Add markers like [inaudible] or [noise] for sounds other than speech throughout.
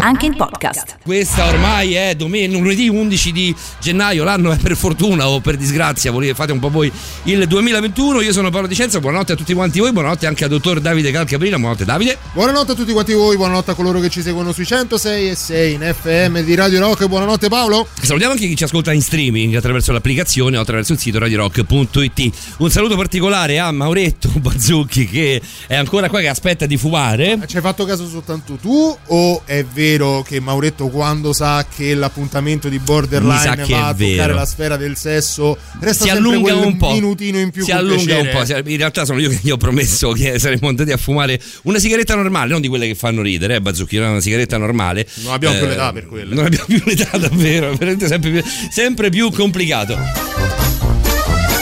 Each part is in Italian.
Anche in podcast. Questa ormai è domen- lunedì 11 di gennaio, l'anno è per fortuna o per disgrazia, volete fate un po' voi il 2021. Io sono Paolo Dicenza, buonanotte a tutti quanti voi, buonanotte anche al dottor Davide Calcabrina, buonanotte Davide. Buonanotte a tutti quanti voi, buonanotte a coloro che ci seguono sui 106 e 6 in FM di Radio Rock. Buonanotte Paolo. Salutiamo anche chi ci ascolta in streaming attraverso l'applicazione o attraverso il sito radiorock.it. Un saluto particolare a Mauretto Bazzucchi che è ancora qua che aspetta di fumare. Ci hai fatto caso soltanto tu o è vero che Mauretto quando sa che l'appuntamento di Borderline va a vero. toccare la sfera del sesso resta si allunga un po'. minutino in più si allunga un piacere. po'. In realtà sono io che gli ho promesso che [laughs] saremmo andati a fumare una sigaretta normale, non di quelle che fanno ridere, eh, Bazzucchi, una sigaretta normale. Non abbiamo più Eh, l'età per quelle. Non abbiamo più l'età, davvero, sempre più, sempre più complicato.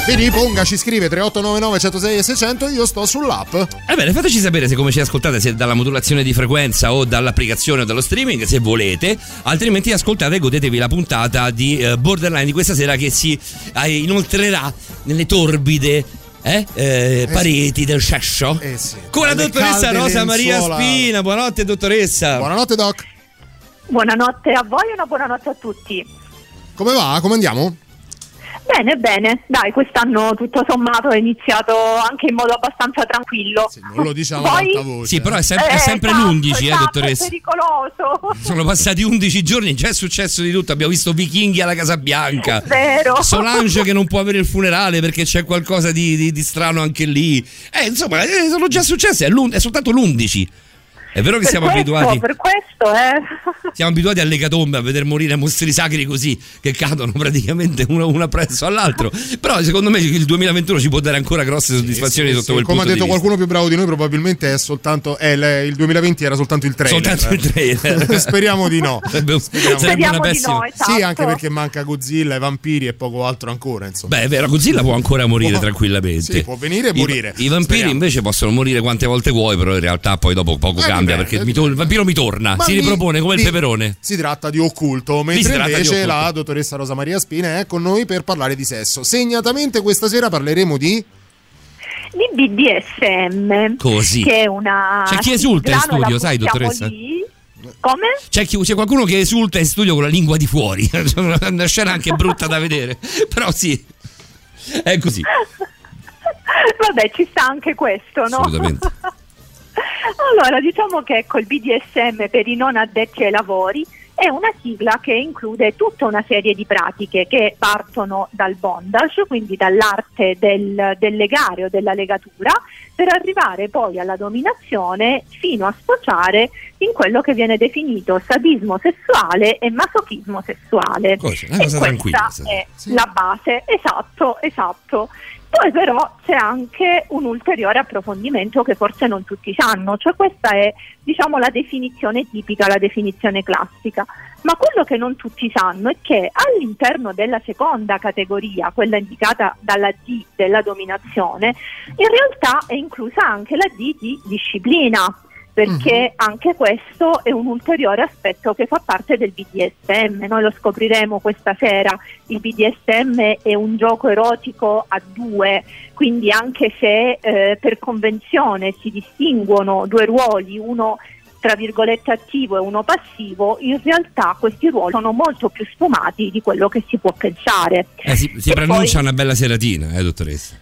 Vedi, Ponga ci scrive 3899 106 e 600 io sto sull'app. Ebbene, fateci sapere se come ci ascoltate, se dalla modulazione di frequenza o dall'applicazione o dallo streaming, se volete, altrimenti ascoltate e godetevi la puntata di eh, Borderline di questa sera che si eh, inoltrerà nelle torbide eh, eh, pareti del cesso Eh sì. con la dottoressa Rosa Maria. Spina. Buonanotte, dottoressa. Buonanotte Doc. Buonanotte a voi e una buonanotte a tutti. Come va? Come andiamo? Bene, bene, dai, quest'anno tutto sommato è iniziato anche in modo abbastanza tranquillo. Se non lo diciamo ad Poi- alta voce. Sì, però è, sem- è Eh, sempre esatto, l'11, eh, esatto, dottoressa. È pericoloso. Sono passati 11 giorni, già è successo di tutto. Abbiamo visto vichinghi alla Casa Bianca. Vero. Solange che non può avere il funerale perché c'è qualcosa di, di- di strano anche lì. Eh, insomma, eh, sono già successe, è, è soltanto l'11. È vero che Per siamo questo, abituati, Per questo, eh. [laughs] siamo abituati alle ecatombe a vedere morire mostri sacri così che cadono [laughs] praticamente uno, uno presso all'altro. Però secondo me il 2021 ci può dare ancora grosse soddisfazioni Sì, sotto sì, quel come ha detto di vista. qualcuno più bravo di noi, probabilmente è soltanto. eh, le- il 2020 era soltanto il trailer. Soltanto il trailer. [laughs] Speriamo di no. Sarebbe, Speriamo. sarebbe Speriamo una di pessima. no, esatto. Sì, anche perché manca Godzilla, i vampiri e poco altro ancora. Insomma. Beh, è vero, Godzilla può ancora morire Può- tranquillamente. sì, può venire e I- morire. I, vampiri Speriamo. invece possono morire quante volte vuoi, però in realtà poi dopo poco Eh, cambia dipende, perché mi dipende. to- il vampiro mi torna, si ripropone come il peperone. Si tratta di occulto, mentre invece occulto. la dottoressa Rosa Maria Spina è con noi per parlare di sesso. Segnatamente questa sera parleremo di. Di BDSM. Così. Che è una. C'è chi esulta in studio, sai, dottoressa? lì. Come? C'è, chi- c'è qualcuno che esulta in studio con la lingua di fuori. [laughs] Una scena anche brutta da vedere. [laughs] Però sì, è così. Vabbè, ci sta anche questo, no? Assolutamente. [laughs] allora, diciamo che ecco, il BDSM per i non addetti ai lavori è una sigla che include tutta una serie di pratiche che partono dal bondage, quindi dall'arte del, del legare o della legatura, per arrivare poi alla dominazione fino a sfociare in quello che viene definito sadismo sessuale e masochismo sessuale. Così, una E cosa questa tranquilla, sì. è la base, esatto, esatto. Poi però c'è anche un ulteriore approfondimento che forse non tutti sanno, cioè questa è diciamo la definizione tipica, la definizione classica, ma quello che non tutti sanno è che all'interno della seconda categoria, quella indicata dalla D della dominazione, in realtà è inclusa anche la D di disciplina perché anche questo è un ulteriore aspetto che fa parte del BDSM. Noi lo scopriremo questa sera. Il BDSM è un gioco erotico a due, quindi anche se eh, per convenzione si distinguono due ruoli, uno tra virgolette attivo e uno passivo, in realtà questi ruoli sono molto più sfumati di quello che si può pensare. Eh, si si preannuncia poi una bella seratina, eh, dottoressa.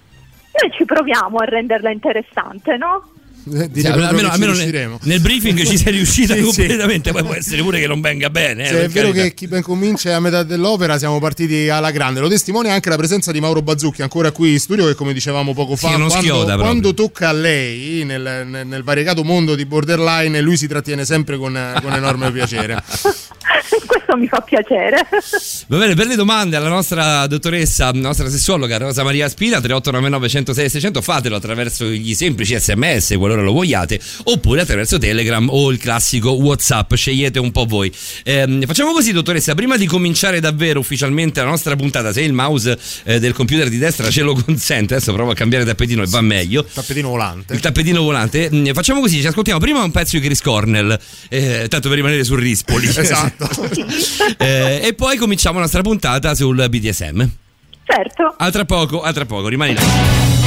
Noi ci proviamo a renderla interessante, no? Sì, almeno almeno nel, nel briefing ci sei riuscita [laughs] Sì, sì. completamente, poi può essere pure che non venga bene. eh, è vero carità. che chi ben comincia è a metà dell'opera, siamo partiti alla grande. Lo testimonia anche la presenza di Mauro Bazzucchi, ancora qui in studio, che come dicevamo poco fa, Sì, quando, quando tocca a lei nel, nel- nel variegato mondo di borderline, lui si trattiene sempre con, con enorme piacere. [laughs] Questo mi fa piacere. [laughs] Va bene, per le domande alla nostra dottoressa, nostra sessuologa Rosa Maria Spina, 3899 106 600, fatelo attraverso gli semplici sms qualora lo vogliate, oppure attraverso Telegram o il classico WhatsApp, scegliete un po' voi. Ehm, facciamo così, dottoressa, prima di cominciare davvero ufficialmente la nostra puntata, se il mouse eh, del computer di destra ce lo consente, adesso provo a cambiare tappetino e va meglio. Tappetino volante. Il tappetino volante. Mm, Facciamo così, ci ascoltiamo prima un pezzo di Chris Cornell, eh, tanto per rimanere sul Rispoli. [laughs] Esatto. [laughs] Eh, e poi cominciamo la nostra puntata sul BDSM. Certo. A tra poco, a tra poco, rimani là.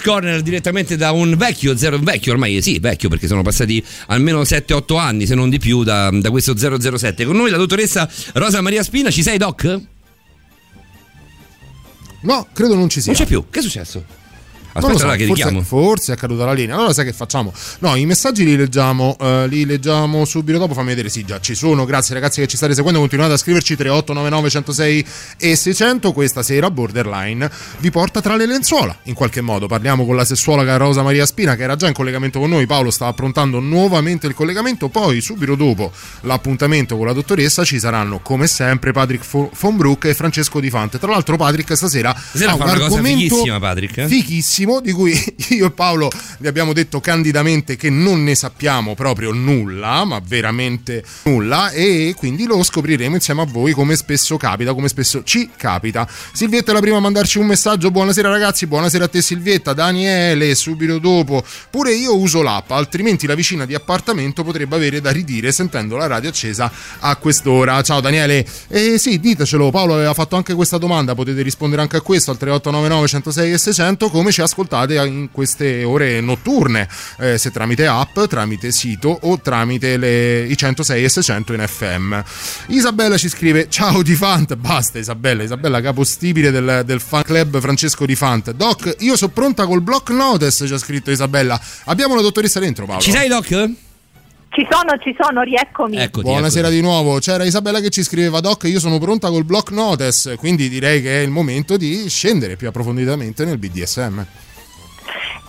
Chris Corner direttamente da un vecchio, zero, vecchio ormai, sì, vecchio perché sono passati almeno 7-8 anni, se non di più, da, da questo 007. Con noi la dottoressa Rosa Maria Spina, ci sei doc? No, credo non ci sia. Non c'è più, che è successo? Aspetta, so, che forse, richiamo. forse è caduta la linea. Allora sai che facciamo? No, i messaggi li leggiamo, eh, li leggiamo subito dopo. Fammi vedere, sì, già ci sono. Grazie ragazzi che ci state seguendo. Continuate a scriverci 3899 106 e 600. Questa sera Borderline vi porta tra le lenzuola. In qualche modo parliamo con la sessuologa Rosa Maria Spina che era già in collegamento con noi. Paolo sta approntando nuovamente il collegamento. Poi subito dopo l'appuntamento con la dottoressa ci saranno come sempre Patrick Fo- Fonbrook e Francesco Di Fante. Tra l'altro Patrick stasera Stasera ha un una cosa argomento fighissima, Patrick, eh? fighissimo bellissimo di cui [laughs] io e Paolo vi abbiamo detto candidamente che non ne sappiamo proprio nulla, ma veramente nulla e quindi lo scopriremo insieme a voi come spesso capita, come spesso ci capita. Silvietta è la prima a mandarci un messaggio, buonasera ragazzi, buonasera a te Silvietta, Daniele subito dopo, pure io uso l'app, altrimenti la vicina di appartamento potrebbe avere da ridire sentendo la radio accesa a quest'ora. Ciao Daniele, eh sì ditecelo, Paolo aveva fatto anche questa domanda, potete rispondere anche a questo al 3899 106 e 600 come ci ascoltate in queste ore notturne, eh, se tramite app, tramite sito o tramite le, i 106 e 600 in FM. Isabella ci scrive ciao di Fant, basta Isabella, Isabella capostipite del, del fan club Francesco di Fant. Doc, io sono pronta col block notice, ci ha scritto Isabella. Abbiamo la dottoressa dentro Paolo. Ci sei, Doc? Ci sono, ci sono, rieccomi. Eccoti, Buonasera eccoti. di nuovo. C'era Isabella che ci scriveva Doc, io sono pronta col block notice, quindi direi che è il momento di scendere più approfonditamente nel BDSM.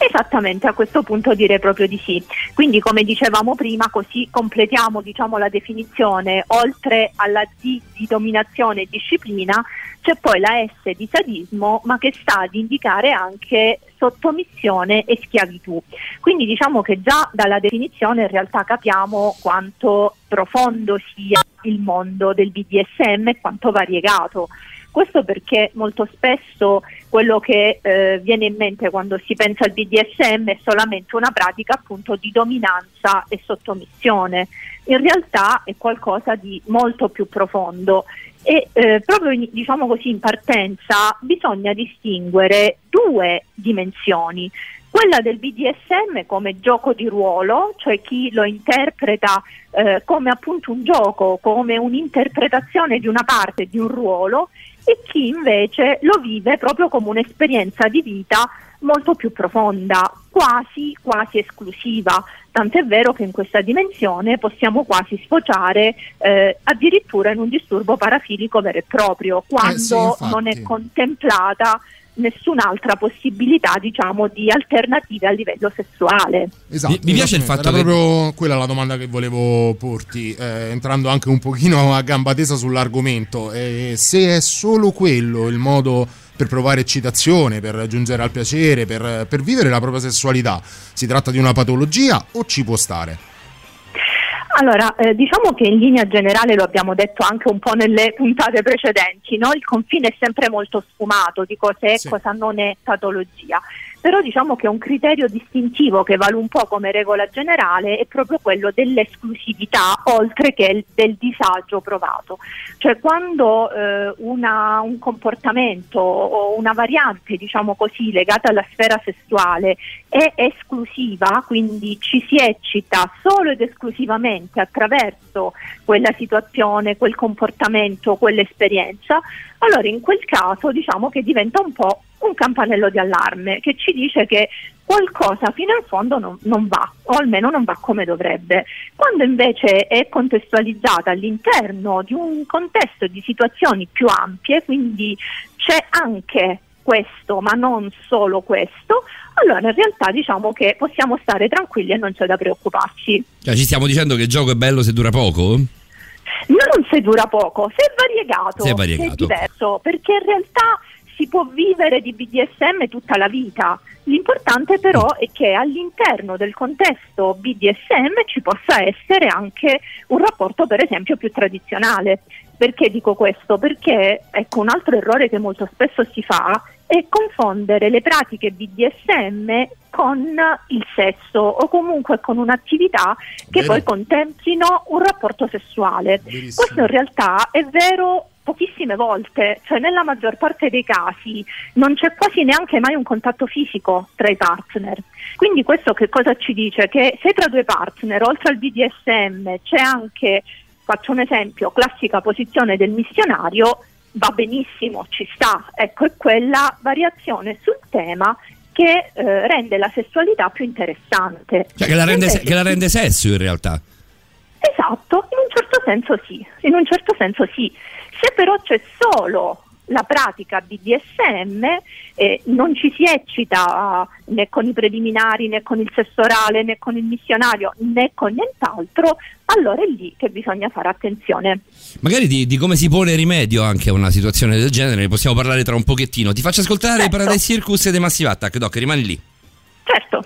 Esattamente, a questo punto direi proprio di sì. Quindi come dicevamo prima, così completiamo diciamo, la definizione, oltre alla D di dominazione e disciplina, c'è poi la S di sadismo, ma che sta ad indicare anche sottomissione e schiavitù. Quindi diciamo che già dalla definizione in realtà capiamo quanto profondo sia il mondo del BDSM e quanto variegato. Questo perché molto spesso quello che eh, viene in mente quando si pensa al BDSM è solamente una pratica appunto di dominanza e sottomissione. In realtà è qualcosa di molto più profondo e eh, proprio in, diciamo così in partenza bisogna distinguere due dimensioni. Quella del BDSM come gioco di ruolo, cioè chi lo interpreta eh, come appunto un gioco, come un'interpretazione di una parte di un ruolo e chi invece lo vive proprio come un'esperienza di vita molto più profonda, quasi, quasi esclusiva. Tant'è vero che in questa dimensione possiamo quasi sfociare eh, addirittura in un disturbo parafilico vero e proprio, quando sì, infatti. non è contemplata nessun'altra possibilità diciamo di alternative a livello sessuale. Esatto, Mi- mi piace il esattamente. fatto Era che- proprio quella la domanda che volevo porti, eh, entrando anche un pochino a gamba tesa sull'argomento. Eh, se è solo quello il modo per provare eccitazione, per giungere al piacere, per, per vivere la propria sessualità, si tratta di una patologia o ci può stare? Allora, eh, diciamo che in linea generale lo abbiamo detto anche un po' nelle puntate precedenti, no? il confine è sempre molto sfumato di cosa è e Sì. cosa non è patologia, però diciamo che un criterio distintivo che vale un po' come regola generale è proprio quello dell'esclusività oltre che del disagio provato, cioè quando eh, una- un comportamento o una variante diciamo così legata alla sfera sessuale è esclusiva, quindi ci si eccita solo ed esclusivamente attraverso quella situazione, quel comportamento, quell'esperienza, allora in quel caso diciamo che diventa un po' un campanello di allarme che ci dice che qualcosa fino in fondo non, non va, o almeno non va come dovrebbe. Quando invece è contestualizzata all'interno di un contesto di situazioni più ampie, quindi c'è anche questo, ma non solo questo, allora in realtà diciamo che possiamo stare tranquilli e non c'è da preoccuparci. Cioè, ci stiamo dicendo che il gioco è bello se dura poco? Non se dura poco, se è variegato, Se è variegato. diverso, perché in realtà si può vivere di BDSM tutta la vita. L'importante però è che all'interno del contesto BDSM ci possa essere anche un rapporto per esempio più tradizionale. Perché dico questo? Perché ecco un altro errore che molto spesso si fa è confondere le pratiche BDSM con il sesso o comunque con un'attività che Vero. poi contemplino un rapporto sessuale. Verissimo. Questo in realtà è vero pochissime volte, cioè nella maggior parte dei casi non c'è quasi neanche mai un contatto fisico tra i partner. Quindi questo che cosa ci dice? Che se tra due partner, oltre al BDSM, c'è anche, faccio un esempio, classica posizione del missionario, va benissimo, ci sta, ecco, è quella variazione sul tema che eh, rende la sessualità più interessante. Cioè, che la rende, Invece che la rende sesso in realtà. Esatto, in un certo senso sì, in un certo senso sì. Se però c'è solo la pratica BDSM, eh, non ci si eccita eh, né con i preliminari né con il sesso orale né con il missionario né con nient'altro, allora è lì che bisogna fare attenzione. Magari di, di come si pone rimedio anche a una situazione del genere, ne possiamo parlare tra un pochettino. Ti faccio ascoltare Certo. Paradise Circus e The Massive Attack, Doc, rimani lì. Certo.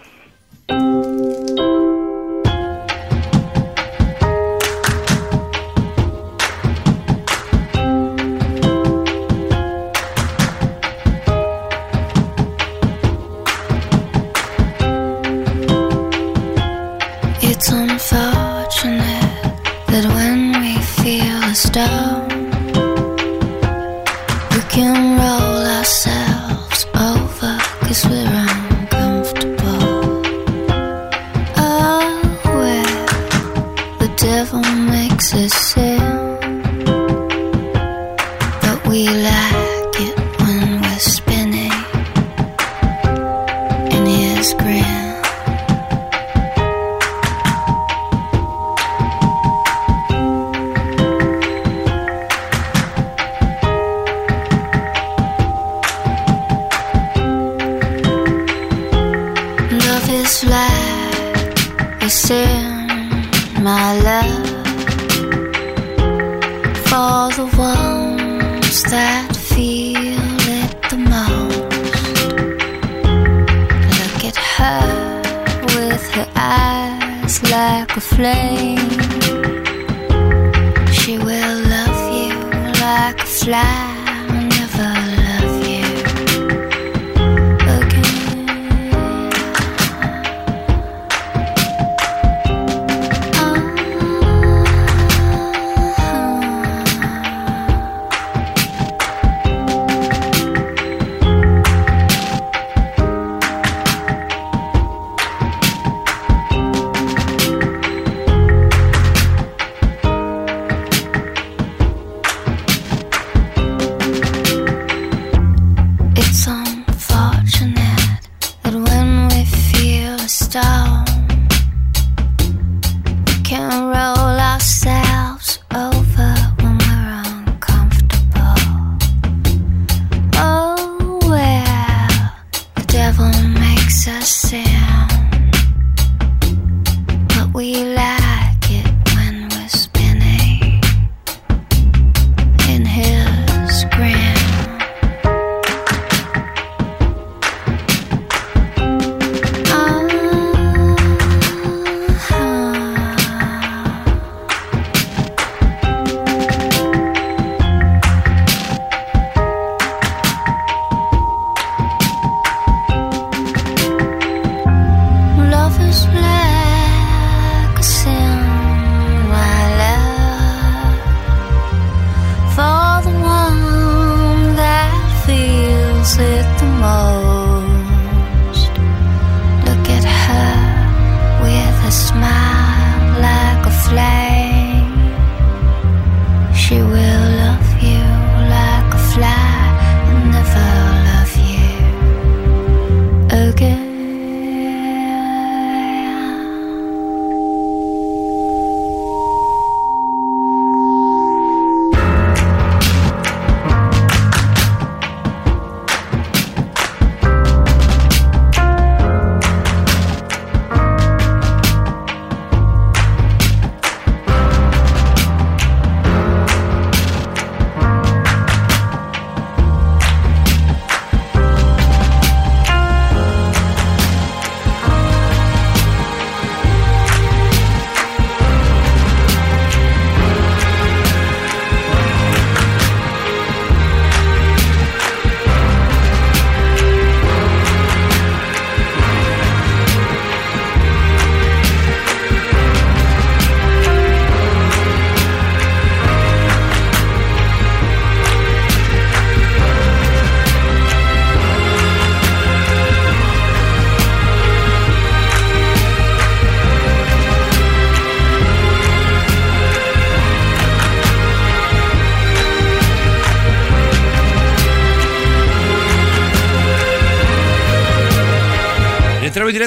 My love, for the ones that feel it the most. Look at her with her eyes like a flame. She will love you like a fly,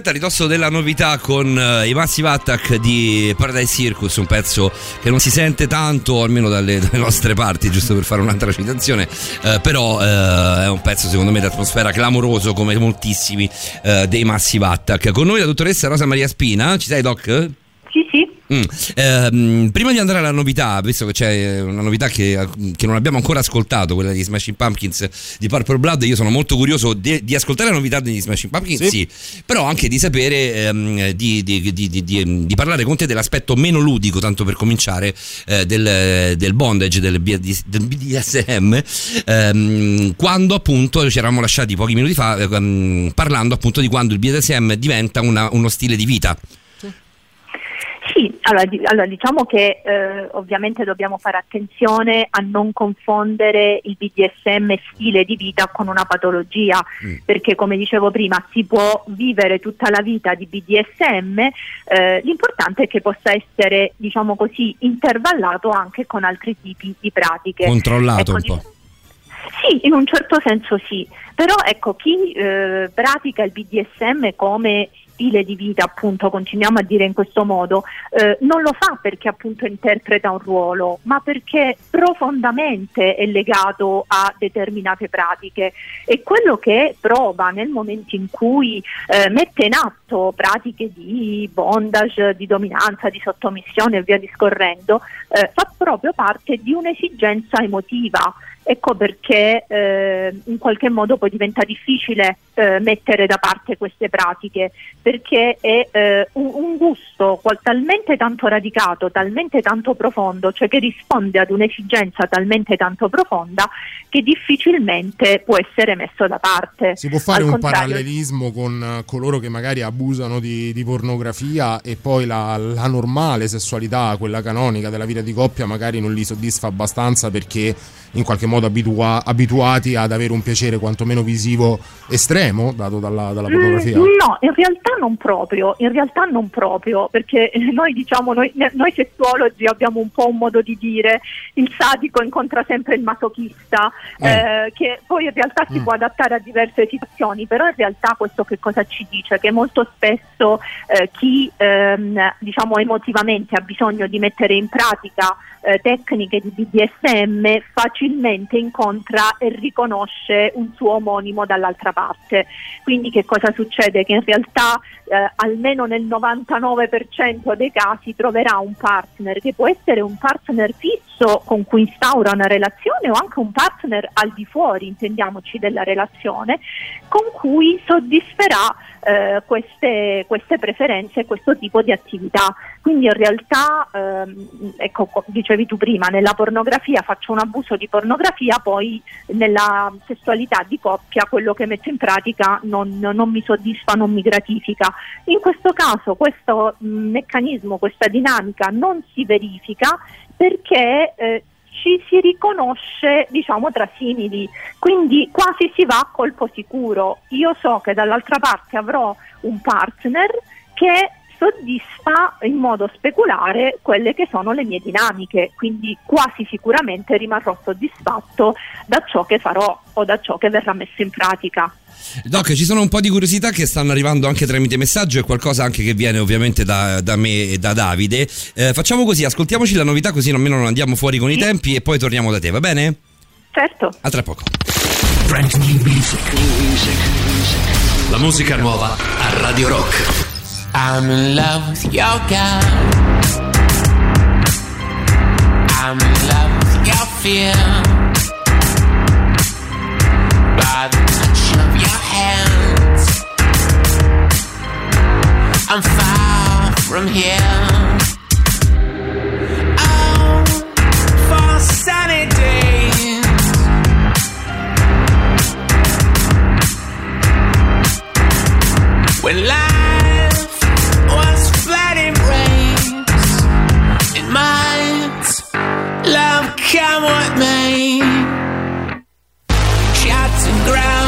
a ridosso della novità con eh, i Massive Attack di Paradise Circus, un pezzo che non si sente tanto, almeno dalle, [laughs] dalle nostre parti, giusto per fare un'altra citazione, eh, però eh, è un pezzo secondo me di atmosfera clamoroso come moltissimi dei Massive Attack. Con noi la dottoressa Rosa Maria Spina, ci sei Doc? Mm. Ehm, prima di andare alla novità, visto che c'è una novità che, che non abbiamo ancora ascoltato, quella di Smashing Pumpkins di Purple Blood, io sono molto curioso di, di ascoltare la novità degli Smashing Pumpkins, sì, Sì. però anche di sapere, ehm, di, di- di- parlare con te dell'aspetto meno ludico, tanto per cominciare, eh, del, del bondage, del, del BDSM, ehm, quando appunto ci eravamo lasciati pochi minuti fa ehm, parlando appunto di quando il BDSM diventa una- uno stile di vita. Allora, di- allora, diciamo che eh, ovviamente dobbiamo fare attenzione a non confondere il BDSM stile di vita con una patologia, perché come dicevo prima si può vivere tutta la vita di BDSM, eh, l'importante è che possa essere, diciamo così, intervallato anche con altri tipi di pratiche. Controllato Ecco, un po'. Sì, in un certo senso sì, però ecco chi eh, pratica il BDSM come stile di vita, appunto, continuiamo a dire in questo modo, eh, non lo fa perché appunto interpreta un ruolo, ma perché profondamente è legato a determinate pratiche e quello che prova nel momento in cui eh, mette in atto pratiche di bondage, di dominanza, di sottomissione e via discorrendo, eh, fa proprio parte di un'esigenza emotiva. Ecco perché eh, in qualche modo poi diventa difficile eh, mettere da parte queste pratiche, perché è eh, un, un gusto talmente tanto radicato, talmente tanto profondo, cioè che risponde ad un'esigenza talmente tanto profonda che difficilmente può essere messo da parte. Si può fare Al un parallelismo con eh, coloro che magari abusano di, di pornografia e poi la, la normale sessualità, quella canonica della vita di coppia, magari non li soddisfa abbastanza perché in qualche modo abitua- abituati ad avere un piacere quantomeno visivo estremo dato dalla, dalla pornografia. Mm, No, in realtà non proprio, in realtà non proprio, perché [laughs] noi diciamo, noi, noi sessuologi abbiamo un po' un modo di dire, il sadico incontra sempre il masochista, eh, che poi in realtà si Mm. può adattare a diverse situazioni, però in realtà questo che cosa ci dice? Che molto spesso eh, chi ehm, diciamo emotivamente ha bisogno di mettere in pratica eh, tecniche di BDSM facilmente incontra e riconosce un suo omonimo dall'altra parte. Quindi che cosa succede? Che in realtà eh, almeno nel 99% dei casi troverà un partner che può essere un partner fisso con cui instaura una relazione o anche un partner al di fuori, intendiamoci, della relazione, con cui soddisferà eh, queste, queste preferenze e questo tipo di attività. Quindi in realtà, ehm, ecco, co- dicevi tu prima, nella pornografia faccio un abuso di pornografia, poi nella sessualità di coppia quello che metto in pratica non, non mi soddisfa, non mi gratifica. In questo caso questo meccanismo, questa dinamica non si verifica perché eh, ci si riconosce diciamo tra simili, quindi quasi si va a colpo sicuro. Io so che dall'altra parte avrò un partner che soddisfa in modo speculare quelle che sono le mie dinamiche, quindi quasi sicuramente rimarrò soddisfatto da ciò che farò o da ciò che verrà messo in pratica. Doc, ci sono un po' di curiosità che stanno arrivando anche tramite messaggio e qualcosa anche che viene ovviamente da, da me e da Davide. Eh, facciamo così, ascoltiamoci la novità così almeno non andiamo fuori con i tempi e poi torniamo da te, va bene? Certo. A tra poco. Brand new music. La musica nuova a Radio Rock. I'm in love with your girl. I'm in love with your fear. By the touch of your hands, I'm far from here. Oh, for sunny days. When life Love, come with me. Shots and ground.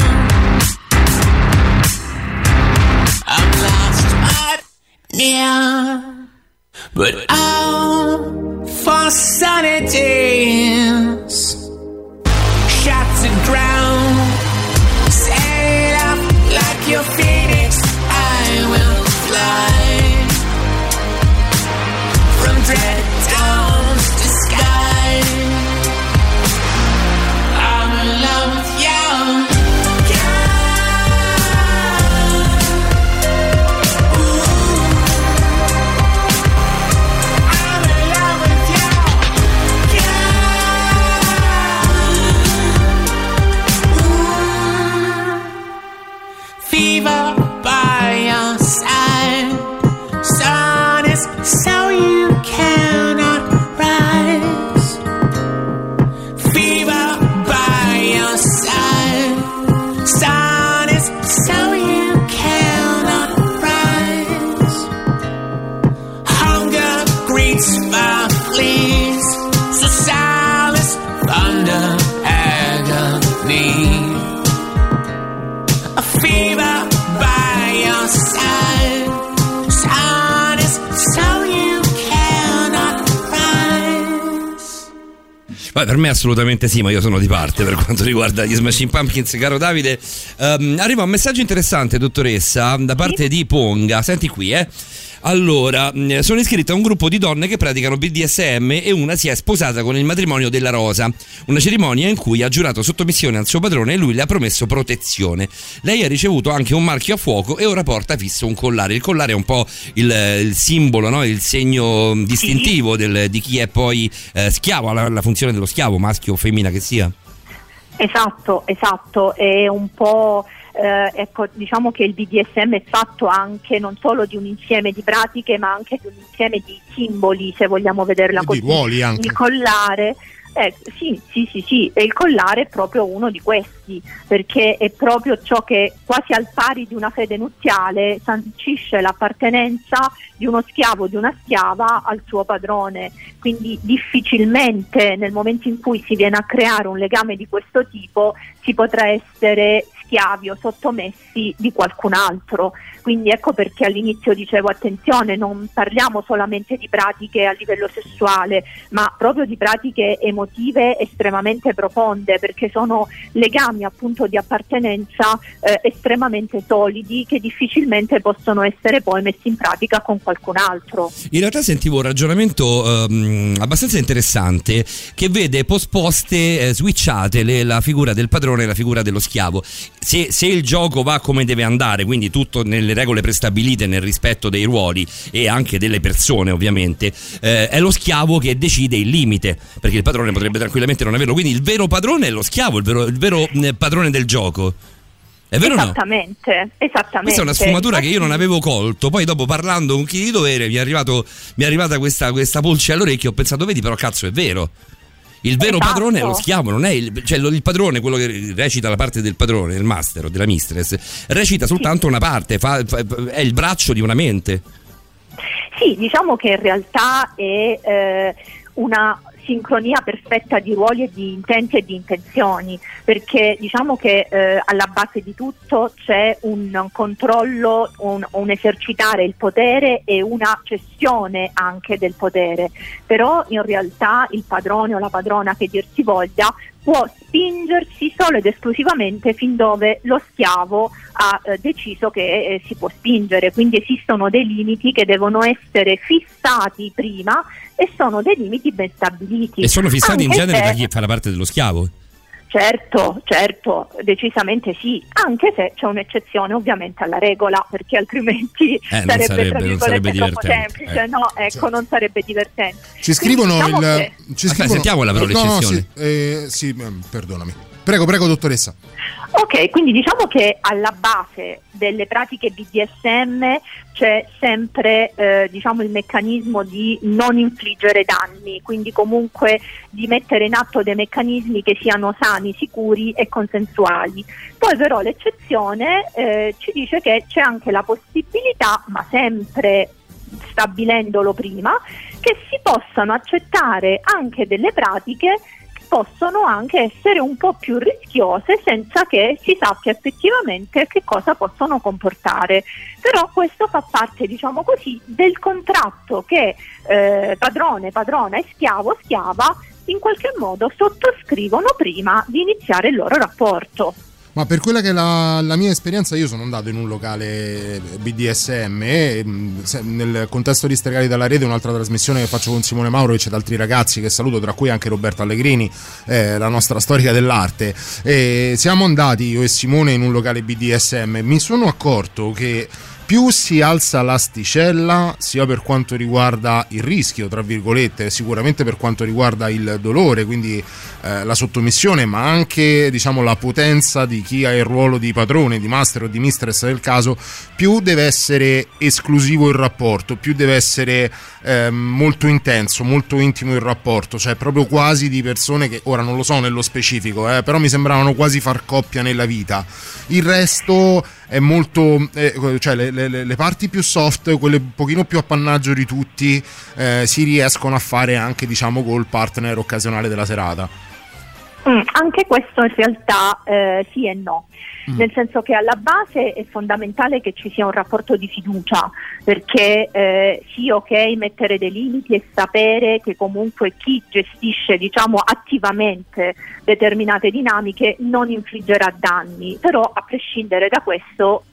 Yeah, but all for sanities. Shots and ground, set it up like you're Beh, per me assolutamente sì, ma io sono di parte per quanto riguarda gli Smashing Pumpkins, caro Davide. Ehm, arriva un messaggio interessante, dottoressa, da parte di Ponga. Senti qui, eh. Allora, mh, sono iscritta a un gruppo di donne che praticano BDSM e una si è sposata con il matrimonio della Rosa, una cerimonia in cui ha giurato sottomissione al suo padrone e lui le ha promesso protezione. Lei ha ricevuto anche un marchio a fuoco e ora porta fisso un collare. Il collare è un po' il, il simbolo, no? il segno distintivo del- di chi è poi eh, schiavo, la, la funzione dello schiavo, maschio o femmina che sia. Esatto, esatto, è un po'. Eh, ecco, diciamo che il BDSM è fatto anche non solo di un insieme di pratiche, ma anche di un insieme di simboli, se vogliamo vederla E di così. ruoli anche. Il collare, eh, sì, sì, sì, sì, e il collare è proprio uno di questi, perché è proprio ciò che quasi al pari di una fede nuziale sancisce l'appartenenza di uno schiavo o di una schiava al suo padrone. Quindi difficilmente nel momento in cui si viene a creare un legame di questo tipo si potrà essere schiavi o sottomessi di qualcun altro. Quindi ecco perché all'inizio dicevo attenzione, non parliamo solamente di pratiche a livello sessuale, ma proprio di pratiche emotive estremamente profonde, perché sono legami appunto di appartenenza eh, estremamente solidi che difficilmente possono essere poi messi in pratica con qualcun altro. In realtà sentivo un ragionamento ehm, abbastanza interessante che vede posposte, eh, switchate le- la figura del padrone e la figura dello schiavo. Se, se il gioco va come deve andare, quindi tutto nelle regole prestabilite, nel rispetto dei ruoli e anche delle persone ovviamente, eh, è lo schiavo che decide il limite, perché il padrone potrebbe tranquillamente non averlo. Quindi il vero padrone è lo schiavo, il vero, il vero, eh, padrone del gioco. È vero o no? Esattamente, esattamente. Questa è una sfumatura che io non avevo colto. Poi, dopo parlando con chi di dovere, mi è, arrivato, mi è arrivata questa, questa pulce all'orecchio. Ho pensato, vedi, però cazzo, è vero. Il vero Esatto. padrone è lo schiavo, non è il, cioè il padrone, quello che recita la parte del padrone, del master o della mistress, recita soltanto una parte, fa- fa- è il braccio di una mente. Sì, diciamo che in realtà è eh, una sincronia perfetta di ruoli e di intenti e di intenzioni, perché diciamo che eh, alla base di tutto c'è un controllo, un, un esercitare il potere e una cessione anche del potere, però in realtà il padrone o la padrona che dir si voglia può spingersi solo ed esclusivamente fin dove lo schiavo ha eh, deciso che eh, si può spingere, quindi esistono dei limiti che devono essere fissati prima e sono dei limiti ben stabiliti. E sono fissati in Anche genere se- da chi fa la parte dello schiavo. Certo, certo, decisamente sì, anche se c'è un'eccezione ovviamente alla regola, perché altrimenti Eh, non sarebbe, sarebbe- sarebbe troppo divertente, semplice, eh. no, ecco, non sarebbe divertente. Ci scrivono Quindi diciamo il. che- Ci Aspetta, scrivono, sentiamola però no, no, l'eccezione. sì, eh, sì, ehm, perdonami. Prego, prego, dottoressa. Ok, quindi diciamo che alla base delle pratiche BDSM c'è sempre eh, diciamo, il meccanismo di non infliggere danni, quindi comunque di mettere in atto dei meccanismi che siano sani, sicuri e consensuali. Poi però l'eccezione eh, ci dice che c'è anche la possibilità, ma sempre stabilendolo prima, che si possano accettare anche delle pratiche possono anche essere un po' più rischiose senza che si sappia effettivamente che cosa possono comportare. Però questo fa parte, diciamo così, del contratto che eh, padrone, padrona e schiavo, schiava in qualche modo sottoscrivono prima di iniziare il loro rapporto. Ma per quella che è la, la, mia esperienza, io sono andato in un locale BDSM e nel contesto di Stregali dalla Rete, un'altra trasmissione che faccio con Simone Mauro e c'è altri ragazzi che saluto, tra cui anche Roberto Allegrini, eh, la nostra storica dell'arte. E siamo andati io e Simone in un locale BDSM. Mi sono accorto che più si alza l'asticella, sia per quanto riguarda il rischio, tra virgolette, sicuramente per quanto riguarda il dolore, quindi eh, la sottomissione, ma anche diciamo, la potenza di chi ha il ruolo di padrone, di master o di mistress del caso, più deve essere esclusivo il rapporto, più deve essere eh, molto intenso, molto intimo il rapporto, cioè proprio quasi di persone che ora non lo so nello specifico, eh, però mi sembravano quasi far coppia nella vita. Il resto è molto eh, cioè le, le, le, parti più soft quelle un pochino più appannaggio di tutti eh, si riescono a fare anche diciamo col partner occasionale della serata mm, anche questo in realtà eh, sì e no Mm. nel senso che alla base è fondamentale che ci sia un rapporto di fiducia, perché eh, sì, ok, mettere dei limiti e sapere che comunque chi gestisce diciamo, attivamente determinate dinamiche non infliggerà danni, però a prescindere da questo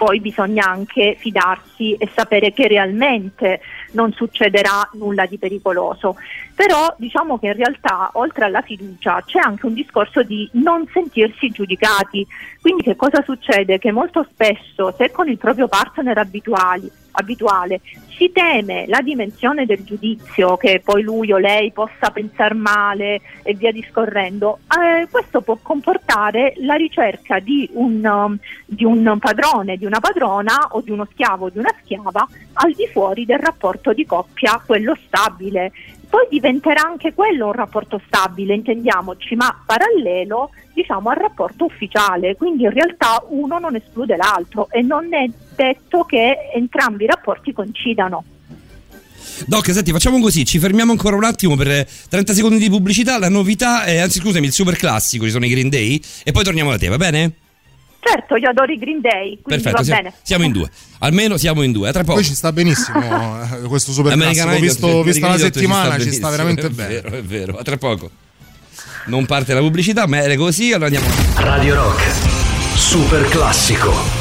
poi bisogna anche fidarsi e sapere che realmente non succederà nulla di pericoloso. Però diciamo che in realtà oltre alla fiducia c'è anche un discorso di non sentirsi giudicati. Quindi che cosa succede? Che molto spesso se con il proprio partner abituali, abituale. Si teme la dimensione del giudizio, che poi lui o lei possa pensare male e via discorrendo, eh, questo può comportare la ricerca di un, um, di un padrone, di una padrona o di uno schiavo o di una schiava al di fuori del rapporto di coppia, quello stabile. Poi diventerà anche quello un rapporto stabile, intendiamoci, ma parallelo diciamo, al rapporto ufficiale, quindi in realtà uno non esclude l'altro e non è detto che entrambi i rapporti coincidano. Doc, senti, facciamo così, ci fermiamo ancora un attimo per 30 secondi di pubblicità, la novità, è, anzi scusami, il super classico, ci sono i Green Day, e poi torniamo da te, va bene? Certo, io adoro i Green Day, Perfetto, siamo, siamo, in due. Almeno siamo in due. Tra poco. Poi ci sta benissimo eh, questo super classico. Visto, vista la settimana, ci sta, ci sta veramente è bene. Vero, è vero. A tra poco. Non parte la pubblicità, ma è così, allora andiamo. Radio Rock, super classico.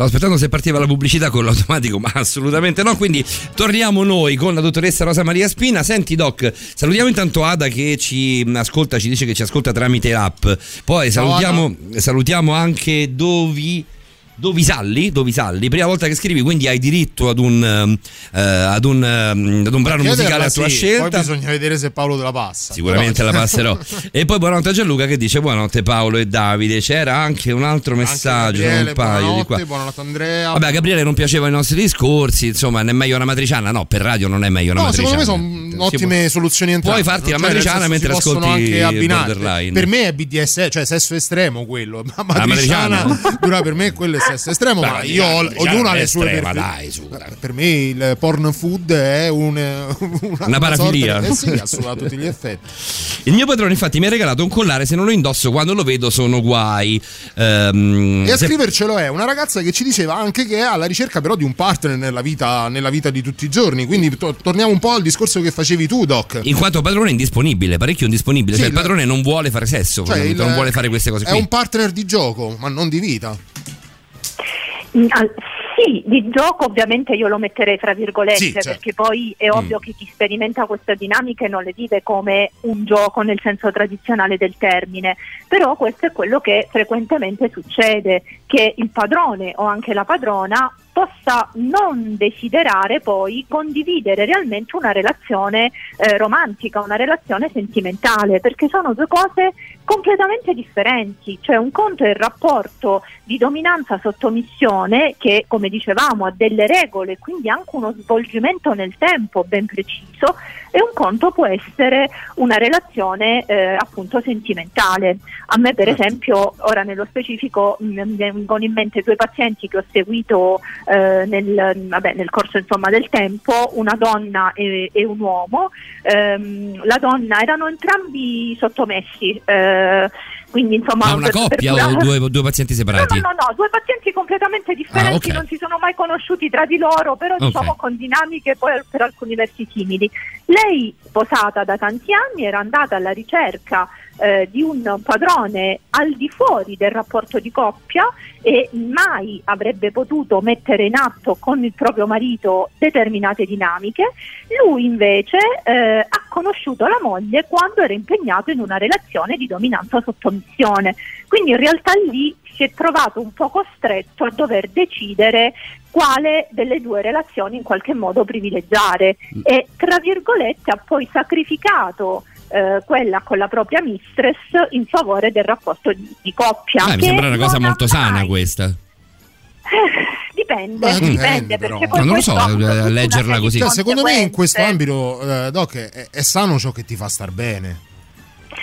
Stavo aspettando se partiva la pubblicità con l'automatico, ma assolutamente no. Quindi torniamo noi con la dottoressa Rosa Maria Spina. Senti, Doc, salutiamo intanto Ada che ci ascolta, ci dice che ci ascolta tramite l'app. Poi salutiamo, salutiamo anche Dovi. Dovisalli, Dovisalli, prima volta che scrivi, quindi hai diritto ad un, eh, ad un, ehm, ad un brano musicale a tua sì, scelta. Poi bisogna vedere se Paolo te la passa. Sicuramente la passerò. [laughs] e poi buonanotte a Gianluca che dice buonanotte Paolo e Davide. C'era anche un altro messaggio, Gabriele, un paio di buonanotte, qua. buonanotte Andrea. Vabbè, Gabriele non piacevano i nostri discorsi, insomma, non è meglio una matriciana? No, per radio non è meglio una No, matriciana. secondo me sono ottime soluzioni entrambe. Puoi farti la Cioè, matriciana mentre ascolti anche. Borderline. Per me è BDS, cioè sesso estremo quello. Ma La matriciana, matriciana? dura per me quello è [laughs] sesso estremo, ma io ho, ognuno ha è le sue estrema, dai, su, dai. Per me il porn food è un, [laughs] una, Una parafilia. sorta- eh sì, a tutti gli effetti. Il mio padrone infatti mi ha regalato un collare, se non lo indosso quando lo vedo sono guai. Ehm, E a se- scrivercelo è una ragazza che ci diceva anche che è alla ricerca però di un partner nella vita, nella vita di tutti i giorni. Quindi to- torniamo un po' al discorso che facevi tu, Doc. in quanto padrone è indisponibile, parecchio indisponibile. Sì, cioè, il padrone non vuole fare sesso, Cioè, il- non vuole fare queste cose È qui. un partner di gioco, ma non di vita. Mm, al- Sì, di gioco ovviamente io lo metterei fra virgolette Sì, certo. perché poi è ovvio che chi sperimenta queste dinamiche non le vive come un gioco nel senso tradizionale del termine, però questo è quello che frequentemente succede, che il padrone o anche la padrona possa non desiderare poi condividere realmente una relazione eh, romantica, una relazione sentimentale, perché sono due cose completamente differenti, cioè un conto è il rapporto di dominanza-sottomissione che come dicevamo ha delle regole, quindi anche uno svolgimento nel tempo ben preciso e un conto può essere una relazione eh, appunto sentimentale. A me per esempio ora nello specifico mi vengono in mente due pazienti che ho seguito eh, nel, vabbè, nel corso insomma, del tempo, una donna e, e un uomo. Ehm, la donna erano entrambi sottomessi, eh, quindi insomma... Ma una per- per coppia o curare- due, due pazienti separati? No, no, no, no, due pazienti completamente differenti, Ah, ok. non si sono mai conosciuti tra di loro, però Ok. diciamo con dinamiche poi per alcuni versi simili. Lei, sposata da tanti anni, era andata alla ricerca eh, di un padrone al di fuori del rapporto di coppia e mai avrebbe potuto mettere in atto con il proprio marito determinate dinamiche. Lui invece eh, ha conosciuto la moglie quando era impegnato in una relazione di dominanza-sottomissione. Quindi in realtà lì si è trovato un po' costretto a dover decidere quale delle due relazioni in qualche modo privilegiare e tra virgolette ha poi sacrificato eh, quella con la propria mistress in favore del rapporto di, di coppia. Ah, mi sembra una cosa molto sana mai- questa. [laughs] Dipende, Beh, dipende, dipende però. non lo so, eh, leggerla così. Cioè, secondo me in questo ambito, eh, Doc, è, è sano ciò che ti fa star bene.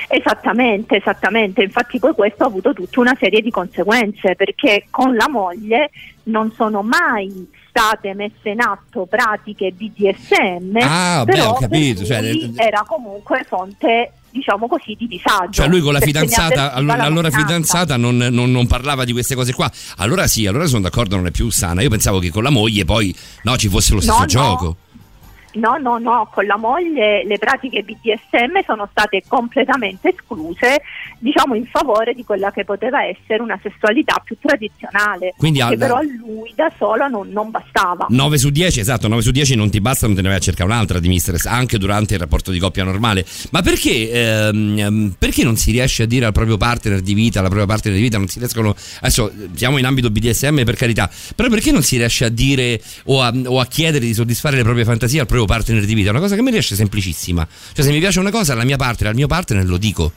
Esattamente, esattamente, infatti poi questo ha avuto tutta una serie di conseguenze perché con la moglie non sono mai state messe in atto pratiche BDSM, Ah, beh, però ho capito, cioè, lui le- era comunque fonte diciamo così di disagio. Cioè lui con la fidanzata, allora, la allora fidanzata non, non- non parlava di queste cose qua. Allora sì, allora sono d'accordo, non è più sana. Io pensavo che con la moglie poi no, ci fosse lo stesso no. gioco. No, no, no, con la moglie le pratiche BDSM sono state completamente escluse, diciamo in favore di quella che poteva essere una sessualità più tradizionale, Quindi che al- però a lui da solo non, non bastava. 9 su 10, esatto, 9 su 10 non ti basta, non te ne vai a cercare un'altra di mistress, anche durante il rapporto di coppia normale. Ma perché, ehm, ehm, perché non si riesce a dire al proprio partner di vita, alla propria partner di vita, non si riescono, adesso siamo in ambito BDSM per carità, però perché non si riesce a dire o a, o a chiedere di soddisfare le proprie fantasie al proprio partner di vita? È una cosa che mi riesce semplicissima. Cioè se mi piace una cosa alla mia partner, al mio partner lo dico.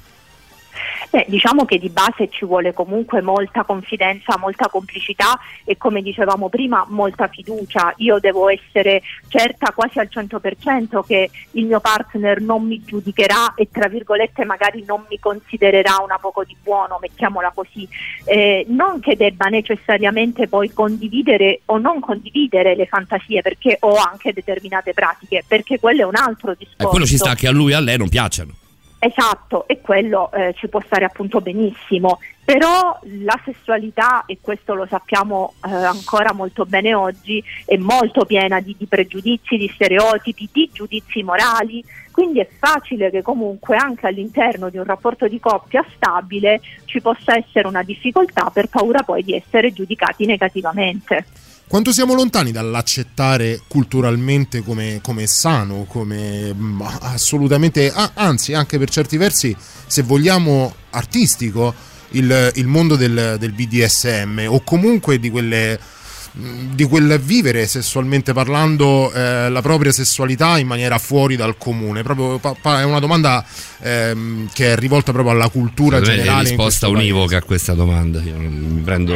Beh, diciamo che di base ci vuole comunque molta confidenza, molta complicità e come dicevamo prima molta fiducia. Io devo essere certa quasi al 100% che il mio partner non mi giudicherà e tra virgolette magari non mi considererà una poco di buono, mettiamola così. Eh, non che debba necessariamente poi condividere o non condividere le fantasie perché ho anche determinate pratiche, perché quello è un altro discorso. E quello ci sta che a lui e a lei non piacciono. Esatto, e quello eh, ci può stare appunto benissimo, però la sessualità, e questo lo sappiamo eh, ancora molto bene oggi, è molto piena di, di pregiudizi, di stereotipi, di giudizi morali, quindi è facile che comunque anche all'interno di un rapporto di coppia stabile ci possa essere una difficoltà per paura poi di essere giudicati negativamente. Quanto siamo lontani dall'accettare culturalmente come, come sano, come mm, assolutamente, ah, anzi anche per certi versi, se vogliamo, artistico, il, il mondo del, del BDSM o comunque di quelle mm, di quel vivere sessualmente parlando eh, la propria sessualità in maniera fuori dal comune proprio pa- pa- è una domanda ehm, che è rivolta proprio alla cultura è generale in risposta questo paese. univoca a questa domanda. Io non- mi prendo.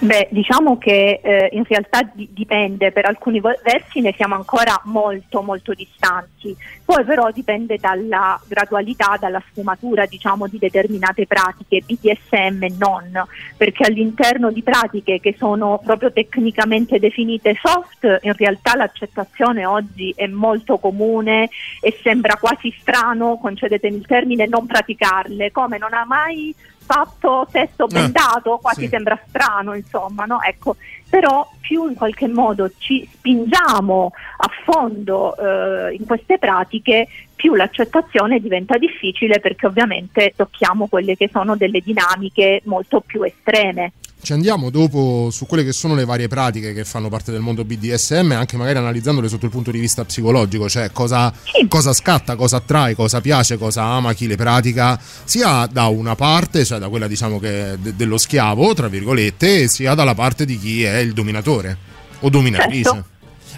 Beh, diciamo che eh, in realtà di- dipende, per alcuni versi ne siamo ancora molto molto distanti, poi però dipende dalla gradualità, dalla sfumatura diciamo di determinate pratiche, BDSM e non, perché all'interno di pratiche che sono proprio tecnicamente definite soft, in realtà l'accettazione oggi è molto comune e sembra quasi strano, concedetemi il termine, non praticarle, come? Non ha mai fatto sesso Eh, bendato, quasi sì. sembra strano, insomma, no? Ecco, però più in qualche modo ci spingiamo a fondo eh, in queste pratiche, più l'accettazione diventa difficile perché ovviamente tocchiamo quelle che sono delle dinamiche molto più estreme. Ci andiamo dopo su quelle che sono le varie pratiche che fanno parte del mondo BDSM, anche magari analizzandole sotto il punto di vista psicologico, cioè cosa, cosa scatta, cosa attrae, cosa piace, cosa ama chi le pratica, sia da una parte, cioè da quella diciamo che de- dello schiavo, tra virgolette, sia dalla parte di chi è il dominatore o dominatrice. Certo.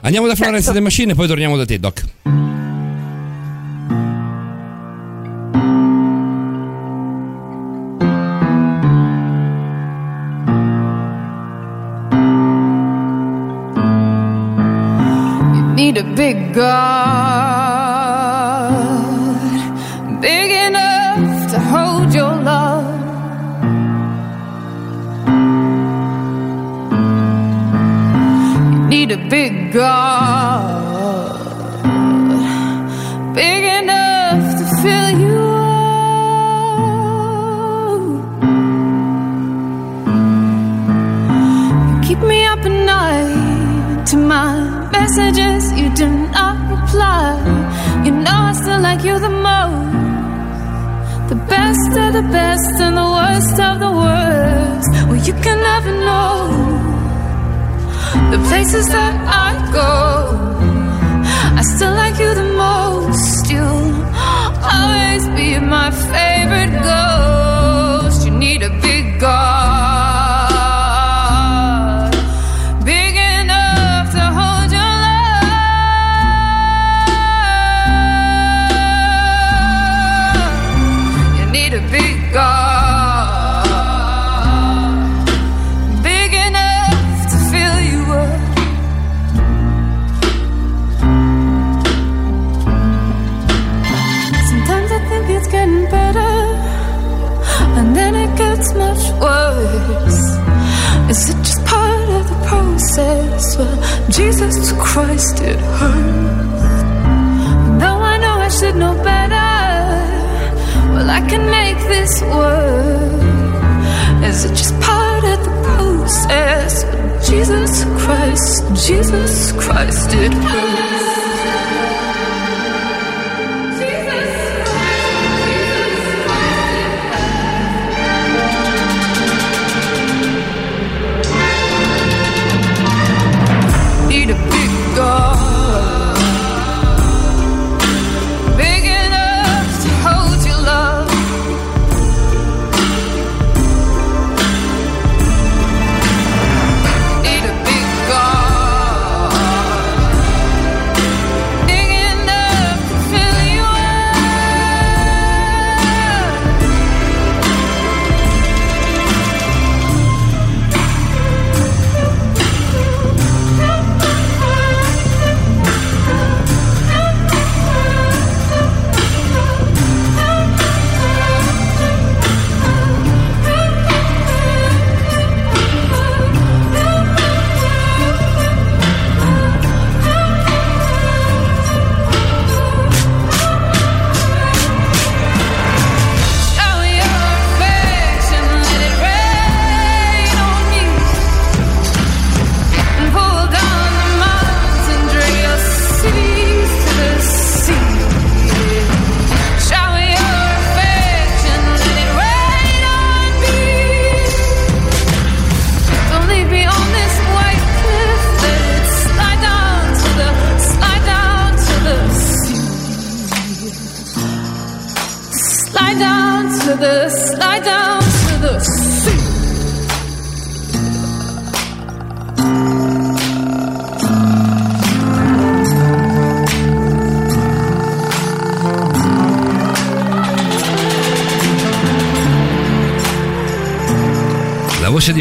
Andiamo da Florence The Machine e poi torniamo da te, Doc. Need a big God, big enough to hold your love. You need a big God, big enough to fill you up. Keep me up at night to my messages you do not reply. You know I still like you the most. The best of the best and the worst of the worst. Well, you can never know the places that I go. I still like you the most. You'll always be my favorite ghost. The? Well, Jesus Christ, it hurts. Though I know I should know better, well, I can make this work. Is it just part of the process? Well, Jesus Christ, Jesus Christ, it hurts.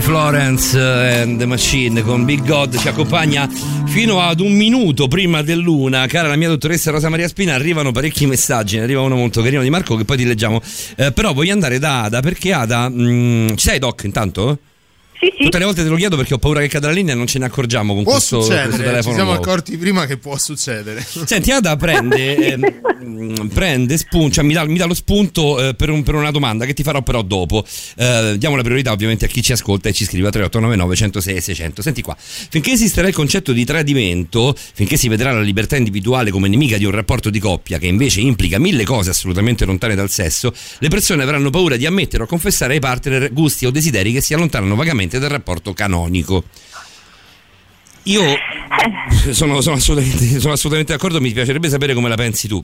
Florence eh, and the Machine con Big God ci accompagna fino ad un minuto prima dell'una. Cara la mia dottoressa Rosa Maria Spina, arrivano parecchi messaggi. Ne arriva uno molto carino di Marco che poi ti leggiamo. Eh, però voglio andare da Ada perché Ada. mm, ci sei, Doc, intanto? Sì, sì. Tutte le volte te lo chiedo perché ho paura che cada la linea e non ce ne accorgiamo con Può questo, questo succedere, ci telefono. siamo nuovo. accorti prima che può succedere. [laughs] Senti, Ada prende, [laughs] ehm, prende spunto, cioè mi dà, mi dà lo spunto eh, per, un- per una domanda che ti farò però dopo. Eh, diamo la priorità ovviamente a chi ci ascolta e ci scrive a 3899 106 600. Senti qua, finché esisterà il concetto di tradimento, finché si vedrà la libertà individuale come nemica di un rapporto di coppia che invece implica mille cose assolutamente lontane dal sesso, le persone avranno paura di ammettere o confessare ai partner gusti o desideri che si allontanano vagamente dal rapporto canonico. Io [laughs] sono, sono assolutamente, sono assolutamente d'accordo, mi piacerebbe sapere come la pensi tu.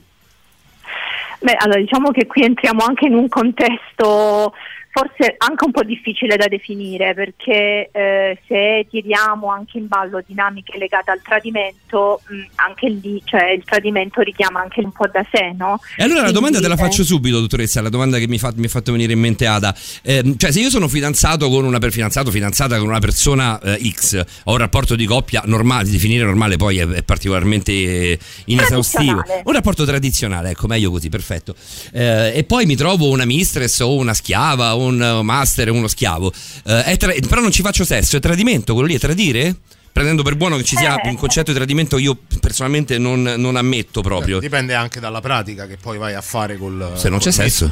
Beh, allora diciamo che qui entriamo anche in un contesto forse anche un po' difficile da definire perché eh, se tiriamo anche in ballo dinamiche legate al tradimento, mh, anche lì cioè, il tradimento richiama anche un po' da sé, no? E allora la Quindi, domanda te la eh, faccio subito, dottoressa, la domanda che mi, fa- mi ha fatto venire in mente Ada. Ehm, cioè, se io sono fidanzato con una per fidanzato, fidanzata con una persona eh, X, ho un rapporto di coppia normale, definire normale poi è, è particolarmente eh, inesaustivo. Un rapporto tradizionale, ecco, meglio così, perfetto. Eh, e poi mi trovo una mistress o una schiava, un eh, master, uno schiavo. Eh, è tra- però non ci faccio sesso, è tradimento, quello lì è tradire? Prendendo per buono che ci sia Eh. un concetto di tradimento, io personalmente non, non ammetto proprio. Dipende anche dalla pratica che poi vai a fare col. Se non c'è col sesso.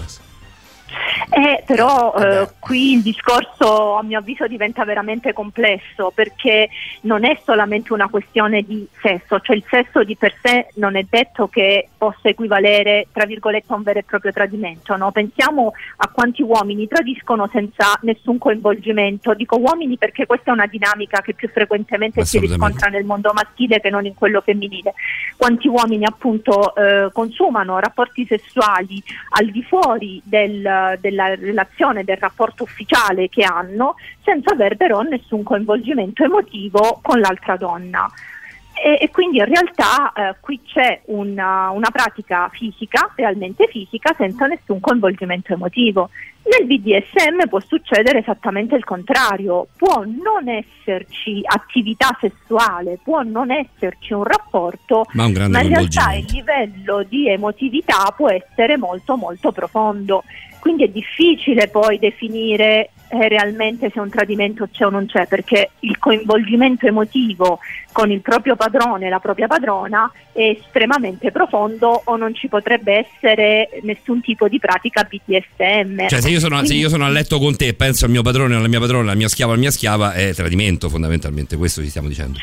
Eh, però eh, Vabbè. qui il discorso a mio avviso diventa veramente complesso perché non è solamente una questione di sesso, cioè il sesso di per sé non è detto che possa equivalere tra virgolette a un vero e proprio tradimento, no? pensiamo a quanti uomini tradiscono senza nessun coinvolgimento, dico uomini perché questa è una dinamica che più frequentemente si riscontra nel mondo maschile che non in quello femminile, quanti uomini appunto eh, consumano rapporti sessuali al di fuori del- della relazione, del rapporto ufficiale che hanno, senza aver però nessun coinvolgimento emotivo con l'altra donna. E, e quindi in realtà eh, qui c'è una, una pratica fisica, realmente fisica, senza nessun coinvolgimento emotivo. Nel BDSM può succedere esattamente il contrario, può non esserci attività sessuale, può non esserci un rapporto, Ma un ma in realtà il livello di emotività può essere molto molto profondo. Quindi è difficile poi definire eh, realmente se un tradimento c'è o non c'è, perché il coinvolgimento emotivo con il proprio padrone, la propria padrona, è estremamente profondo o non ci potrebbe essere nessun tipo di pratica BDSM. Cioè, io, sono, se io sono a letto con te e penso al mio padrone, alla mia padrona, al mio schiavo, alla mia schiava, è tradimento fondamentalmente, questo ci stiamo dicendo.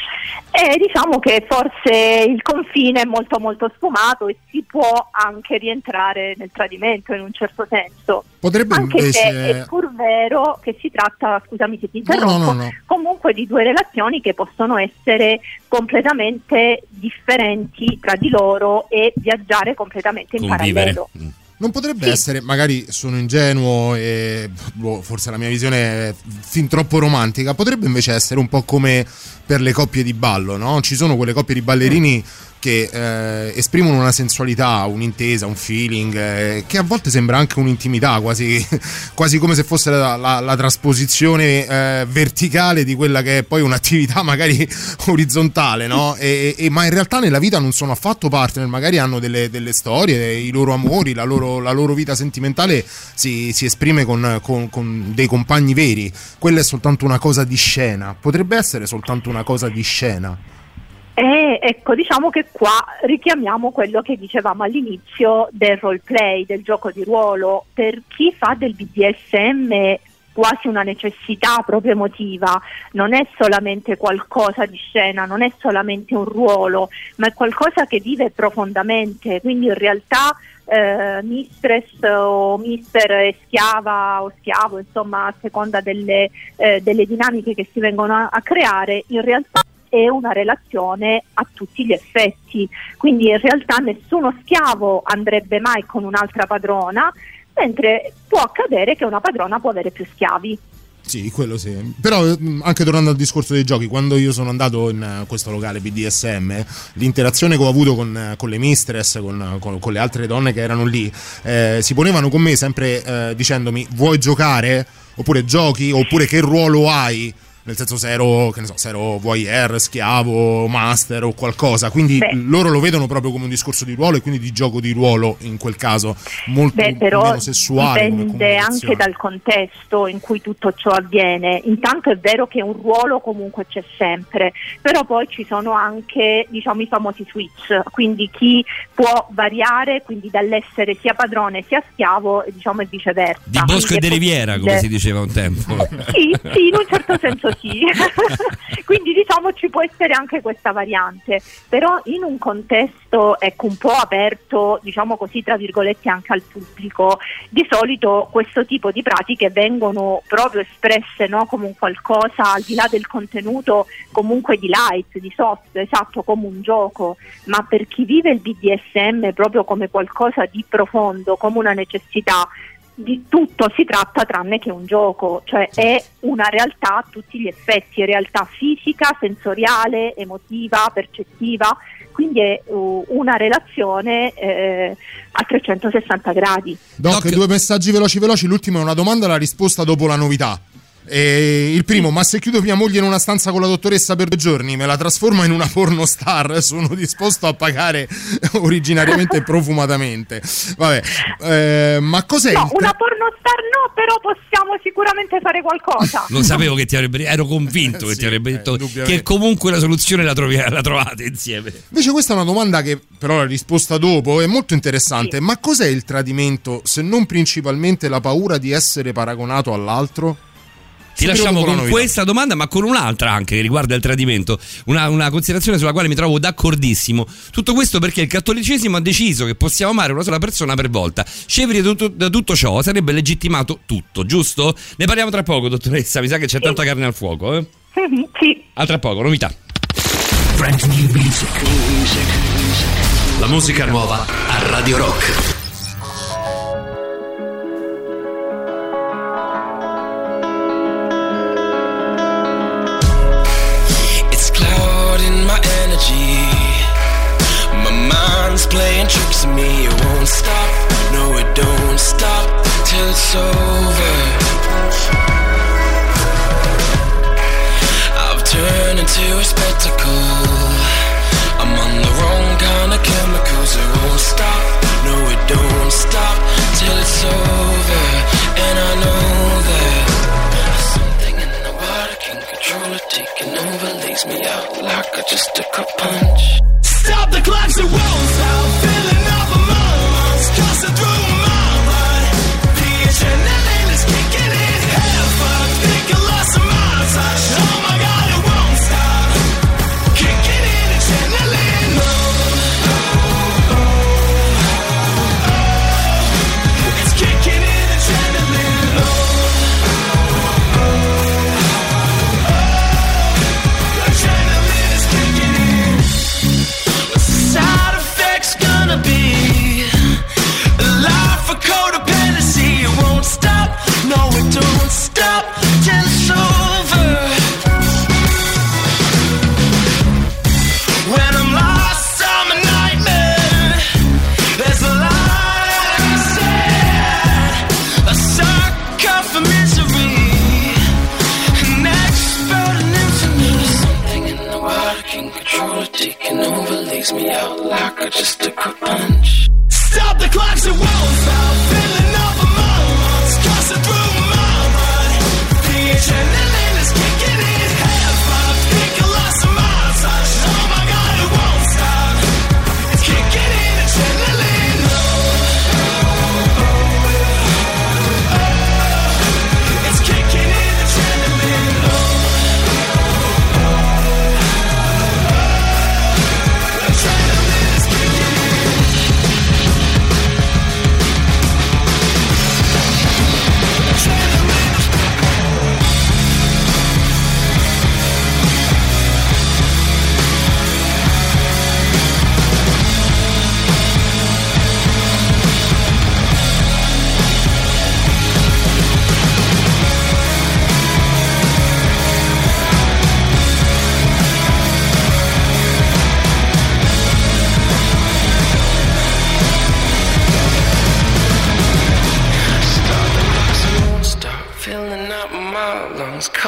Eh, diciamo che forse il confine è molto molto sfumato e si può anche rientrare nel tradimento in un certo senso. Potrebbe Anche invece. se è pur vero che si tratta, scusami se ti No, no, interrompo, no, no. comunque di due relazioni che possono essere completamente differenti tra di loro e viaggiare completamente in Convivere. parallelo. Mm. Non potrebbe Sì. essere, magari sono ingenuo e boh, forse la mia visione è fin troppo romantica, potrebbe invece essere un po' come per le coppie di ballo, no? Ci sono quelle coppie di ballerini che eh, esprimono una sensualità, un'intesa, un feeling, eh, che a volte sembra anche un'intimità, quasi, [laughs] quasi come se fosse la, la- la trasposizione eh, verticale di quella che è poi un'attività [laughs] magari orizzontale, no? E, e- ma in realtà nella vita non sono affatto partner, magari hanno delle, delle storie, i loro amori, la loro, la loro vita sentimentale si, si esprime con, con- con dei compagni veri. Quella è soltanto una cosa di scena, potrebbe essere soltanto una cosa di scena. E ecco, diciamo che qua richiamiamo quello che dicevamo all'inizio del roleplay, del gioco di ruolo. Per chi fa del BDSM quasi una necessità proprio emotiva, non è solamente qualcosa di scena, non è solamente un ruolo, ma è qualcosa che vive profondamente, quindi in realtà eh, mistress o mister è schiava o schiavo, insomma a seconda delle, eh, delle dinamiche che si vengono a, a creare, in realtà è una relazione a tutti gli effetti, quindi in realtà nessuno schiavo andrebbe mai con un'altra padrona, mentre può accadere che una padrona può avere più schiavi. Sì, quello sì. Però mh, anche tornando al discorso dei giochi, quando io sono andato in eh, questo locale BDSM, l'interazione che ho avuto con, eh, con le mistress, con, con- con le altre donne che erano lì, eh, si ponevano con me sempre eh, dicendomi vuoi giocare? Oppure giochi? Oppure che ruolo hai? Nel senso se ero, che ne so, se ero voyeur, schiavo, master o qualcosa. Quindi Beh. loro lo vedono proprio come un discorso di ruolo e quindi di gioco di ruolo in quel caso. Molto Beh, però meno sessuale. come dipende anche dal contesto in cui tutto ciò avviene. Intanto è vero che un ruolo comunque c'è sempre, però poi ci sono anche diciamo, i famosi switch, quindi chi può variare quindi dall'essere sia padrone sia schiavo diciamo, e viceversa. Di Bosco e Quindi di è Riviera, come si diceva un tempo. Sì, sì, in un certo senso sì. [laughs] Quindi diciamo ci può essere anche questa variante, però in un contesto ecco, un po' aperto, diciamo così, tra virgolette anche al pubblico, di solito questo tipo di pratiche vengono proprio espresse no, come un qualcosa al di là del contenuto comunque di light, di soft, esatto, come un gioco, ma per chi vive il BDSM proprio come qualcosa di profondo, come una necessità, di tutto si tratta tranne che un gioco, cioè è una realtà a tutti gli effetti, è realtà fisica, sensoriale, emotiva, percettiva, quindi è uh, una relazione eh, a 360 gradi. Doc, due messaggi veloci veloci. L'ultimo è una domanda, la risposta dopo la novità. E il primo, ma se chiudo mia moglie in una stanza con la dottoressa per due giorni, me la trasformo in una porno star? [laughs] Sono disposto a pagare originariamente e profumatamente. Vabbè, eh, ma cos'è No, una pornostar no, però possiamo sicuramente fare qualcosa. Lo sapevo che ti avrebbe ero convinto che ti avrebbe detto che comunque la soluzione la, trovi- la trovate insieme. Invece questa è una domanda che però la risposta dopo è molto interessante. Ma cos'è il tradimento se non principalmente la paura di essere paragonato all'altro? Ti lasciamo con novità. questa domanda, ma con un'altra anche che riguarda il tradimento. Una, una considerazione sulla quale mi trovo d'accordissimo. Tutto questo perché il cattolicesimo ha deciso che possiamo amare una sola persona per volta. Scevri da tutto, da tutto ciò sarebbe legittimato tutto, giusto? Ne parliamo tra poco, dottoressa. Mi sa che c'è tanta carne al fuoco. Eh? sì. A tra poco, novità. Music. La musica nuova a Radio Rock. Mind's playing tricks on me. It won't stop. No, it don't stop till it's over. I've turned into a spectacle. I'm on the wrong kind of chemicals. It won't stop. No, it don't stop till it's over. And I know that something in the water can control it, taking over, leaves me out like I just took a punch stop the clocks and rolls. How I'm feeling. Me a a out like I just a punch. Stop the clocks, it won't stop.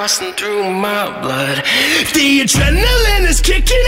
Coursing through my blood. The adrenaline is kicking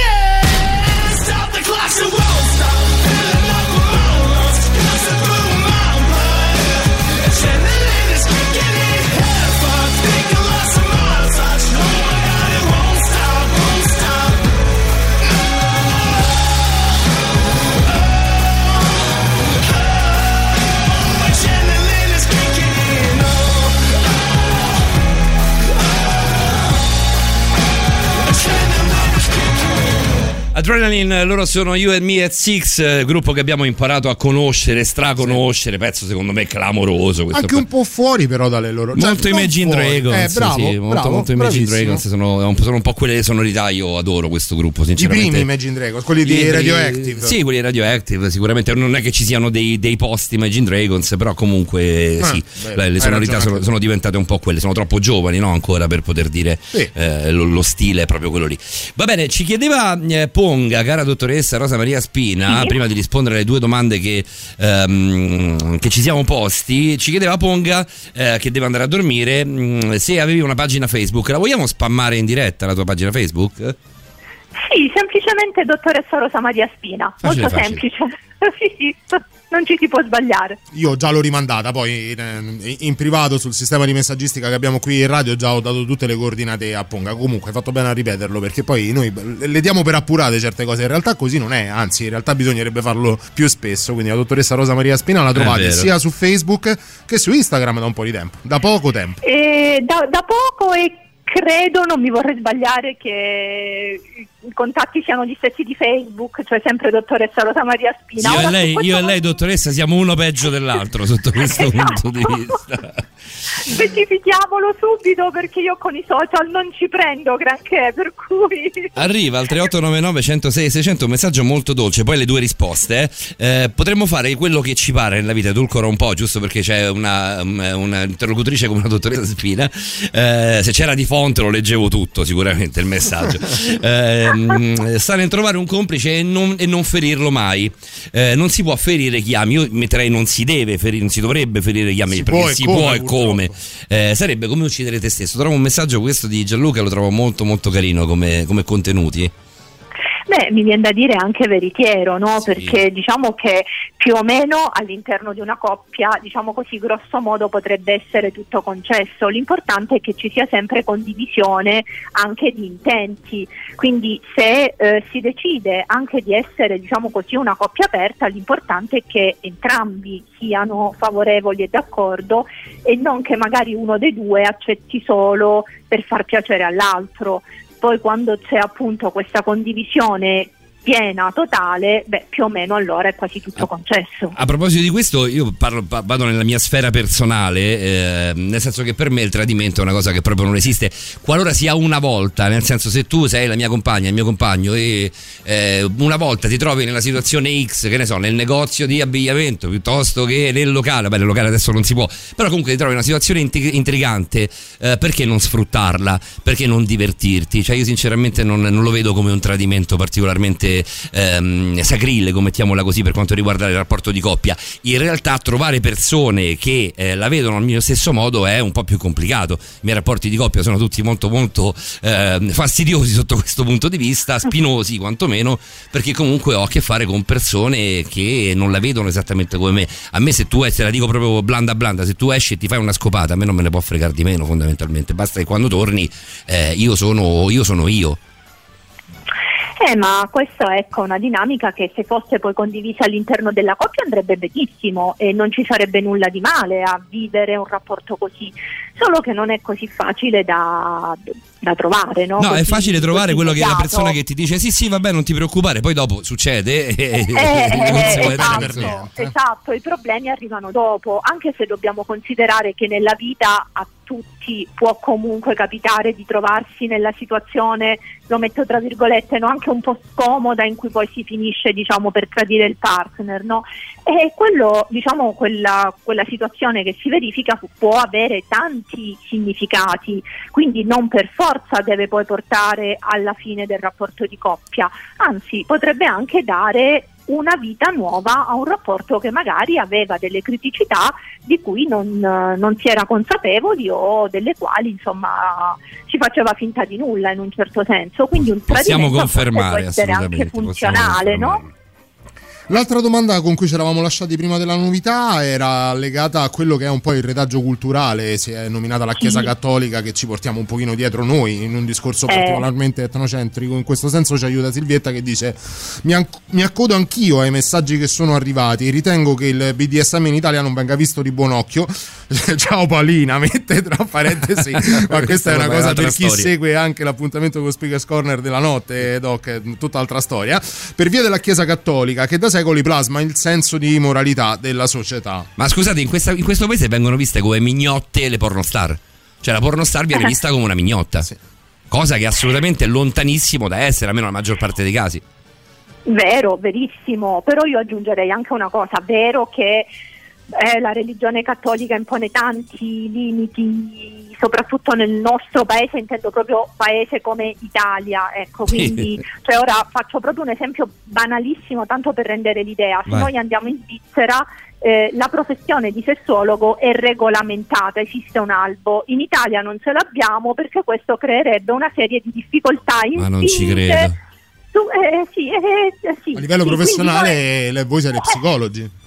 Adrenaline, loro sono You and Me at Six, eh, gruppo che abbiamo imparato a conoscere, straconoscere, pezzo secondo me clamoroso. Anche un po' fuori però dalle loro... cioè, Molto Imagine fuori. Dragons, Eh, bravo, sì, molto, bravo, molto Imagine bravissimo. Dragons sono, un po'- sono un po' quelle sonorità, io adoro questo gruppo I sinceramente. primi Imagine Dragons, quelli di I- Radioactive. Sì, quelli di Radioactive, sicuramente non è che ci siano dei, dei post Imagine Dragons, però comunque Ah, sì, vero, le, sonorità sono, sono diventate un po' quelle, sono troppo giovani no, ancora per poter dire Sì. eh, lo, lo stile è proprio quello lì. Va bene, ci chiedeva eh, Ponga, cara dottoressa Rosa Maria Spina, Sì. prima di rispondere alle due domande che, ehm, che ci siamo posti, ci chiedeva Ponga eh, che deve andare a dormire mh, se avevi una pagina Facebook. La vogliamo spammare in diretta la tua pagina Facebook? Sì, semplicemente dottoressa Rosa Maria Spina, Facile, molto facile. semplice. [laughs] sì, sì, non ci si può sbagliare. Io già l'ho rimandata, poi in, in privato sul sistema di messaggistica che abbiamo qui in radio già ho dato tutte le coordinate a Ponga. Comunque hai fatto bene a ripeterlo perché poi noi le diamo per appurate certe cose. In realtà così non è, anzi in realtà bisognerebbe farlo più spesso. Quindi la dottoressa Rosa Maria Spina la trovate sia su Facebook che su Instagram da un po' di tempo, da poco tempo. E da, da poco e credo, non mi vorrei sbagliare, che i contatti siano gli stessi di Facebook, cioè sempre dottoressa Rosa Maria Spina. io, e lei, io e lei, dottoressa, siamo uno peggio dell'altro sotto questo Esatto. punto di vista. [laughs] Specifichiamolo subito perché io con i social non ci prendo granché, per cui... [laughs] Arriva al 3899 106 600 un messaggio molto dolce, poi le due risposte. eh. Eh, potremmo fare quello che ci pare nella vita, edulcora un po', giusto perché c'è una, una interlocutrice come la dottoressa Spina. Eh, se c'era di fonte lo leggevo tutto, sicuramente il messaggio. [laughs] Eh, mh, sta nel trovare un complice e non, e non ferirlo mai. Eh, non si può ferire chi ami, io metterei non si deve ferire, non si dovrebbe ferire chi ami, Si perché può si come, può e come. Eh, sarebbe come uccidere te stesso. Trovo un messaggio questo di Gianluca, lo trovo molto molto carino come, come contenuti. Beh, mi viene da dire anche veritiero, no? Perché diciamo che più o meno all'interno di una coppia, diciamo così, grosso modo potrebbe essere tutto concesso. L'importante è che ci sia sempre condivisione anche di intenti. Quindi se eh, si decide anche di essere, diciamo così, una coppia aperta, l'importante è che entrambi siano favorevoli e d'accordo e non che magari uno dei due accetti solo per far piacere all'altro poi quando c'è appunto questa condivisione piena, totale, beh, più o meno allora è quasi tutto concesso. A proposito di questo, io parlo- pa- vado nella mia sfera personale, eh, nel senso che per me il tradimento è una cosa che proprio non esiste, qualora sia una volta, nel senso se tu sei la mia compagna, il mio compagno e eh, una volta ti trovi nella situazione X, che ne so, nel negozio di abbigliamento piuttosto che nel locale, beh nel locale adesso non si può, però comunque ti trovi in una situazione intri- intrigante, eh, perché non sfruttarla? Perché non divertirti? Cioè io sinceramente non, non lo vedo come un tradimento particolarmente ehm, sacrilego, mettiamola così, per quanto riguarda il rapporto di coppia. In realtà trovare persone che eh, la vedono al mio stesso modo è un po' più complicato. I miei rapporti di coppia sono tutti molto molto ehm, fastidiosi sotto questo punto di vista, [laughs] spinosi quantomeno, perché comunque ho a che fare con persone che non la vedono esattamente come me. A me se tu, eh, te la dico proprio blanda blanda, se tu esci e ti fai una scopata, a me non me ne può fregare di meno fondamentalmente, basta che quando torni eh, io sono io. Sono io. Eh, ma questa è ecco, una dinamica che se fosse poi condivisa all'interno della coppia andrebbe benissimo e non ci sarebbe nulla di male a vivere un rapporto così, solo che non è così facile da, da trovare. No, No, è facile trovare quello che è la persona che ti dice sì sì vabbè non ti preoccupare, poi dopo succede e Eh, [laughs] eh, esatto, esatto, i problemi arrivano dopo, anche se dobbiamo considerare che nella vita a tutti può comunque capitare di trovarsi nella situazione, lo metto tra virgolette, no? anche un po' scomoda in cui poi si finisce diciamo, per tradire il partner. No? E quello, diciamo, quella, quella situazione che si verifica può avere tanti significati, quindi non per forza deve poi portare alla fine del rapporto di coppia, anzi potrebbe anche dare una vita nuova a un rapporto che magari aveva delle criticità di cui non, non si era consapevoli o delle quali insomma si faceva finta di nulla in un certo senso. Quindi un Possiamo confermare, può essere anche funzionale, no? L'altra domanda con cui ci eravamo lasciati prima della novità era legata a quello che è un po' il retaggio culturale, si è nominata la Chiesa Sì. Cattolica che ci portiamo un pochino dietro noi in un discorso Eh. particolarmente etnocentrico. In questo senso ci aiuta Silvietta che dice mi, an- mi accodo anch'io ai messaggi che sono arrivati, ritengo che il BDSM in Italia non venga visto di buon occhio. [laughs] Ciao Paolina, mette tra parentesi, [laughs] ma questa è una cosa per chi storia. segue anche l'appuntamento con Speakers Corner della notte, Doc, è tutt'altra storia, per via della Chiesa Cattolica che da secoli plasma il senso di moralità della società. Ma scusate, in, questa- in questo paese vengono viste come mignotte le pornostar. Cioè la pornostar viene vista come una mignotta. Cosa che è assolutamente lontanissimo da essere, almeno nella maggior parte dei casi. Vero, verissimo, però io aggiungerei anche una cosa, vero che eh, la religione cattolica impone tanti limiti, soprattutto nel nostro paese, intendo proprio paese come Italia, ecco, quindi cioè ora faccio proprio un esempio banalissimo, tanto per rendere l'idea, se Vai. noi andiamo in Svizzera eh, la professione di sessuologo è regolamentata, esiste un albo, in Italia non ce l'abbiamo perché questo creerebbe una serie di difficoltà Ma non ci credo. su- eh, sì, eh, eh, sì, A livello sì, professionale le- voi siete psicologi.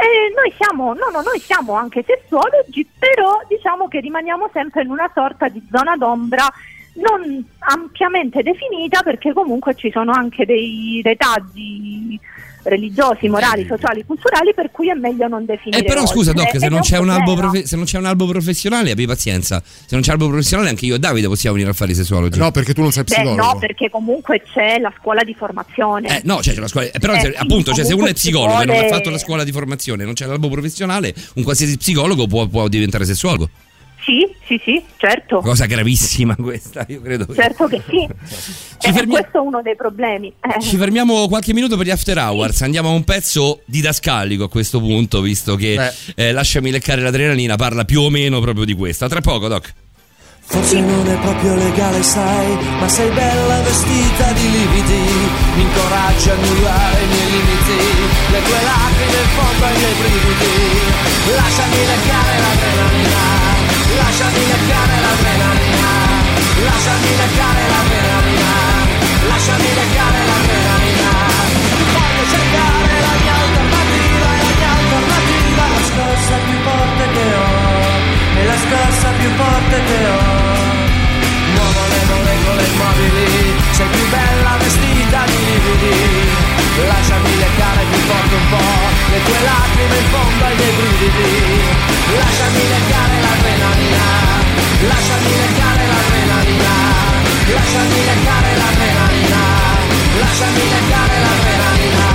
Eh, noi siamo, no, no, noi siamo anche sessuologi, però diciamo che rimaniamo sempre in una sorta di zona d'ombra non ampiamente definita perché comunque ci sono anche dei retaggi religiosi, morali, sociali, culturali per cui è meglio non definire. Eh, però scusa oltre. Doc, se Ed non, un albo problema. profe- se non c'è un albo professionale abbi pazienza. Se non c'è albo professionale anche io e Davide possiamo venire a fare i sessuologi. No, perché tu non sei Beh, no, perché comunque c'è la scuola di formazione. Eh, no, cioè, c'è la scuola. eh, però, Eh, se- sì, appunto, cioè, se uno è psicologo e non ha vuole- fatto la scuola di formazione, non c'è l'albo professionale, un qualsiasi psicologo può, può diventare sessuologo. Sì, sì, sì, certo. Cosa gravissima questa, io credo. che- Certo che sì. Eh, questo è uno dei problemi. Eh. Ci fermiamo qualche minuto per gli after hours. Andiamo a un pezzo didascalico a questo punto, visto che eh, Lasciami leccare l'adrenalina parla più o meno proprio di questo. A tra poco, Doc. Forse non è proprio legale, sai, ma sei bella vestita di lividi. Mi incoraggia a annullare i miei limiti, le tue lacrime in fondo ai miei brividi. Lasciami leccare l'adrenalina, lasciami leccare l'adrenalina, lasciami leccare l'adrenalina, lasciami leccare l'adrenalina. Voglio cercare la mia alternativa, e la mia alternativa è la scorsa più forte che ho, è la scorsa più forte che ho. Muovo le molecole immobili, sei più bella vestita di lividi. Lasciami leccare più forte un po', le tue lacrime in fondo ai miei brividi. Lasciami leccare l'adrenalina, lasciami leccare l'adrenalina, lasciami leccare l'adrenalina, lasciami leccare l'adrenalina.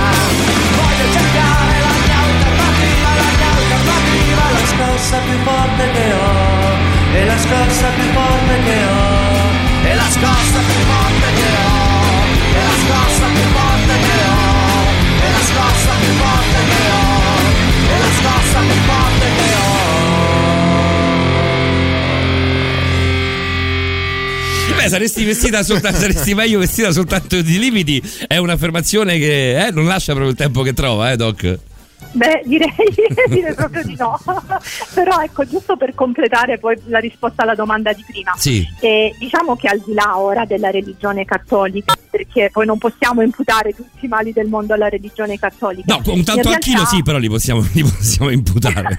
Voglio cercare la mia alternativa, la mia alternativa, la scossa più forte che ho, è la scossa più forte che ho, è la scossa più forte che ho, è la scossa più forte che ho, è la scossa più forte che ho, è la scossa più forte che ho. Beh, saresti vestita soltanto, [laughs] saresti meglio vestita soltanto di limiti. È un'affermazione che eh, non lascia proprio il tempo che trova, eh, Doc. Beh, direi, [laughs] direi proprio di no. [laughs] Però ecco, giusto per completare poi la risposta alla domanda di prima. Sì. Eh, diciamo che al di là ora della religione cattolica, perché poi non possiamo imputare tutti i mali del mondo alla religione cattolica. No, un tanto chilo realtà- sì, però li possiamo, [laughs] li possiamo imputare.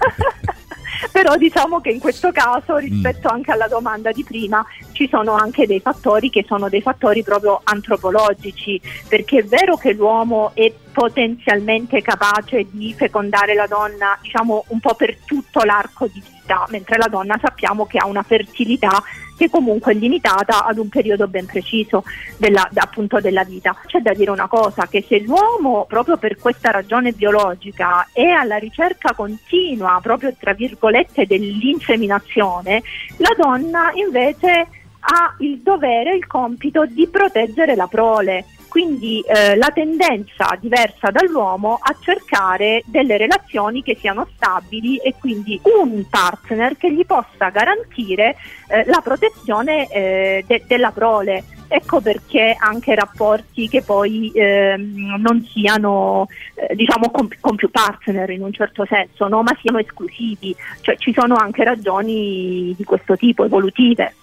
[laughs] Però diciamo che in questo caso, Mm. rispetto anche alla domanda di prima, ci sono anche dei fattori che sono dei fattori proprio antropologici, perché è vero che l'uomo è potenzialmente capace di fecondare la donna, diciamo, un po' per tutto l'arco di vita, mentre la donna sappiamo che ha una fertilità che comunque è limitata ad un periodo ben preciso della, appunto della vita. C'è da dire una cosa, che se l'uomo proprio per questa ragione biologica è alla ricerca continua, proprio tra virgolette, dell'inseminazione, la donna invece ha il dovere, il compito di proteggere la prole. Quindi eh, la tendenza diversa dall'uomo a cercare delle relazioni che siano stabili e quindi un partner che gli possa garantire eh, la protezione eh, de- della prole. ecco perché anche rapporti che poi ehm, non siano eh, diciamo con, con più partner in un certo senso, no? ma siano esclusivi, cioè ci sono anche ragioni di questo tipo evolutive.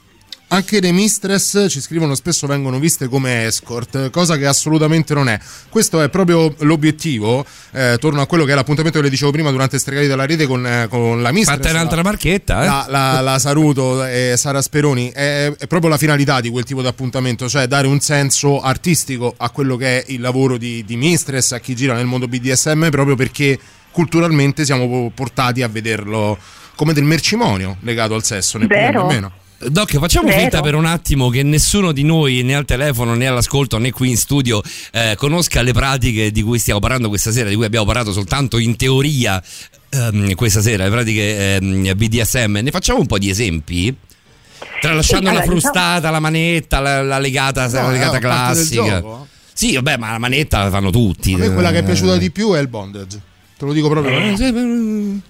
Anche le mistress ci scrivono spesso vengono viste come escort, cosa che assolutamente non è. Questo è proprio l'obiettivo. Eh, torno a quello che è l'appuntamento che le dicevo prima durante Stregali della Rete con, eh, con la mistress. Fatta un'altra marchetta, eh? La, la, la Saruto e Sara Speroni. È, è proprio la finalità di quel tipo di appuntamento, cioè dare un senso artistico a quello che è il lavoro di, di mistress, a chi gira nel mondo BDSM, proprio perché culturalmente siamo portati a vederlo come del mercimonio legato al sesso, né più né meno. Doc, facciamo Vero. finta per un attimo che nessuno di noi, né al telefono né all'ascolto né qui in studio, eh, conosca le pratiche di cui stiamo parlando questa sera, di cui abbiamo parlato soltanto in teoria ehm, questa sera, le pratiche ehm, BDSM. Ne facciamo un po' di esempi? Tralasciando Sì, la allora, frustata, la manetta, la, la legata, la No, legata parte del classica. Sì, vabbè, ma la manetta la fanno tutti. A me quella che è Eh. piaciuta di più è il bondage. Te lo dico proprio. Eh,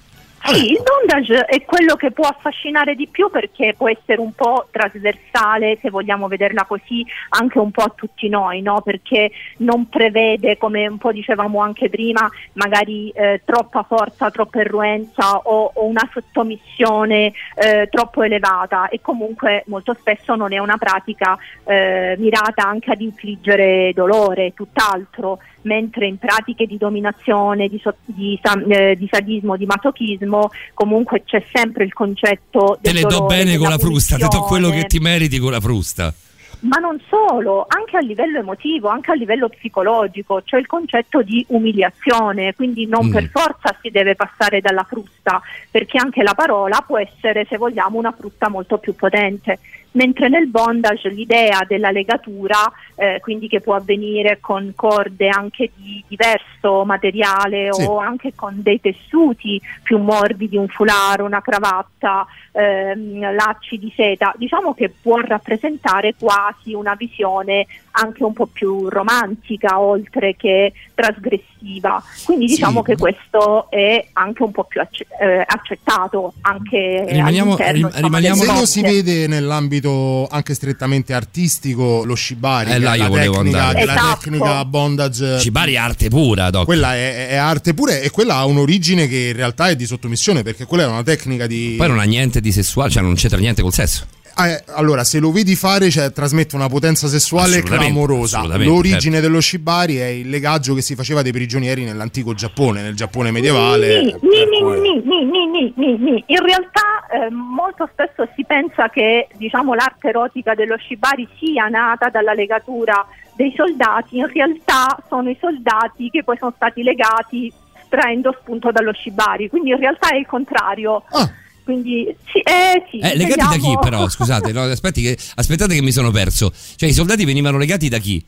sì, il bondage è quello che può affascinare di più perché può essere un po' trasversale, se vogliamo vederla così, anche un po' a tutti noi, no? perché non prevede, come un po' dicevamo anche prima, magari eh, troppa forza, troppa irruenza o, o una sottomissione eh, troppo elevata. E comunque molto spesso non è una pratica eh, mirata anche ad infliggere dolore, tutt'altro. Mentre in pratiche di dominazione, di, so- di sa- eh, di sadismo, di masochismo, comunque c'è sempre il concetto Te del le do bene con la frusta, te do quello punizione. che ti meriti con la frusta. Ma non solo, anche a livello emotivo, anche a livello psicologico, c'è il concetto di umiliazione, quindi non Mm. per forza si deve passare dalla frusta, perché anche la parola può essere, se vogliamo, una frusta molto più potente. Mentre nel bondage l'idea della legatura, eh, quindi che può avvenire con corde anche di diverso materiale Sì. o anche con dei tessuti più morbidi, un foulard, una cravatta, ehm, lacci di seta, diciamo che può rappresentare quasi una visione anche un po' più romantica oltre che trasgressiva. Quindi diciamo Sì. che questo è anche un po' più acce- eh, accettato anche Rimaniamo- rim- rimaniamo- Se lo si vede nell'ambito anche strettamente artistico, lo shibari, Eh, là la tecnica, Esatto. tecnica bondage. Cibari è arte pura, Doc. Quella è, è arte pure e quella ha un'origine che in realtà è di sottomissione perché quella è una tecnica di... Poi non ha niente di sessuale, cioè non c'entra niente col sesso. Eh, allora, se lo vedi fare, cioè, trasmette una potenza sessuale Assolutamente, clamorosa. assolutamente, L'origine certo. dello shibari è il legaggio che si faceva dei prigionieri nell'antico Giappone, nel Giappone medievale. Ni, per ni, cui- ni, ni, ni, ni, ni, ni. In realtà eh, molto spesso si pensa che diciamo, l'arte erotica dello shibari sia nata dalla legatura dei soldati, in realtà sono i soldati che poi sono stati legati traendo spunto dallo shibari, quindi in realtà è il contrario. Ah. Quindi sì, eh, sì, Eh, legati da chi però? Scusate, no, aspetti che- aspettate che mi sono perso. Cioè i soldati venivano legati da chi?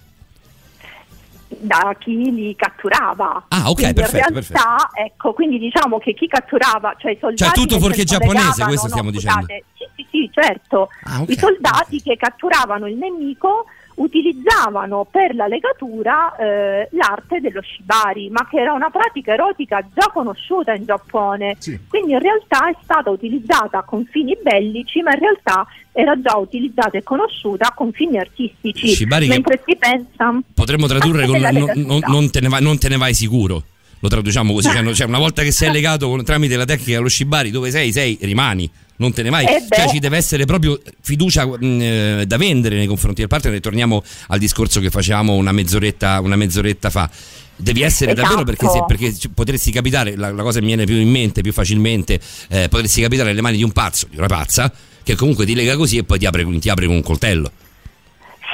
da chi li catturava. Ah, ok, Quindi perfetto, In realtà, ecco, quindi diciamo che chi catturava, cioè i soldati. Cioè, tutto fuorché giapponese, questo no, stiamo scusate, Sì, sì, sì, certo. Ah, ok. I soldati che catturavano il nemico utilizzavano per la legatura eh, l'arte dello shibari, ma che era una pratica erotica già conosciuta in Giappone. Sì. Quindi in realtà è stata utilizzata con fini bellici, ma in realtà era già utilizzata e conosciuta con fini artistici. Shibari mentre si pensa Potremmo tradurre con non, non- non te ne vai, non te ne vai sicuro. Lo traduciamo così, cioè, cioè, una volta che sei [laughs] legato con- tramite la tecnica allo shibari, dove sei, sei, rimani, non te ne vai. Eh. Cioè ci deve essere proprio fiducia mh, eh, da vendere nei confronti del partner. E torniamo al discorso che facevamo una mezz'oretta, una mezz'oretta fa. Devi essere Esatto. davvero perché, se- perché potresti capitare, la, la cosa che mi viene più in mente, più facilmente, eh, potresti capitare nelle mani di un pazzo, di una pazza, che comunque ti lega così e poi ti apre, ti apre con un coltello.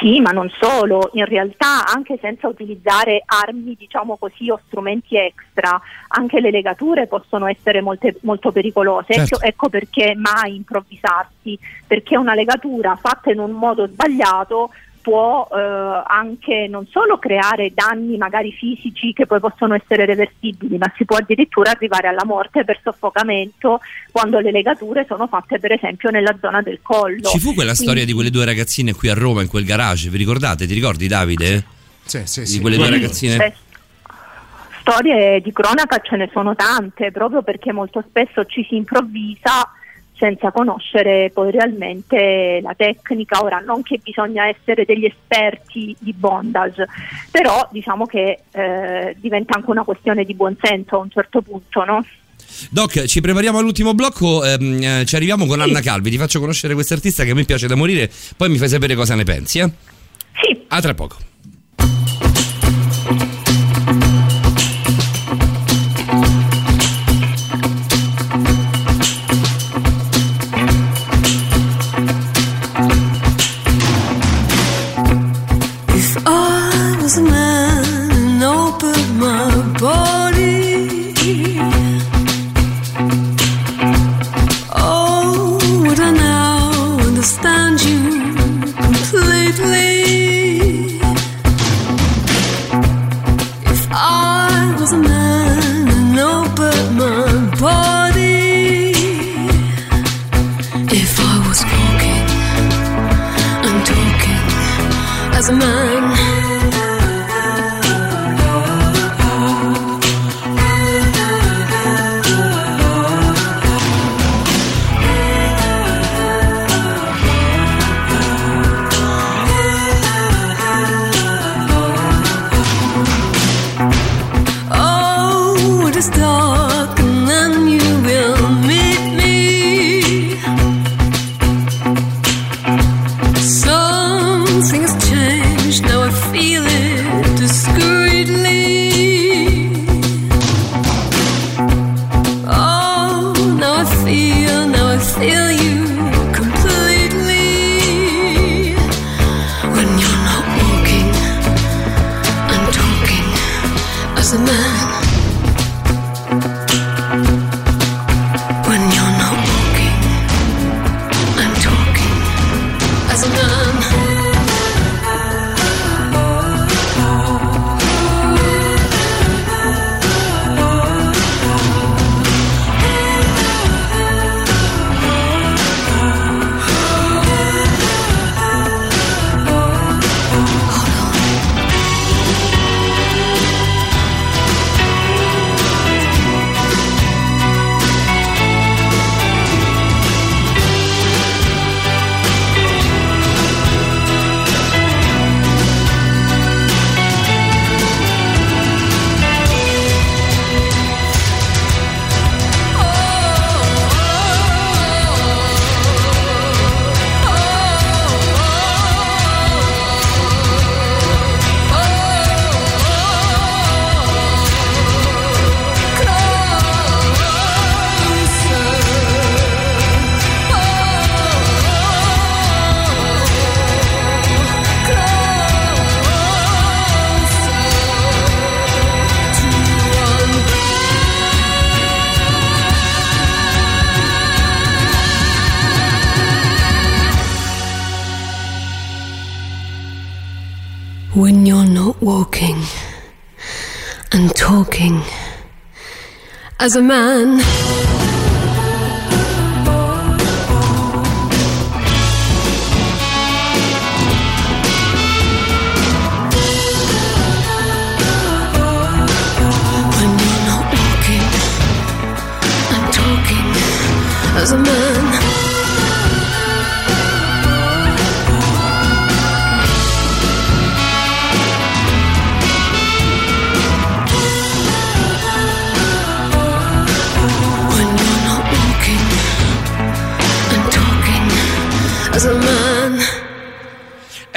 Sì, ma non solo, in realtà anche senza utilizzare armi, diciamo così, o strumenti extra, anche le legature possono essere molte- molto pericolose. Certo. Ecco, ecco perché mai improvvisarsi, perché una legatura fatta in un modo sbagliato può eh, anche non solo creare danni magari fisici che poi possono essere reversibili, ma si può addirittura arrivare alla morte per soffocamento quando le legature sono fatte per esempio nella zona del collo. Ci fu quella storia Quindi- di quelle due ragazzine qui a Roma in quel garage, vi ricordate? Ti ricordi Davide? Sì, sì, Di sì. quelle due Sì, ragazzine? beh, storie di cronaca ce ne sono tante, proprio perché molto spesso ci si improvvisa senza conoscere poi realmente la tecnica. Ora, non che bisogna essere degli esperti di bondage, però diciamo che eh, diventa anche una questione di buonsenso a un certo punto, no? Doc, ci prepariamo all'ultimo blocco, ehm, eh, ci arriviamo con Anna Calvi, ti faccio conoscere questa artista che a me piace da morire, poi mi fai sapere cosa ne pensi, eh? Sì. A tra poco. Aman. As a man.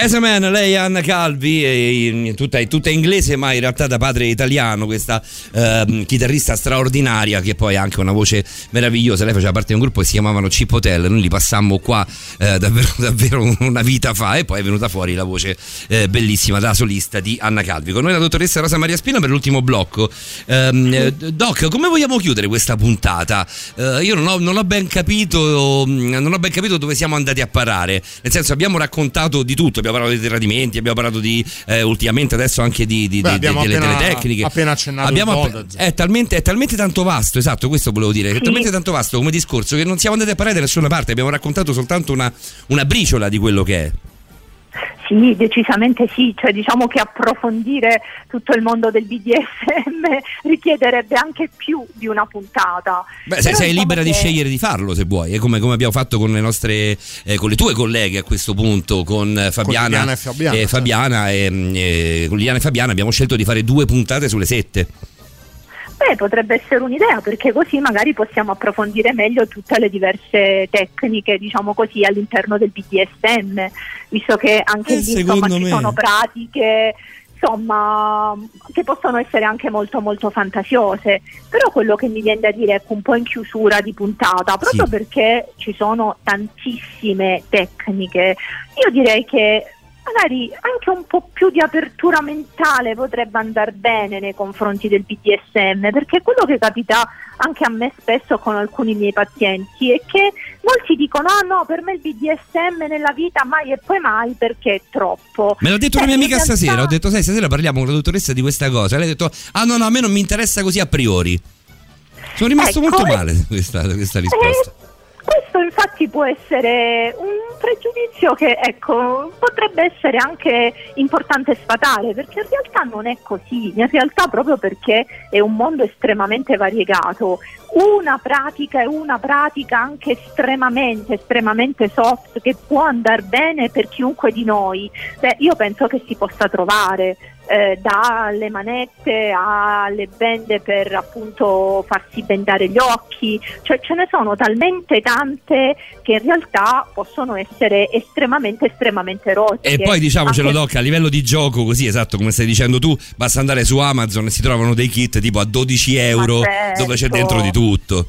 As a Man, lei è Anna Calvi, tutta, tutta inglese ma in realtà da padre italiano, questa ehm, chitarrista straordinaria che poi ha anche una voce meravigliosa, lei faceva parte di un gruppo che si chiamavano Chip Hotel, noi li passammo qua eh, davvero, [laughs] davvero una vita fa e poi è venuta fuori la voce eh, bellissima da solista di Anna Calvi. Con noi la dottoressa Rosa Maria Spina per l'ultimo blocco. Ehm, eh, Doc, come vogliamo chiudere questa puntata? Eh, io non ho, non ho ben capito, non ho ben capito dove siamo andati a parare, nel senso abbiamo raccontato di tutto, abbiamo parlato di tradimenti, abbiamo parlato di eh, ultimamente adesso anche di, di- Beh, di- delle, appena- delle tecniche. appena accennato Abbiamo bondage. è, talmente, è talmente tanto vasto, esatto, questo volevo dire, è talmente tanto vasto come discorso che non siamo andati a parlare da nessuna parte, abbiamo raccontato soltanto una, una briciola di quello che è. Sì, decisamente sì, cioè diciamo che approfondire tutto il mondo del BDSM [laughs] richiederebbe anche più di una puntata. Beh, sei, sei diciamo libera di che- scegliere di farlo se vuoi, è come, come abbiamo fatto con le nostre eh, con le tue colleghe a questo punto, con eh, Fabiana Liliana e Fabiana, e certo. Fabiana e, mm, eh, con Liliana e Fabiana abbiamo scelto di fare due puntate sulle sette. Beh, potrebbe essere un'idea perché così magari possiamo approfondire meglio tutte le diverse tecniche, diciamo così, all'interno del BDSM, visto che anche Eh, lì insomma, ci me. sono pratiche insomma che possono essere anche molto molto fantasiose però quello che mi viene da dire ecco un po' in chiusura di puntata proprio Sì. perché ci sono tantissime tecniche io direi che magari anche un po' più di apertura mentale potrebbe andare bene nei confronti del BDSM, perché quello che capita anche a me spesso con alcuni miei pazienti è che molti dicono ah no, per me il BDSM nella vita mai e poi mai perché è troppo. Me l'ha detto Cioè, una mia in amica realtà- stasera, ho detto sai stasera parliamo con la dottoressa di questa cosa, lei ha detto ah no no a me non mi interessa così a priori. Sono rimasto Ecco, molto male [laughs] questa, questa risposta. Eh, questo infatti può essere un pregiudizio che ecco, potrebbe essere anche importante sfatare perché in realtà non è così, in realtà proprio perché è un mondo estremamente variegato, una pratica è una pratica anche estremamente, estremamente soft che può andare bene per chiunque di noi, Beh, io penso che si possa trovare eh, dalle manette alle bende per appunto farsi bendare gli occhi, cioè ce ne sono talmente tante che in realtà possono essere estremamente estremamente erotiche. E poi diciamocelo Anche- Doc, a livello di gioco, così esatto come stai dicendo tu, basta andare su Amazon e si trovano dei kit tipo a 12 euro certo. dove c'è dentro di tutto.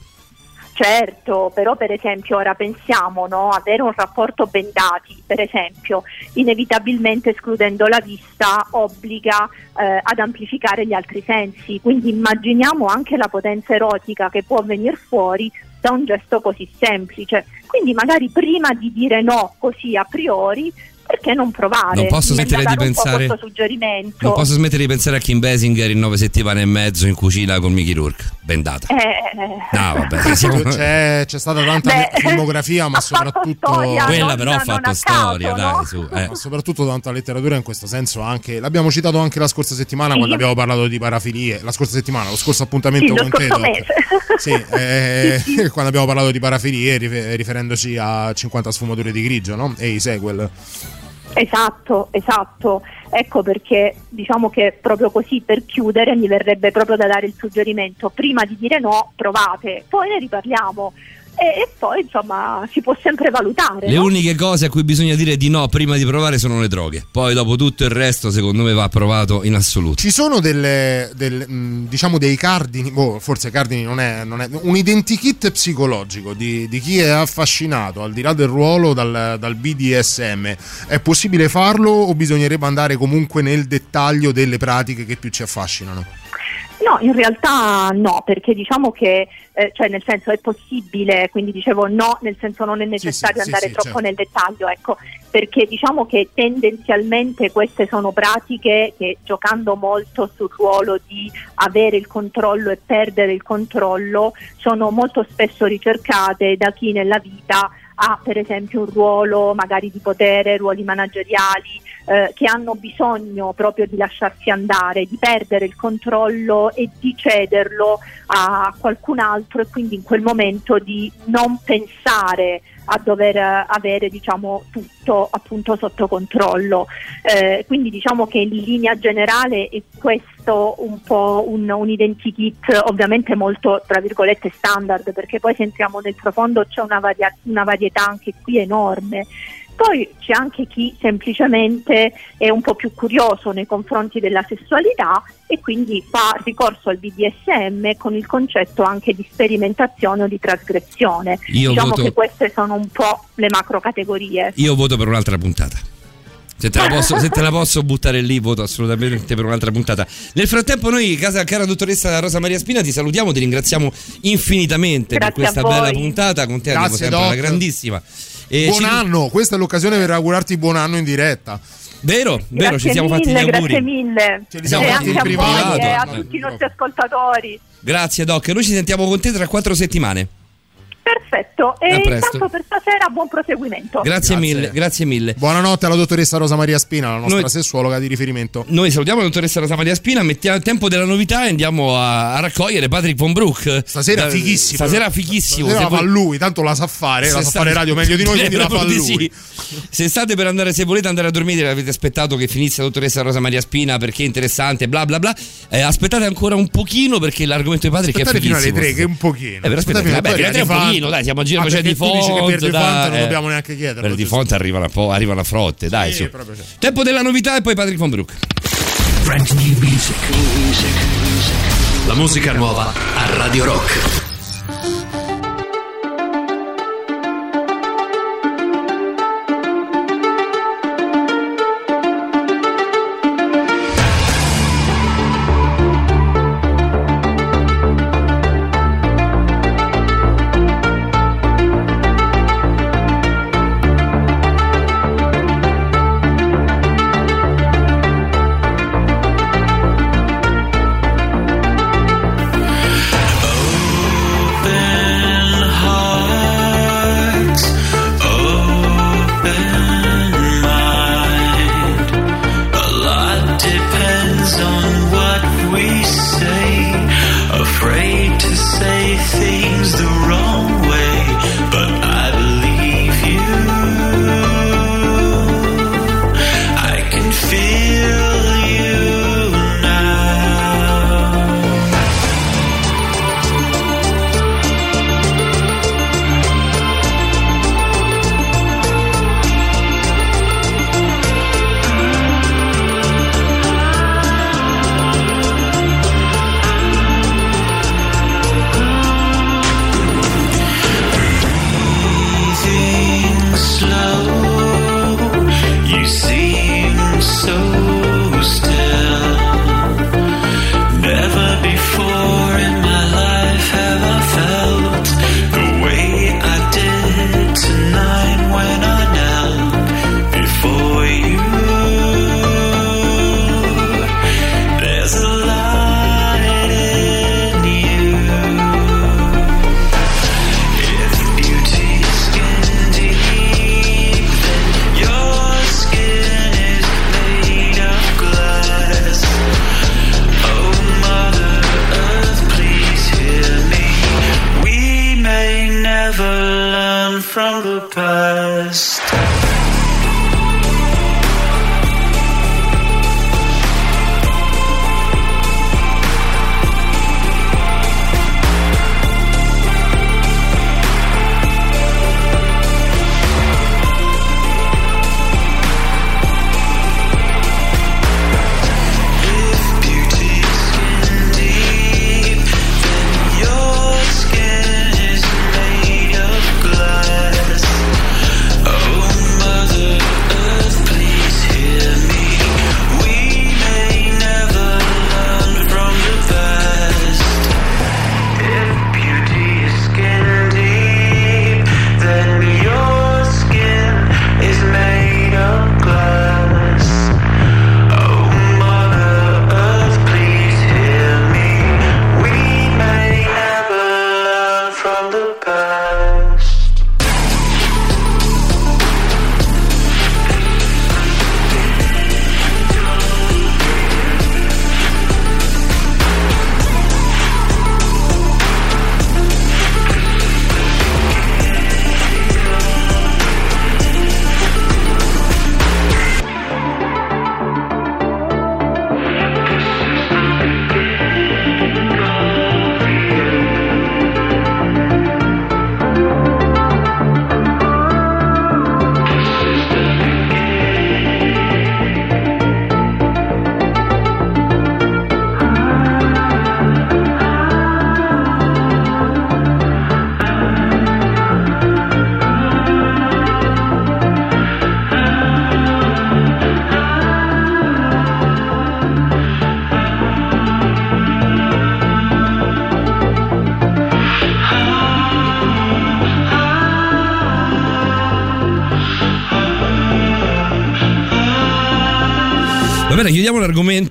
Certo, però per esempio ora pensiamo no, avere un rapporto bendati, per esempio, inevitabilmente escludendo la vista obbliga eh, ad amplificare gli altri sensi, quindi immaginiamo anche la potenza erotica che può venire fuori da un gesto così semplice. Quindi magari prima di dire no così a priori, perché non provare? Non posso smettere di pensare- questo suggerimento. Non posso smettere di pensare a Kim Basinger in nove settimane e mezzo in cucina con Mickey Rourke, bendata. Eh, No, vabbè, [laughs] siamo- c'è, c'è stata tanta Beh, [laughs] filmografia, ma soprattutto. storia, Quella non- però ha fatto storia, caso, dai, no? su. eh. Ma soprattutto tanta letteratura in questo senso anche l'abbiamo citato anche la scorsa settimana Sì. quando abbiamo parlato di parafilie la scorsa settimana lo scorso appuntamento Sì, con te mese. [laughs] Sì, eh, Sì, quando abbiamo parlato di parafilie rife- riferendoci a 50 sfumature di grigio no? e i sequel Esatto, esatto. Ecco perché diciamo che proprio così per chiudere mi verrebbe proprio da dare il suggerimento, prima di dire no, provate, poi ne riparliamo e, e poi insomma si può sempre valutare. Le no? uniche cose a cui bisogna dire di no prima di provare sono le droghe. Poi dopo tutto il resto secondo me va provato in assoluto. ci sono delle, del- mh, diciamo dei cardini boh, forse cardini non è, non è un identikit psicologico di, di chi è affascinato al di là del ruolo dal, dal BDSM è possibile farlo o bisognerebbe andare comunque nel dettaglio delle pratiche che più ci affascinano No, in realtà no, perché diciamo che, eh, cioè nel senso è possibile, quindi dicevo no, nel senso non è necessario sì, andare sì, troppo certo. nel dettaglio, ecco, perché diciamo che tendenzialmente queste sono pratiche che giocando molto sul ruolo di avere il controllo e perdere il controllo sono molto spesso ricercate da chi nella vita ha per esempio un ruolo magari di potere, ruoli manageriali, eh, che hanno bisogno proprio di lasciarsi andare, di perdere il controllo e di cederlo a qualcun altro e quindi in quel momento di non pensare a dover eh, avere diciamo tutto appunto sotto controllo. Eh, quindi diciamo che in linea generale è questo un po' un, un identikit ovviamente molto tra virgolette standard perché poi se entriamo nel profondo c'è una, varia- una varietà anche qui enorme. Poi c'è anche chi semplicemente è un po' più curioso nei confronti della sessualità e quindi fa ricorso al BDSM con il concetto anche di sperimentazione o di trasgressione. Io diciamo voto- che queste sono un po' le macro categorie. Io voto per un'altra puntata. Se te, la posso, se te la posso buttare lì, voto assolutamente per un'altra puntata. Nel frattempo, noi, casa, cara dottoressa Rosa Maria Spina, ti salutiamo, ti ringraziamo infinitamente Grazie per questa bella puntata. Con te andiamo Grazie, sempre alla Doc. grandissima. E buon ci- anno questa è l'occasione per augurarti buon anno in diretta Vero, vero, grazie ci siamo mille, fatti gli auguri. grazie mille. Ce li siamo e fatti in a privato. voi e a tutti i nostri ascoltatori. Grazie, Doc. Noi ci sentiamo con te tra quattro settimane. Perfetto, e intanto per stasera buon proseguimento. Grazie, mille, grazie mille. Buonanotte alla dottoressa Rosa Maria Spina, la nostra Noi- sessuologa di riferimento. Noi salutiamo la dottoressa Rosa Maria Spina, mettiamo tempo della novità e andiamo a, a raccogliere Patrick Von Brook. Stasera Eh, fighissimo. Stasera fighissimo. Stasera Se la fa lui, tanto la sa fare, la sa sta- fare radio meglio di noi, [laughs] quindi la fa lui. sì. Se state per andare, se volete andare a dormire, avete aspettato che finisse la dottoressa Rosa Maria Spina perché è interessante, bla bla bla. eh, aspettate ancora un pochino perché l'argomento di Patrick Aspettate è fino alle fighissimo. tre, che è un pochino. Eh, però aspetta, Aspettate fino vabbè, alle fino alle tre un Font. Pochino, dai, siamo a giro, Ah, c'è di font, per di font non eh. dobbiamo neanche chiederlo. Per di font arrivano a, po', arrivano a frotte, dai, Sì. Tempo della novità e poi Patrick Von Brook. Brand new music. La musica nuova a Radio Rock.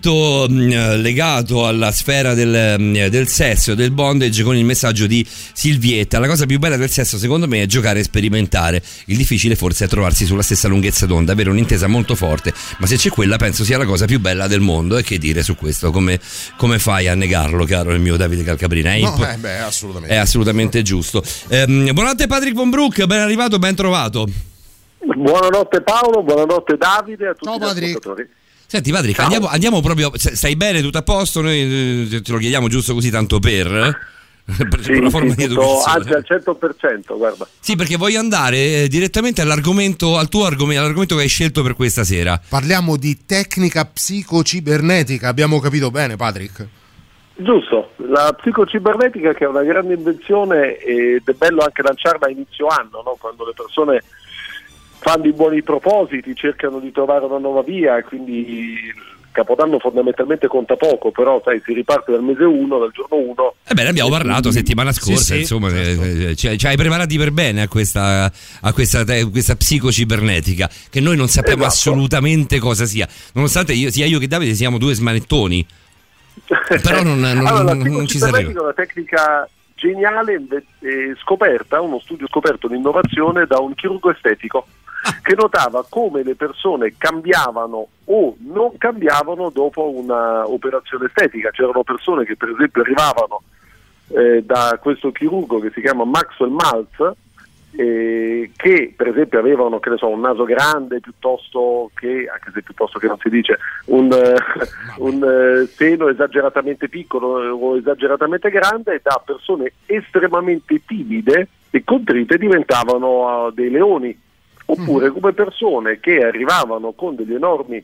L'argomento mh, legato alla sfera del, mh, del sesso e del bondage con il messaggio di Silvietta. La cosa più bella del sesso, secondo me, è giocare e sperimentare. Il difficile forse è trovarsi sulla stessa lunghezza d'onda, avere un'intesa molto forte, ma se c'è quella penso sia la cosa più bella del mondo. E che dire su questo? Come, come fai a negarlo, caro il mio Davide Calcabrina? È, No, impo- eh, beh, assolutamente. è assolutamente giusto. Ehm, buonanotte Patrick Von Brook, ben arrivato, ben trovato. Buonanotte Paolo, buonanotte Davide a tutti gli ascoltatori. Senti Patrick, andiamo, andiamo proprio. Stai bene, tutto a posto? Noi eh, te lo chiediamo giusto così tanto per. eh? [laughs] per Sì, una forma sì, di tutto- educazione. anzi al 100%, guarda. Sì, perché voglio andare eh, direttamente all'argomento, al tuo argomento, all'argomento che hai scelto per questa sera. Parliamo di tecnica psicocibernetica, abbiamo capito bene, Patrick? Giusto, la psicocibernetica che è una grande invenzione ed è bello anche lanciarla a inizio anno, no? quando le persone fanno i buoni propositi, cercano di trovare una nuova via e quindi il Capodanno fondamentalmente conta poco, però sai, si riparte dal mese 1, dal giorno 1. Ebbene, ne abbiamo parlato settimana Sì, scorsa, sì, insomma, eh, eh, ci, ci hai preparati per bene a questa, a questa, te- questa psicocibernetica, che noi non sappiamo Esatto. assolutamente cosa sia, nonostante io, sia io che Davide siamo due smanettoni. [laughs] Però non, non- allora, la non ci è una tecnica geniale eh, scoperta, uno studio scoperto di innovazione da un chirurgo estetico che notava come le persone cambiavano o non cambiavano dopo un'operazione estetica. C'erano persone che per esempio arrivavano eh, da questo chirurgo che si chiama Maxwell Maltz eh, che per esempio avevano che ne so, un naso grande piuttosto che, anche se piuttosto che non si dice, un, eh, [laughs] un eh, seno esageratamente piccolo eh, o esageratamente grande, da persone estremamente timide e contrite diventavano eh, dei leoni. Oppure come persone che arrivavano con degli enormi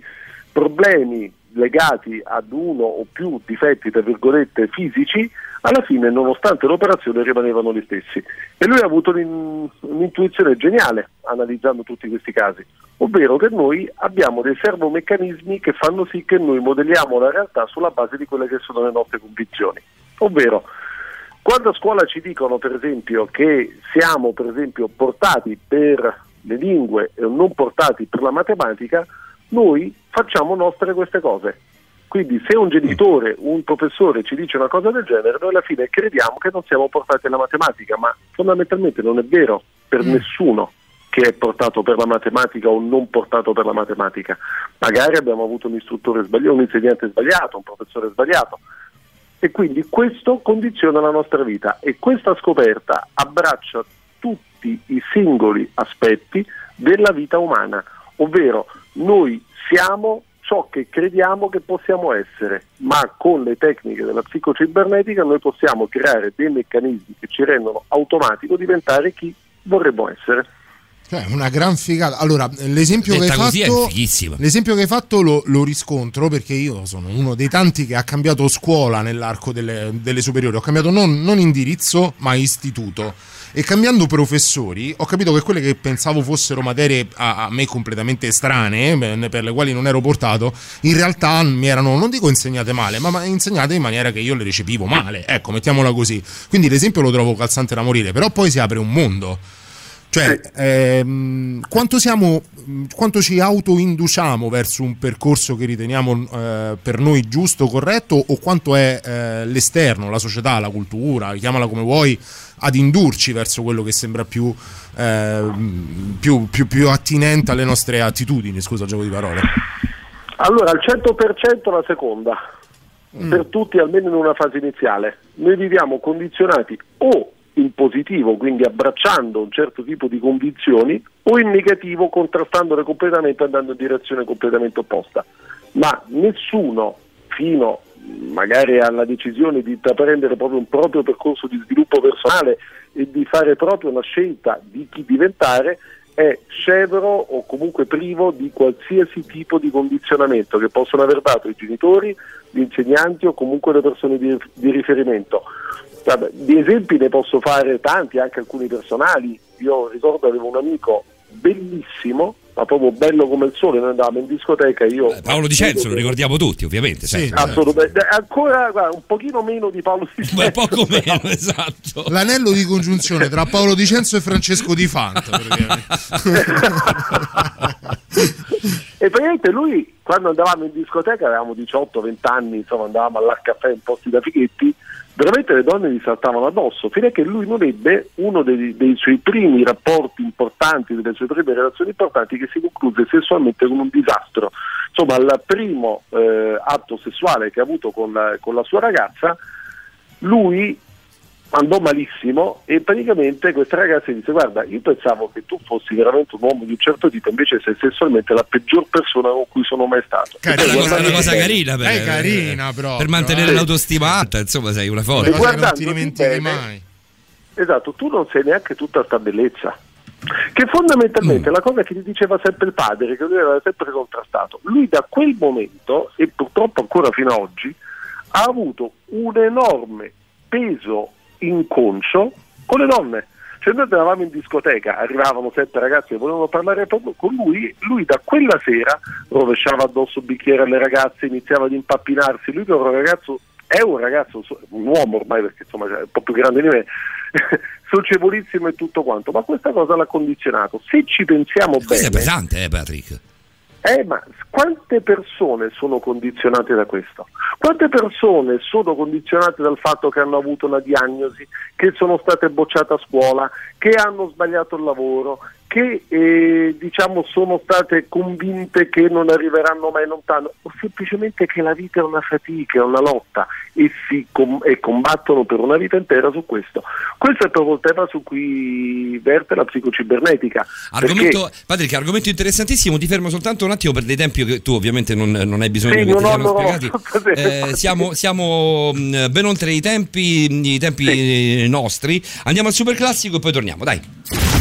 problemi legati ad uno o più difetti, tra virgolette, fisici, alla fine, nonostante l'operazione, rimanevano gli stessi. E lui ha avuto un'in- un'intuizione geniale analizzando tutti questi casi, ovvero che noi abbiamo dei servomeccanismi che fanno sì che noi modelliamo la realtà sulla base di quelle che sono le nostre convinzioni. Ovvero, quando a scuola ci dicono per esempio che siamo per esempio portati per le lingue e non portati per la matematica, noi facciamo nostre queste cose. Quindi se un genitore, un professore ci dice una cosa del genere, noi alla fine crediamo che non siamo portati alla matematica, ma fondamentalmente non è vero per nessuno che è portato per la matematica o non portato per la matematica. Magari abbiamo avuto un istruttore sbagliato, un insegnante sbagliato, un professore sbagliato, e quindi questo condiziona la nostra vita e questa scoperta abbraccia tutti i singoli aspetti della vita umana, ovvero noi siamo ciò che crediamo che possiamo essere, ma con le tecniche della psicocibernetica noi possiamo creare dei meccanismi che ci rendono automatico diventare chi vorremmo essere. Cioè, una gran figata. Allora, l'esempio che hai fatto, l'esempio che hai fatto lo, lo riscontro perché io sono uno dei tanti che ha cambiato scuola nell'arco delle, delle superiori. Ho cambiato non, non indirizzo, ma istituto. E cambiando professori, ho capito che quelle che pensavo fossero materie a, a me completamente estranee, beh, per le quali non ero portato, in realtà mi erano, non dico insegnate male, ma, ma insegnate in maniera che io le recepivo male. Ecco, mettiamola così. Quindi l'esempio lo trovo calzante da morire, però poi si apre un mondo. Cioè, ehm, quanto, siamo, quanto ci autoinduciamo verso un percorso che riteniamo eh, per noi giusto, corretto, o quanto è eh, l'esterno, la società, la cultura, chiamala come vuoi, ad indurci verso quello che sembra più, ehm, più, più- più attinente alle nostre attitudini, scusa, gioco di parole. Allora, al 100% la seconda, per tutti almeno in una fase iniziale. Noi viviamo condizionati o in positivo, quindi abbracciando un certo tipo di convinzioni, o in negativo, contrastandole completamente, andando in direzione completamente opposta. Ma nessuno, fino magari alla decisione di intraprendere proprio un proprio percorso di sviluppo personale e di fare proprio una scelta di chi diventare, è scevro o comunque privo di qualsiasi tipo di condizionamento che possono aver dato i genitori, gli insegnanti o comunque le persone di, di riferimento. Di esempi ne posso fare tanti, anche alcuni personali. Io ricordo avevo un amico bellissimo, ma proprio bello come il sole, noi andavamo in discoteca io... Paolo Di Cenzo, lo ricordiamo tutti, ovviamente. certo. Assolutamente, ancora guarda, un pochino meno di Paolo Di Cenzo. Ma poco meno, esatto. L'anello di congiunzione tra Paolo Di Cenzo e Francesco Di Fanta. [laughs] E praticamente lui, quando andavamo in discoteca, avevamo 18-20 anni, insomma, andavamo all'Ar Caffè in posti da fighetti, veramente le donne gli saltavano addosso, fino a che lui non ebbe uno dei, dei suoi primi rapporti importanti, delle sue prime relazioni importanti, che si concluse sessualmente con un disastro. Insomma, al primo eh, atto sessuale che ha avuto con la, con la sua ragazza, lui andò malissimo e praticamente questa ragazza disse guarda io pensavo che tu fossi veramente un uomo di un certo tipo invece sei sessualmente la peggior persona con cui sono mai stato È una cosa, una cosa carina per, È carina proprio, per mantenere eh. l'autostima alta, insomma, sei una E forza. Cose che non ti dimentichi bene- mai. esatto tu non sei neanche tutta sta bellezza che fondamentalmente Mm. la cosa che ti diceva sempre il padre che lui aveva sempre contrastato lui da quel momento e purtroppo ancora fino ad oggi ha avuto un enorme peso inconscio con le donne. Cioè noi andavamo in discoteca, arrivavano sette ragazzi che volevano parlare con lui, lui da quella sera rovesciava addosso il bicchiere alle ragazze, iniziava ad impappinarsi, lui che era un ragazzo, è un ragazzo, un uomo ormai perché insomma è un po' più grande di me, [laughs] socievolissimo e tutto quanto, ma questa cosa l'ha condizionato. Se ci pensiamo Questo è bene, pesante, eh, Patrick. Eh, ma quante persone sono condizionate da questo? Quante persone sono condizionate dal fatto che hanno avuto una diagnosi, che sono state bocciate a scuola, che hanno sbagliato il lavoro, che eh, diciamo sono state convinte che non arriveranno mai lontano, o semplicemente che la vita è una fatica, è una lotta e, si com- e combattono per una vita intera su questo. Questo è proprio il tema su cui verte la psicocibernetica. Argomento, perché- Patrick, argomento interessantissimo. Ti fermo soltanto un attimo per dei tempi che tu ovviamente non, non hai bisogno Sì, che [laughs] non ho spiegati. Eh, siamo siamo, ben oltre i tempi, i tempi eh, nostri. Andiamo al super classico e poi torniamo, dai.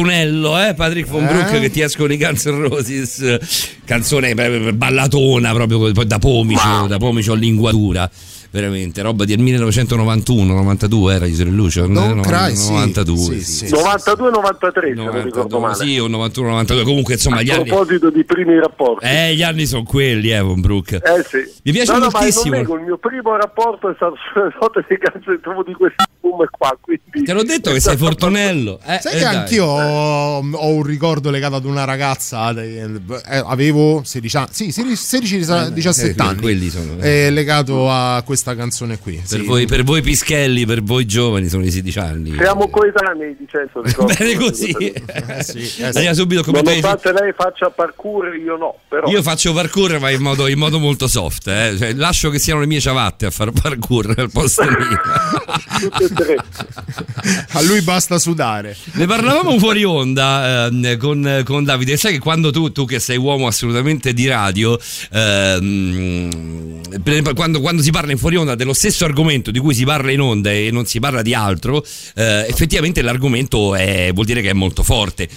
Fortunello, eh? Patrick von Eh? Brook che ti escono i Guns N' Roses. Canzone eh, ballatona proprio da pomicio, da pomicio a linguatura. Veramente, roba del 1991, 92 era Isola Lucio? Don't No, cry, sì. 92. Sì, sì. sì. 92-93 se non ricordo male. Sì, o 91, 92. Comunque, insomma, gli A anni. proposito di primi rapporti. Eh, gli anni sono quelli, eh, von Brook. Eh sì. Mi piace no, no, moltissimo. Nego, il mio primo rapporto è stato [laughs] sulle note di canzoni di questo album qua. Quindi... Te l'ho detto che sei Fortunello. Eh, Sai eh, che dai. anch'io ho, ho un ricordo legato ad una ragazza, eh, avevo 16 anni, sì, 16-17 eh, anni, quelli sono- eh, legato a questa canzone qui. Per, sì. voi, per voi pischelli, per voi giovani sono i 16 anni. Siamo coetanei, Vincenzo. [laughs] ricordo. Bene così. Eh sì, eh sì. Andiamo subito come Nonostante lei faccia parkour, io no. Però. Io faccio parkour ma in modo, in modo molto soft, eh. Cioè, lascio che siano le mie ciabatte a fare parkour al posto mio. Tutte e tre. A lui basta sudare. Ne parlavamo fuori onda ehm, con, con Davide. Sai che quando tu, tu che sei uomo assolutamente di radio, ehm, quando, quando si parla in fuori onda dello stesso argomento di cui si parla in onda e non si parla di altro, eh, effettivamente l'argomento è- vuol dire che è molto forte.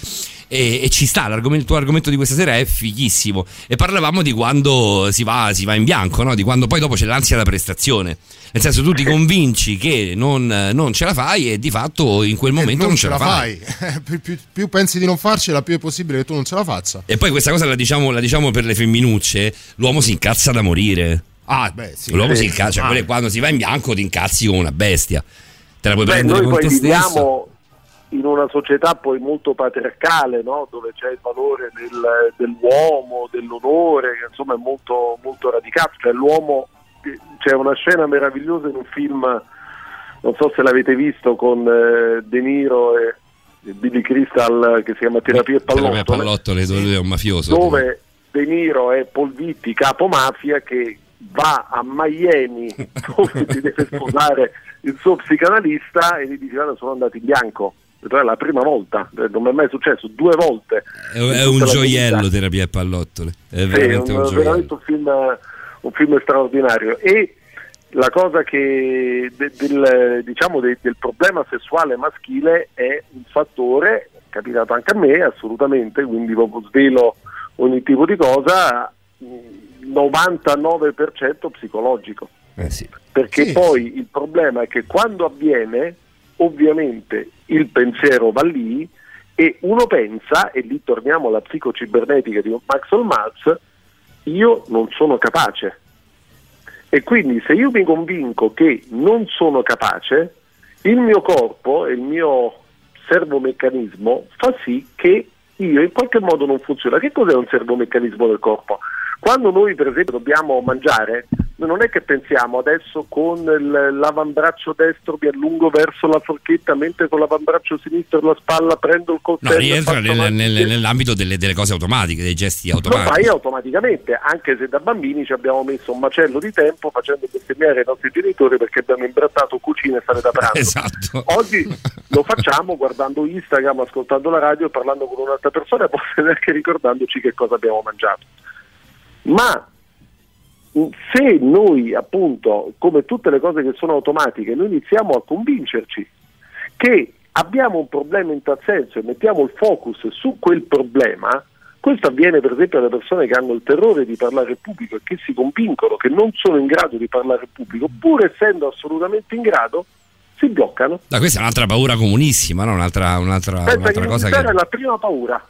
E, e ci sta, l'argomento, il tuo argomento di questa sera è fighissimo. E parlavamo di quando si va, si va in bianco, no? di quando poi dopo c'è l'ansia da prestazione. Nel senso, tu ti convinci che non, non ce la fai e di fatto in quel momento Eh, non, ce la fai. fai. [laughs] più, più- più pensi di non farcela, più è possibile che tu non ce la faccia. E poi questa cosa la diciamo, la diciamo per le femminucce, l'uomo si incazza da morire. Ah, beh, sì. l'uomo Sì, si incazza, cioè, ah. quando si va in bianco ti incazzi come una bestia. Te la puoi Beh, prendere noi con poi te stesso. viviamo in una società poi molto patriarcale, no? dove c'è il valore del- dell'uomo, dell'onore, che insomma è molto, molto radicato. Cioè, l'uomo, c'è una scena meravigliosa in un film, non so se l'avete visto, con eh, De Niro e e Billy Crystal che si chiama Terapia e Terapia Pallottole, pallottole, dove è un mafioso. dove De Niro è Polvitti, capo mafia, che va a Miami [laughs] dove si deve sposare il suo psicanalista e gli dice guarda sono andato in bianco. Detto, È la prima volta, eh, non mi è mai successo, due volte. È, è un gioiello vita. terapia e pallottole. È Sì, veramente un, un, gioiello. veramente un film, un film straordinario. E la cosa che de- del, diciamo de- del problema sessuale maschile è un fattore, è capitato anche a me assolutamente, quindi proprio svelo ogni tipo di cosa, mh, 99% psicologico. Eh sì. Perché Sì. poi il problema è che quando avviene, ovviamente il pensiero va lì e uno pensa, e lì torniamo alla psicocibernetica di Maxwell Maltz, io non sono capace. E quindi se io mi convinco che non sono capace, il mio corpo e il mio servomeccanismo fa sì che io in qualche modo non funziona. Che cos'è un servomeccanismo del corpo? Quando noi per esempio dobbiamo mangiare, non è che pensiamo adesso con l'avambraccio destro mi allungo verso la forchetta, mentre con l'avambraccio sinistro la spalla prendo il No, coltello. e rientra nel- e nel- nell'ambito delle, delle cose automatiche, dei gesti Lo fai automatici. automaticamente, anche se da bambini ci abbiamo messo un macello di tempo facendo bestemmiare i nostri genitori perché abbiamo imbrattato cucina e sale da pranzo. [laughs] Esatto. Oggi lo facciamo guardando Instagram, ascoltando la radio, parlando con un'altra persona e forse neanche ricordandoci che cosa abbiamo mangiato. Ma se noi appunto, come tutte le cose che sono automatiche, noi iniziamo a convincerci che abbiamo un problema in tal senso e mettiamo il focus su quel problema, questo avviene per esempio alle persone che hanno il terrore di parlare pubblico e che si convincono che non sono in grado di parlare pubblico, pur essendo assolutamente in grado, si bloccano. Ma questa è un'altra paura comunissima, no? un'altra, un'altra, un'altra che cosa che... è la prima paura.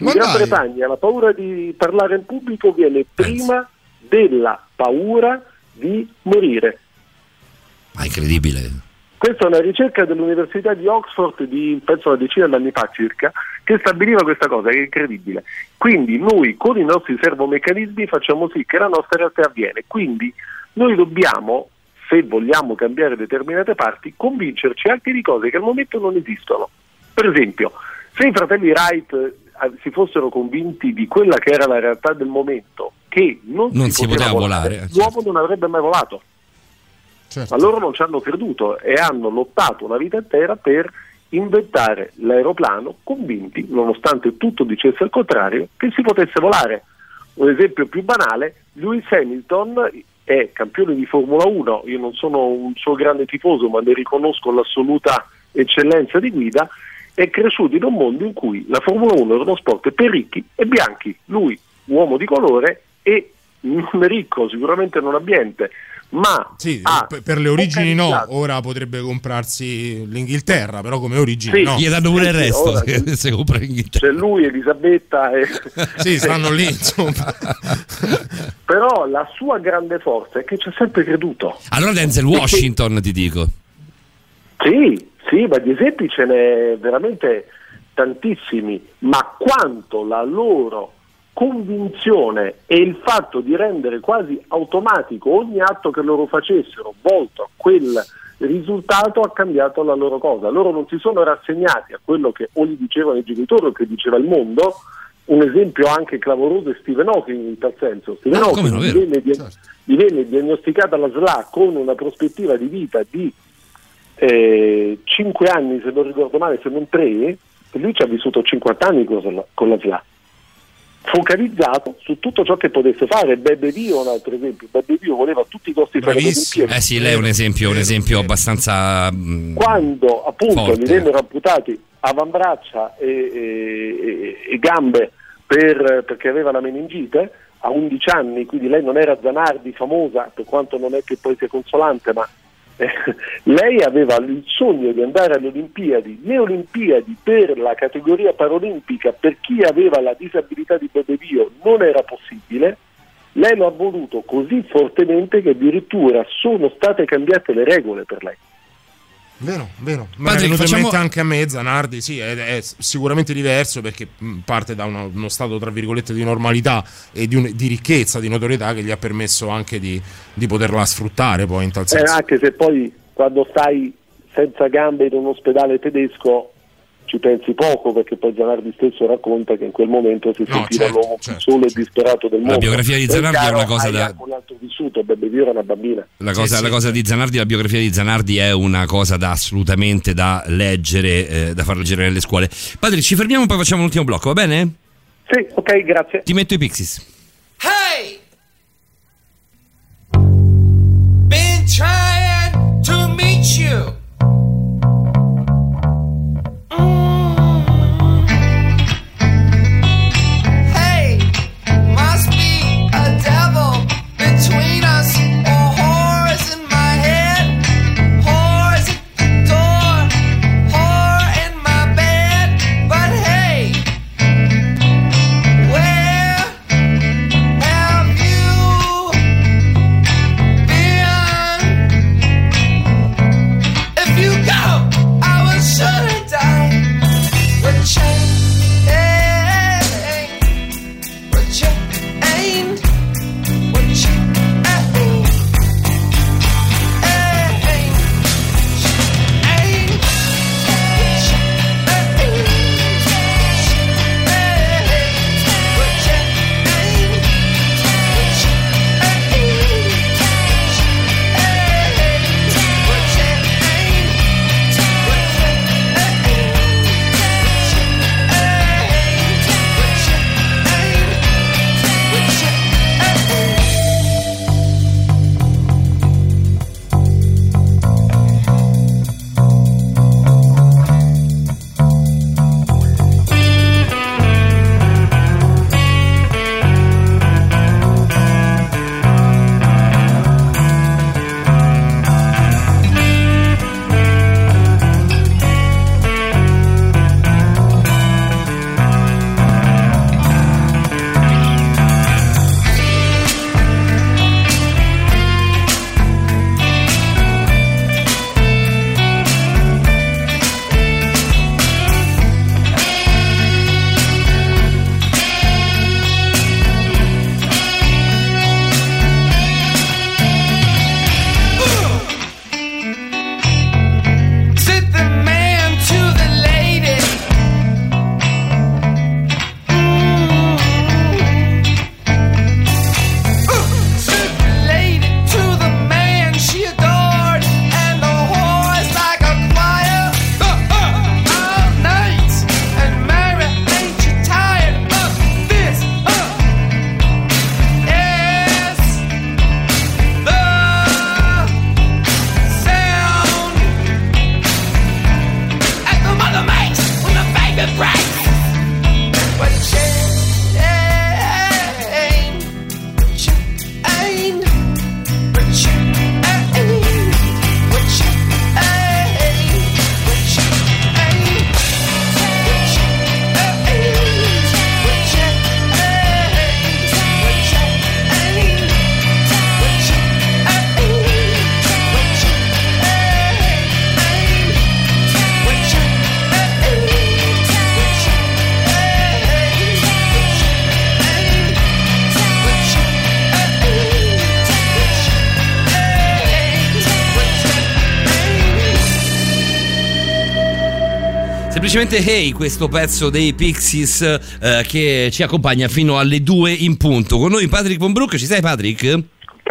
In Gran. Bretagna la paura di parlare in pubblico viene prima della paura di morire. Ma è incredibile. Questa è una ricerca dell'Università di Oxford di penso una decina d'anni fa circa che stabiliva questa cosa, che è incredibile. Quindi noi con i nostri servomeccanismi facciamo sì che la nostra realtà avviene. Quindi noi dobbiamo, se vogliamo cambiare determinate parti, convincerci anche di cose che al momento non esistono. Per esempio, se i fratelli Wright si fossero convinti di quella che era la realtà del momento, che non, Non si poteva volare, eh, l'uomo non avrebbe mai volato. Certo. Ma loro non ci hanno creduto e hanno lottato una vita intera per inventare l'aeroplano convinti, nonostante tutto dicesse il contrario, che si potesse volare. Un esempio più banale, Lewis Hamilton è campione di Formula 1, io non sono un suo grande tifoso ma ne riconosco l'assoluta eccellenza di guida è cresciuto in un mondo in cui la Formula 1 era uno sport per ricchi e bianchi. Lui, uomo di colore e non ricco, sicuramente non abbiente, ma Sì, ha per- le origini no, ora potrebbe comprarsi l'Inghilterra, però come origini Sì. no. Gli danno pure il resto ora- [laughs] se, se compra in Inghilterra. C'è lui, Elisabetta e... [laughs] Sì, stanno lì, insomma. [laughs] Però la sua grande forza è che ci ha sempre creduto. Allora Denzel Washington ti dico. Sì, sì, ma di esempi ce n'è veramente tantissimi, ma quanto la loro convinzione e il fatto di rendere quasi automatico ogni atto che loro facessero volto a quel risultato ha cambiato la loro cosa. Loro non si sono rassegnati a quello che o gli dicevano i genitori o che diceva il mondo. Un esempio anche clamoroso è Stephen Hawking in tal senso. Stephen Ah, Hawking no, gli vero. venne, dia- gli venne diagnosticata la SLA con una prospettiva di vita di 5 anni, se non ricordo male, se non 3, e lui ci ha vissuto 50 anni con la, SLA. Focalizzato su tutto ciò che potesse fare. Bebe Dio, un altro esempio. Bebe Dio voleva a tutti i costi fare. Eh sì, lei è un esempio, un esempio abbastanza. mm, Quando appunto Forte. gli vennero amputati avambraccia e, e- e- e gambe per- perché aveva la meningite a 11 anni, quindi lei non era Zanardi famosa, per quanto non è che poi sia consolante, ma eh, lei aveva il sogno di andare alle Olimpiadi, le Olimpiadi per la categoria paralimpica per chi aveva la disabilità di Bebevio non era possibile, lei lo ha voluto così fortemente che addirittura sono state cambiate le regole per lei. Vero, vero. Ma è Patrick, venuto facciamo- anche a me Zanardi, sì, è, è sicuramente diverso perché parte da uno, uno stato, tra virgolette, di normalità e di, un- di ricchezza, di notorietà che gli ha permesso anche di, di poterla sfruttare poi in tal Eh, senso. anche se poi quando stai senza gambe in un ospedale tedesco ci pensi poco perché poi Zanardi stesso racconta che in quel momento si No, sentiva certo, l'uomo più solo e disperato del mondo. biografia di Zanardi è una cosa da- un altro vissuto, Bebe Dio era una bambina. La cosa, la cosa di Zanardi, la biografia di Zanardi è una cosa da assolutamente da leggere, eh, da far leggere nelle scuole. Padre, ci fermiamo e poi facciamo l'ultimo blocco, va bene? Sì, ok, grazie. Ti metto i Pixies. Hey! Been trying to meet you. Semplicemente Hey, questo pezzo dei Pixies eh, che ci accompagna fino alle 2 in punto. Con noi Patrick Von Brook, ci sei Patrick?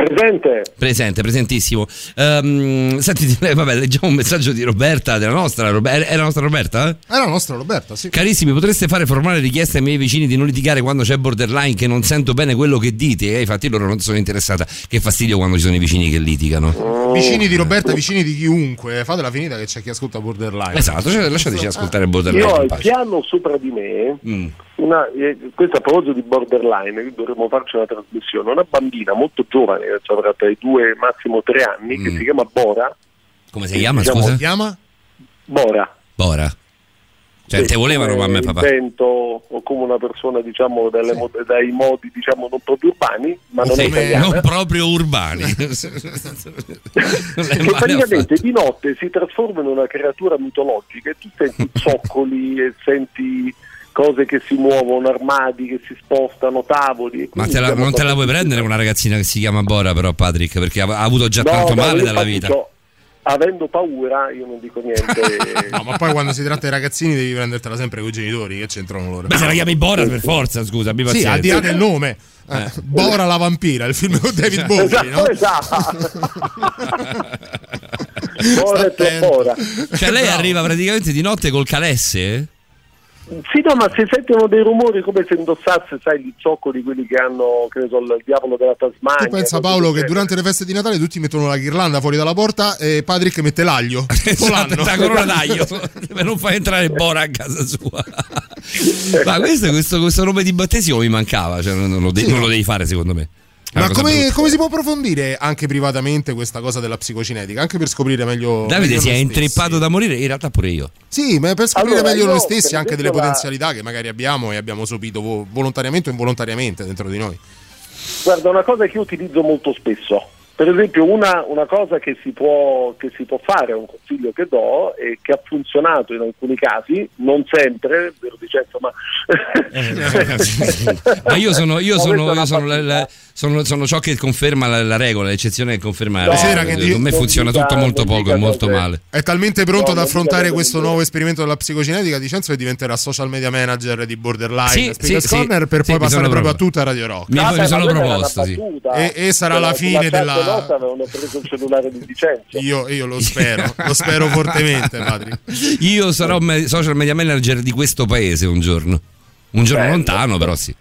Presente. Presente, presentissimo. Ehm, senti, [laughs] eh, vabbè, leggiamo un messaggio di Roberta, della nostra, Robe- è la nostra Roberta? È la nostra Roberta, sì. Carissimi, potreste fare formale richiesta ai miei vicini di non litigare quando c'è borderline, che non sento bene quello che dite. E infatti loro non sono interessata. Che fastidio quando ci sono i vicini che litigano. Vicini di Roberta, vicini di chiunque. Fatela finita che c'è chi ascolta Borderline. Esatto, cioè, lasciateci ascoltare borderline. Io ho il piano sopra di me, Mm. Una, eh, questo a proposito di borderline, dovremmo farci una trasmissione, una bambina molto giovane, che avrà tra i due massimo tre anni, che si chiama Bora. Come si chiama, Diciamo- scusa? Si chiama? Bora. Bora. Cioè, Sì, te volevano come mamma e papà? invento o come una persona diciamo dalle mo- dai modi diciamo non proprio urbani ma non Sì, è italiana non proprio urbani. [laughs] [laughs] che praticamente di notte si trasforma in una creatura mitologica e tu senti [laughs] zoccoli e senti cose che si muovono, armadi che si spostano, tavoli. Ma te la- non te la vuoi prendere una ragazzina che si chiama Bora, però, Patrick? Perché ha, ha avuto già No, tanto no, male dalla vita. c'ho- avendo paura io non dico niente. [laughs] No, ma poi quando si tratta di ragazzini devi prendertela sempre con i genitori, che c'entrano loro. Beh, se la chiami Bora per forza, scusa, abbi Sì, al di là del nome. Eh, Eh. Bora la vampira, il film con David Bowie, no? esatto. [laughs] Bora e Bora. Cioè, lei arriva praticamente di notte col calesse? Sì, no, ma si sentono dei rumori come se indossasse, sai, gli zoccoli, quelli che hanno, che ne so, il diavolo della Tasmania. Tu pensa Paolo che durante le feste di Natale tutti mettono la ghirlanda fuori dalla porta e Patrick mette l'aglio. [laughs] Esatto, la corona d'aglio [laughs] per non far entrare Bora a casa sua. [laughs] Ma questo, questo, questo nome di battesimo mi mancava, cioè non, lo de- non lo devi fare secondo me. Ma come, come si può approfondire anche privatamente questa cosa della psicocinetica? Anche per scoprire meglio. Davide meglio si è intrippato da morire, in realtà pure io. Sì, ma per scoprire Allora, meglio io, noi stessi, anche delle la- potenzialità che magari abbiamo e abbiamo sopito vo- volontariamente o involontariamente dentro di noi. Guarda, una cosa che io utilizzo molto spesso. Per esempio, una, una cosa che si, può, che si può fare, un consiglio che do, e che ha funzionato in alcuni casi, non sempre, ve lo dicendo, ma... Ma io sono, io [laughs] sono, io sono, la- la- sono- sono ciò che conferma la, la regola, l'eccezione che conferma la No, regola. che Per Dio- me funziona dica- tutto molto poco e molto male. È talmente pronto No, ad affrontare questo nuovo esperimento della psicocinetica di Cenzo che diventerà social media manager di Borderline Sì, sì, Corner sì, per poi passare proprio a tutta Radio Rock. Mi, mi ma sono proposto, sì. E- e sarà la fine della- nota avevano preso il cellulare di Vicenza. Io, io lo spero, lo spero fortemente, Patrick. [laughs] Io sarò me- social media manager di questo paese un giorno. Un giorno Bello. lontano, però sì.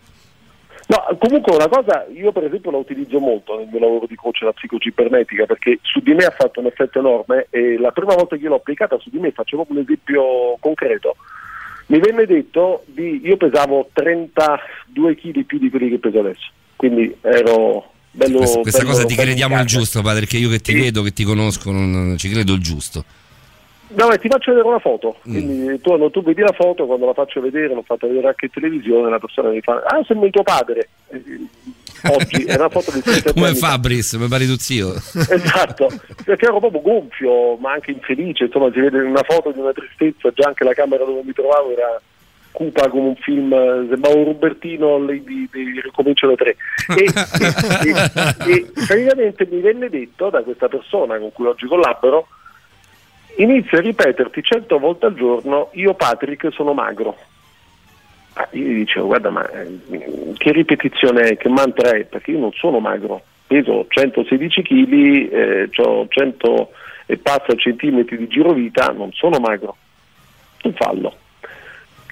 No, comunque una cosa, io per esempio la utilizzo molto nel mio lavoro di coach della psicocibernetica perché su di me ha fatto un effetto enorme e la prima volta che l'ho applicata su di me, faccio proprio un esempio concreto, mi venne detto di, io pesavo 32 kg più di quelli che peso adesso, quindi ero bello... Questa, questa bello- cosa ti crediamo il giusto, padre, perché io che ti Sì. vedo, che ti conosco, non, ci credo il giusto. No, ti faccio vedere una foto. Mm. Quindi tu, tu vedi la foto, quando la faccio vedere, l'ho fatta vedere anche in televisione, la persona mi fa: Ah, sembri tuo padre. Eh, Oggi è una foto di [laughs] 7 Come. Fabris, mi pare tu zio. [laughs] Esatto, perché ero proprio gonfio, ma anche infelice. Insomma, si vede una foto di una tristezza. Già anche la camera dove mi trovavo era cupa come un film. eh, Sembrava un Robertino lì di, di Ricomincio da tre. E, e- e- e praticamente mi venne detto da questa persona con cui oggi collaboro inizia a ripeterti cento volte al giorno io Patrick sono magro Ah, io gli dicevo guarda ma eh, che ripetizione è, che mantra è perché io non sono magro peso 116 kg eh, ho 100 e passa centimetri di girovita non sono magro tu fallo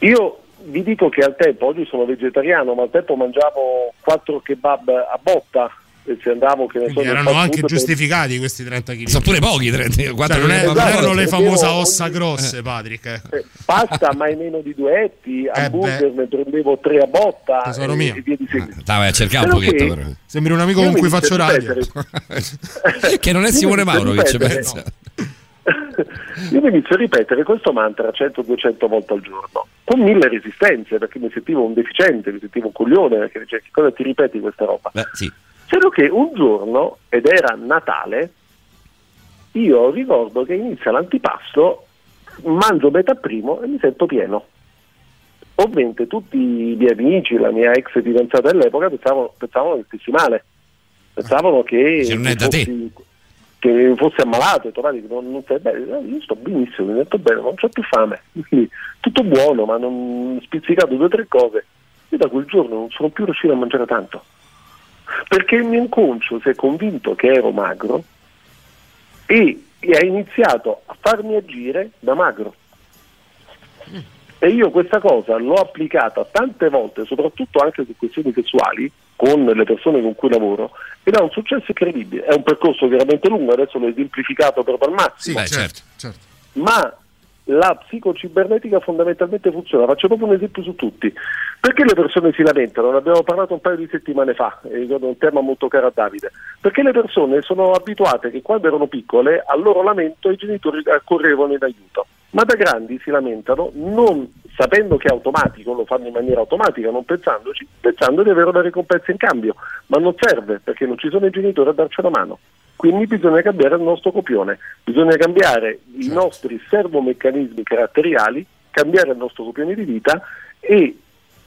io vi dico che al tempo oggi sono vegetariano ma al tempo mangiavo 4 kebab a botta e se andavo che ne so erano anche food per- giustificati questi 30 kg. Sono pure pochi, 30, quattro non, è- non erano le Esatto, famose ogni- ossa grosse, Patrick. eh. Eh, pasta mai meno di due etti, hamburger ne prendevo tre a botta Tesoro e, mio. e via di seguito. Dai, vai a cercare un pochetto. che- però. Sembri un amico con cui faccio radio. [laughs] Che non è [laughs] Simone Mauro che ci pensa. [laughs] Io mi inizio a ripetere questo mantra 100-200 volte al giorno, con mille resistenze, perché mi sentivo un deficiente, mi sentivo un coglione, perché dice che cosa ti ripeti questa roba? Beh, sì. Solo che un giorno, ed era Natale, io ricordo che inizia l'antipasto, mangio metà primo e mi sento pieno. Ovviamente tutti i miei amici, la mia ex fidanzata all'epoca pensavano, pensavano che stessi male, pensavano che... Cioè, non è da te. Che fosse ammalato, detto "Vadi, che non, non stai bene, "No, io sto benissimo, mi sento bene, non ho più fame, quindi tutto buono, ma non spizzicato due o tre cose. Io da quel giorno non sono più riuscito a mangiare tanto, perché il mio inconscio si è convinto che ero magro e, e ha iniziato a farmi agire da magro. E io questa cosa l'ho applicata tante volte, soprattutto anche su questioni sessuali, con le persone con cui lavoro, ed ha un successo incredibile. È un percorso veramente lungo, adesso l'ho esemplificato proprio al massimo. Beh, certo. Ma la psicocibernetica fondamentalmente funziona. Faccio proprio un esempio su tutti. Perché le persone si lamentano? Ne abbiamo parlato un paio di settimane fa, e ricordo un tema molto caro a Davide. Perché le persone sono abituate che quando erano piccole al loro lamento i genitori accorrevano in aiuto. Ma da grandi si lamentano non sapendo che è automatico, lo fanno in maniera automatica, non pensandoci, pensando di avere una ricompensa in cambio. Ma non serve perché non ci sono i genitori a darci la mano. Quindi bisogna cambiare il nostro copione, bisogna cambiare i nostri servomeccanismi caratteriali, cambiare il nostro copione di vita e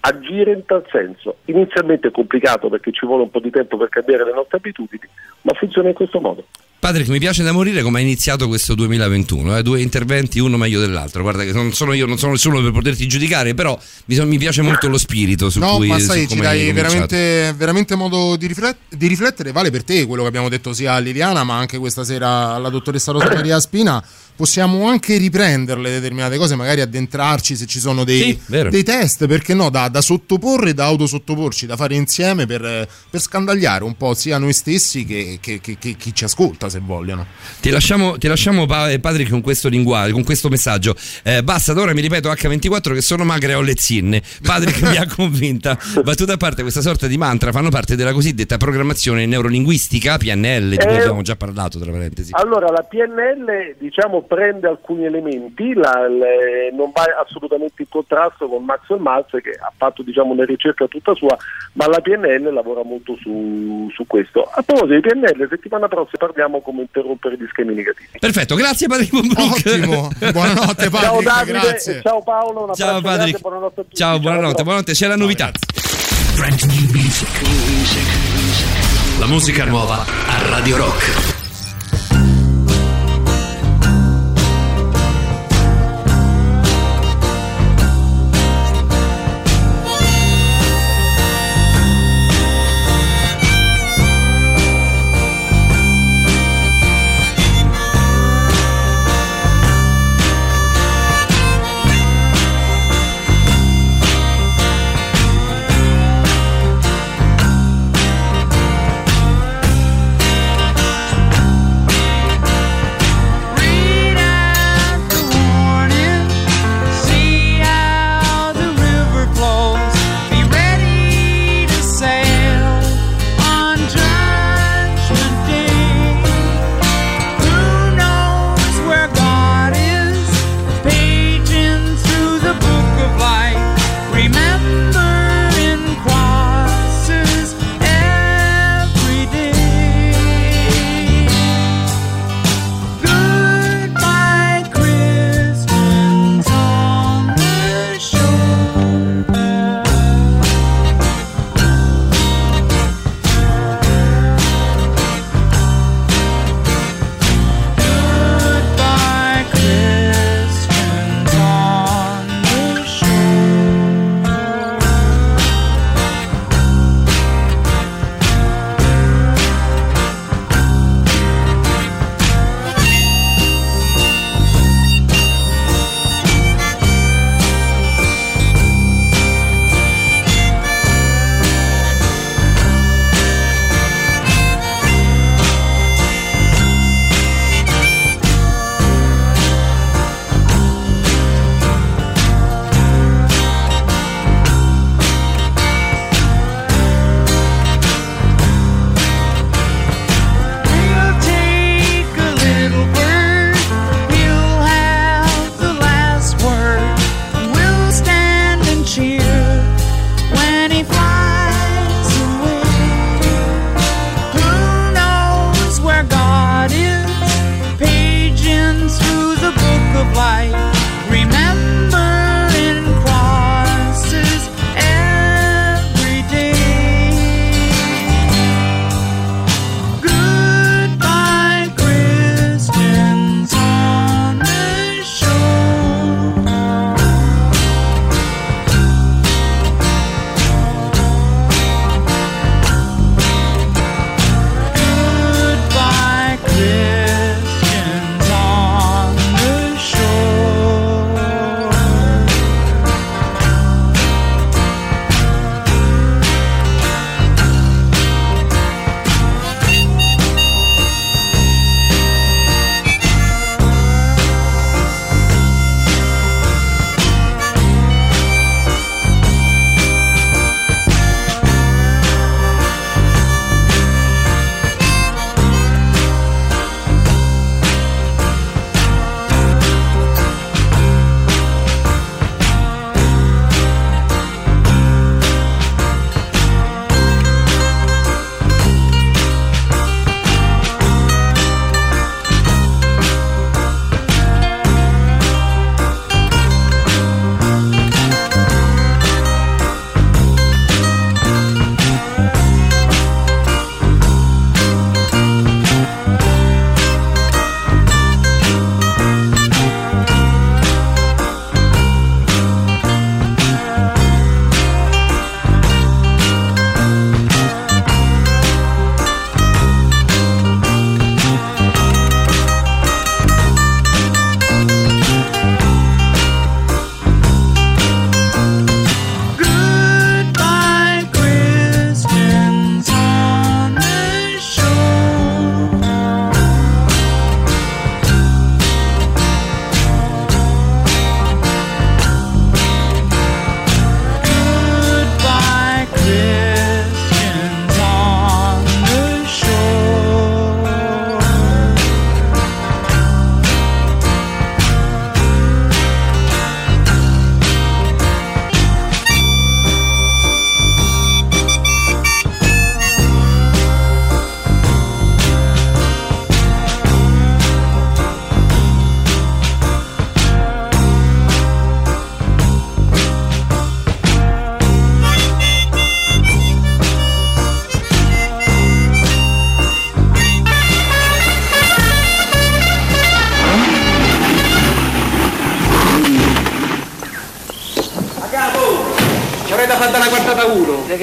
agire in tal senso. Inizialmente è complicato perché ci vuole un po' di tempo per cambiare le nostre abitudini, ma funziona in questo modo. Patrick, mi piace da morire come ha iniziato questo 2021, eh? due interventi uno meglio dell'altro. Guarda che non sono io, non sono nessuno per poterti giudicare, però mi, so- mi piace molto lo spirito su No, cui ma sai, ci dai veramente, veramente modo di, riflet- di riflettere. Vale per te quello che abbiamo detto sia a Liliana, ma anche questa sera alla dottoressa Rosa Maria Spina. Possiamo anche riprenderle determinate cose, magari addentrarci se ci sono dei, Sì, dei test, perché no, da, da sottoporre, da autosottoporci, da fare insieme per, per scandagliare un po' sia noi stessi che, che- che- che chi ci ascolta, se vogliono. Ti lasciamo, ti lasciamo eh, Patrick con questo linguaggio, con questo messaggio. Eh, basta, da ora mi ripeto H24 che sono magra e ho le zinne. Patrick [laughs] mi ha convinta. Battuta a parte, questa sorta di mantra fanno parte della cosiddetta programmazione neurolinguistica, PNL, di cui Eh, abbiamo già parlato, tra parentesi. Allora, la PNL diciamo, prende alcuni elementi, la- le- non va assolutamente in contrasto con Maxwell Maltz che ha fatto diciamo, una ricerca tutta sua, ma la PNL lavora molto su, su questo. A proposito di PNL, settimana prossima parliamo come interrompere gli schemi negativi. Perfetto, grazie Patrick. Ottimo, buonanotte ciao Patrick, Davide grazie. ciao Paolo, un Ciao Patrick. grande, buonanotte a tutti. Ciao, buonanotte, buonanotte, c'è la novità. Brand new music. La musica nuova a Radio Rock.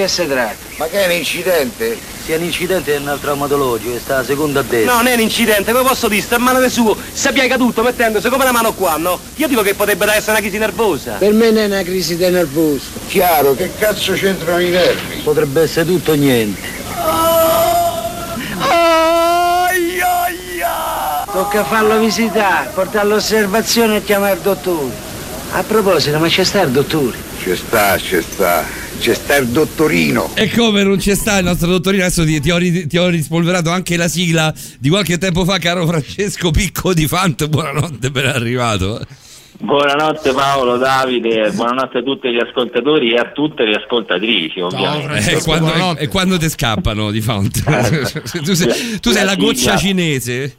Che si tratta? Ma che è un incidente? Sì, è un incidente è un traumatologico, è sta seconda a destra. No, non è un incidente, come posso dire, sta a mano di suo, si piega tutto mettendosi come la mano qua, no? Io dico che potrebbe essere una crisi nervosa. Per me non è una crisi di nervoso. Chiaro, che cazzo c'entrano i nervi? Potrebbe essere tutto o niente. Tocca farlo visitare, portarlo all'osservazione e chiamare il dottore. A proposito, ma c'è sta il dottore? Ci sta, ci sta. C'è sta il dottorino. E come non c'è sta il nostro dottorino, adesso ti, ti ho, ti ho rispolverato anche la sigla di qualche tempo fa, caro Francesco Picco di Fant. Buonanotte, ben arrivato. Buonanotte Paolo, Davide, buonanotte a tutti gli ascoltatori e a tutte le ascoltatrici ovviamente. E quando, e quando ti scappano di Font? [laughs] tu sei, tu sei la goccia cinese?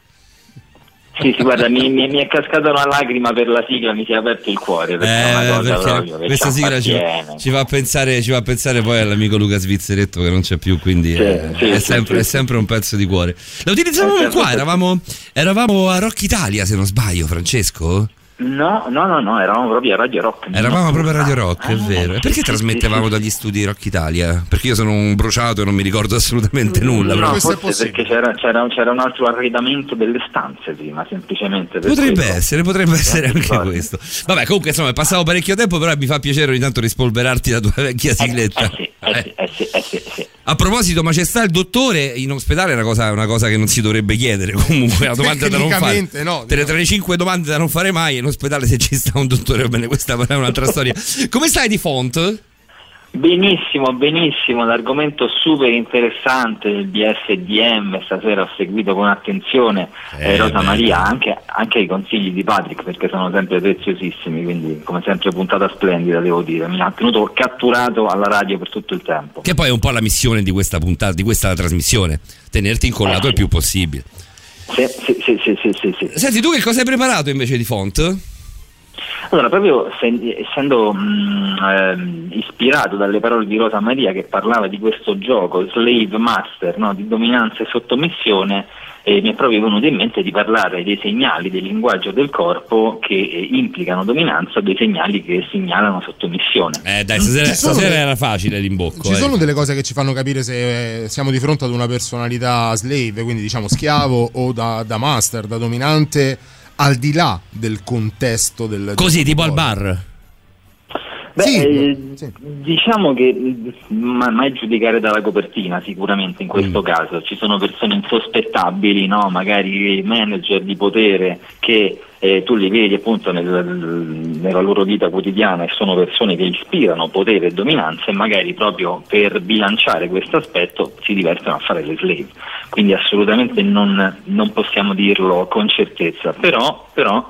Sì, sì, guarda, mi, mi- mi è cascata una lacrima per la sigla, mi si è aperto il cuore. Perché Eh, proprio questa sigla ci, ci fa pensare, ci fa pensare poi all'amico Luca Svizzeretto che non c'è più, quindi Sì, è, sì, è sempre, è sempre un pezzo di cuore. La utilizzavamo Eh, qua, eravamo, eravamo a Rock Italia se non sbaglio, Francesco? No, no, no, no, eravamo proprio a Radio Rock. Eravamo proprio a Radio Rock, è Ah, vero. E perché sì, trasmettevamo dagli studi di Rock Italia? Perché io sono un bruciato e non mi ricordo assolutamente nulla. No, però- forse perché c'era, c'era- c'era un altro arredamento delle stanze prima, semplicemente Potrebbe quello. essere, potrebbe essere anche infatti. questo. Vabbè, comunque insomma è passato parecchio tempo, però mi fa piacere ogni tanto rispolverarti la tua vecchia sigletta. Eh sì, eh sì, eh sì, sì. A proposito, ma c'è sta il dottore in ospedale? È una cosa, una cosa che non si dovrebbe chiedere. [laughs] Comunque, una domanda da non fare. Tecnicamente no, Tra, tra le cinque domande da non fare mai, in ospedale se ci sta un dottore, va bene, questa è un'altra storia. [laughs] Come stai di font? Benissimo, benissimo, l'argomento super interessante del BSDM, stasera ho seguito con attenzione eh, Eh, Rosa beh, Maria, anche, anche i consigli di Patrick perché sono sempre preziosissimi, quindi come sempre puntata splendida devo dire, mi ha tenuto catturato alla radio per tutto il tempo. Che poi è un po' la missione di questa puntata, di questa trasmissione, tenerti incollato il più possibile. Sì, sì, sì, sì, sì, sì. Senti, tu che cosa hai preparato invece di font? Allora, proprio se- essendo mh, ehm, ispirato dalle parole di Rosa Maria che parlava di questo gioco, Slave Master, no? di dominanza e sottomissione, eh, mi è proprio venuto in mente di parlare dei segnali del linguaggio del corpo che eh, implicano dominanza o dei segnali che segnalano sottomissione. Eh dai, stasera, stasera era facile l'imbocco. Ci eh. sono delle cose che ci fanno capire se eh, siamo di fronte ad una personalità slave, quindi diciamo schiavo o da, da master, da dominante, al di là del contesto del... Così, del tipo al bar. Beh, Sì, eh, diciamo che mh, ma- mai giudicare dalla copertina sicuramente in Mm. questo caso ci sono persone insospettabili, no? magari manager di potere che eh, tu li vedi appunto nel- nella loro vita quotidiana e sono persone che ispirano potere e dominanza e magari proprio per bilanciare questo aspetto si divertono a fare le slave. Quindi assolutamente non, non possiamo dirlo con certezza, però, però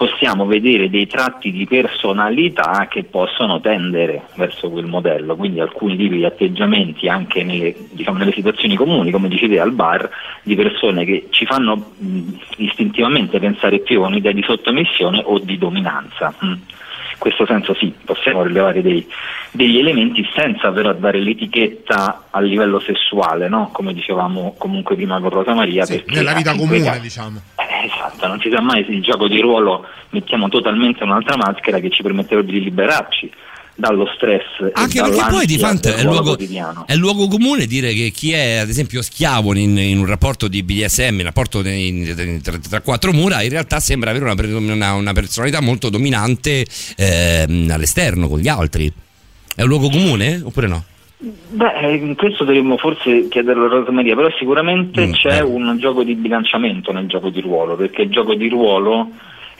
possiamo vedere dei tratti di personalità che possono tendere verso quel modello, quindi alcuni tipi di atteggiamenti anche nelle, diciamo, nelle situazioni comuni, come dicevi al bar, di persone che ci fanno mh, istintivamente pensare più a un'idea di sottomissione o di dominanza. mh. In questo senso sì, possiamo rilevare dei- degli elementi senza però dare l'etichetta a livello sessuale, no? come dicevamo comunque prima con Rosa Maria. Sì, nella vita comune, casi- diciamo. eh, esatto, non si sa mai se il gioco di ruolo mettiamo totalmente un'altra maschera che ci permetterebbe di liberarci dallo stress Anche e perché poi di fatto è luogo, è luogo comune dire che chi è ad esempio schiavo in, in un rapporto di BDSM, in un rapporto in- in- tra, tra quattro mura, in realtà sembra avere una, una- una personalità molto dominante ehm, all'esterno con gli altri. È un luogo comune oppure no? Beh, eh, questo dovremmo forse chiederlo a Rosa Maria, però sicuramente Mm, c'è eh. un gioco di bilanciamento nel gioco di ruolo, perché il gioco di ruolo,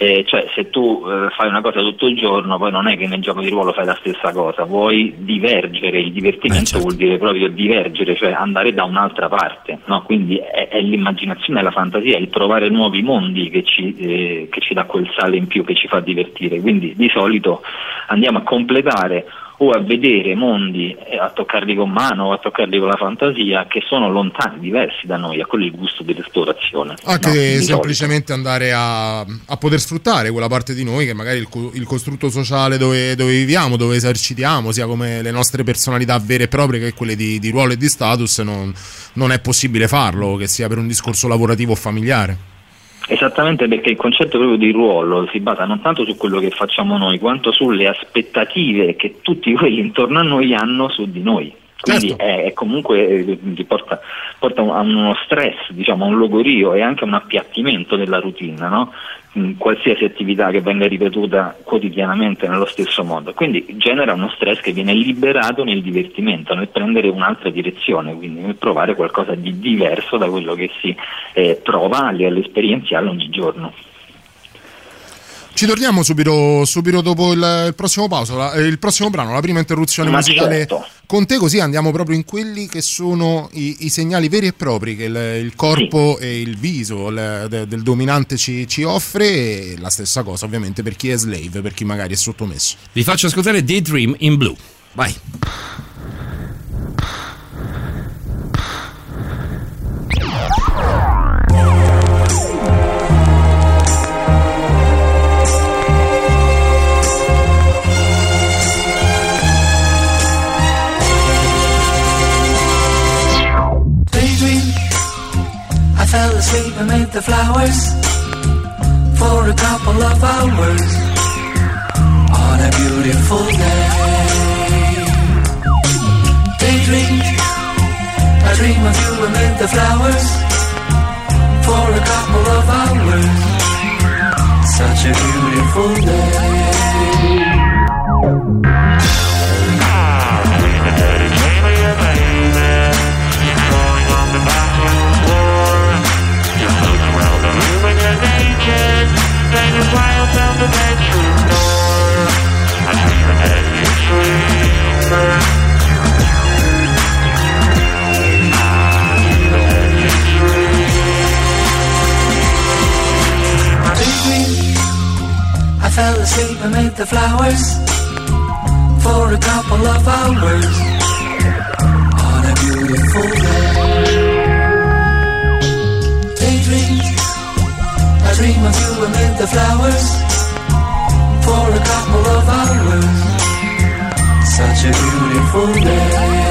eh, cioè se tu eh, fai una cosa tutto il giorno, poi non è che nel gioco di ruolo fai la stessa cosa, vuoi divergere, il divertimento Eh, certo. vuol dire proprio divergere, cioè andare da un'altra parte, no? quindi è, è l'immaginazione e la fantasia, il trovare nuovi mondi che ci, eh, che ci dà quel sale in più, che ci fa divertire, quindi di solito andiamo a completare o a vedere mondi eh, a toccarli con mano o a toccarli con la fantasia che sono lontani, diversi da noi, a quello il gusto dell'esplorazione. Anche no? Di solito. semplicemente andare a, a poter sfruttare quella parte di noi che magari il, il costrutto sociale dove, dove viviamo, dove esercitiamo, sia come le nostre personalità vere e proprie che quelle di, di ruolo e di status, non, non è possibile farlo, che sia per un discorso lavorativo o familiare. Esattamente perché il concetto proprio di ruolo si basa non tanto su quello che facciamo noi, quanto sulle aspettative che tutti quelli intorno a noi hanno su di noi. Quindi Certo. è, comunque eh, ti porta, porta a uno stress, diciamo, a un logorio e anche a un appiattimento della routine, no? Mm, qualsiasi attività che venga ripetuta quotidianamente nello stesso modo. Quindi genera uno stress che viene liberato nel divertimento, nel prendere un'altra direzione, quindi nel provare qualcosa di diverso da quello che si eh, prova a livello esperienziale ogni giorno. Ci torniamo subito, subito dopo il, il prossimo pausa, la- eh, il prossimo brano, la prima interruzione Ma musicale certo. con te, così andiamo proprio in quelli che sono i, i segnali veri e propri che il, il corpo e il viso il- de- del dominante ci, ci offre e la stessa cosa ovviamente per chi è slave, per chi magari è sottomesso. Vi faccio ascoltare Daydream in Blue. Vai. Asleep the flowers for a couple of hours on a beautiful day. Daydream. I dream of you the flowers for a couple of hours. Such a beautiful day. The flowers for a couple of hours on a beautiful day. I dream of you the flowers for a couple of hours. Such a beautiful day.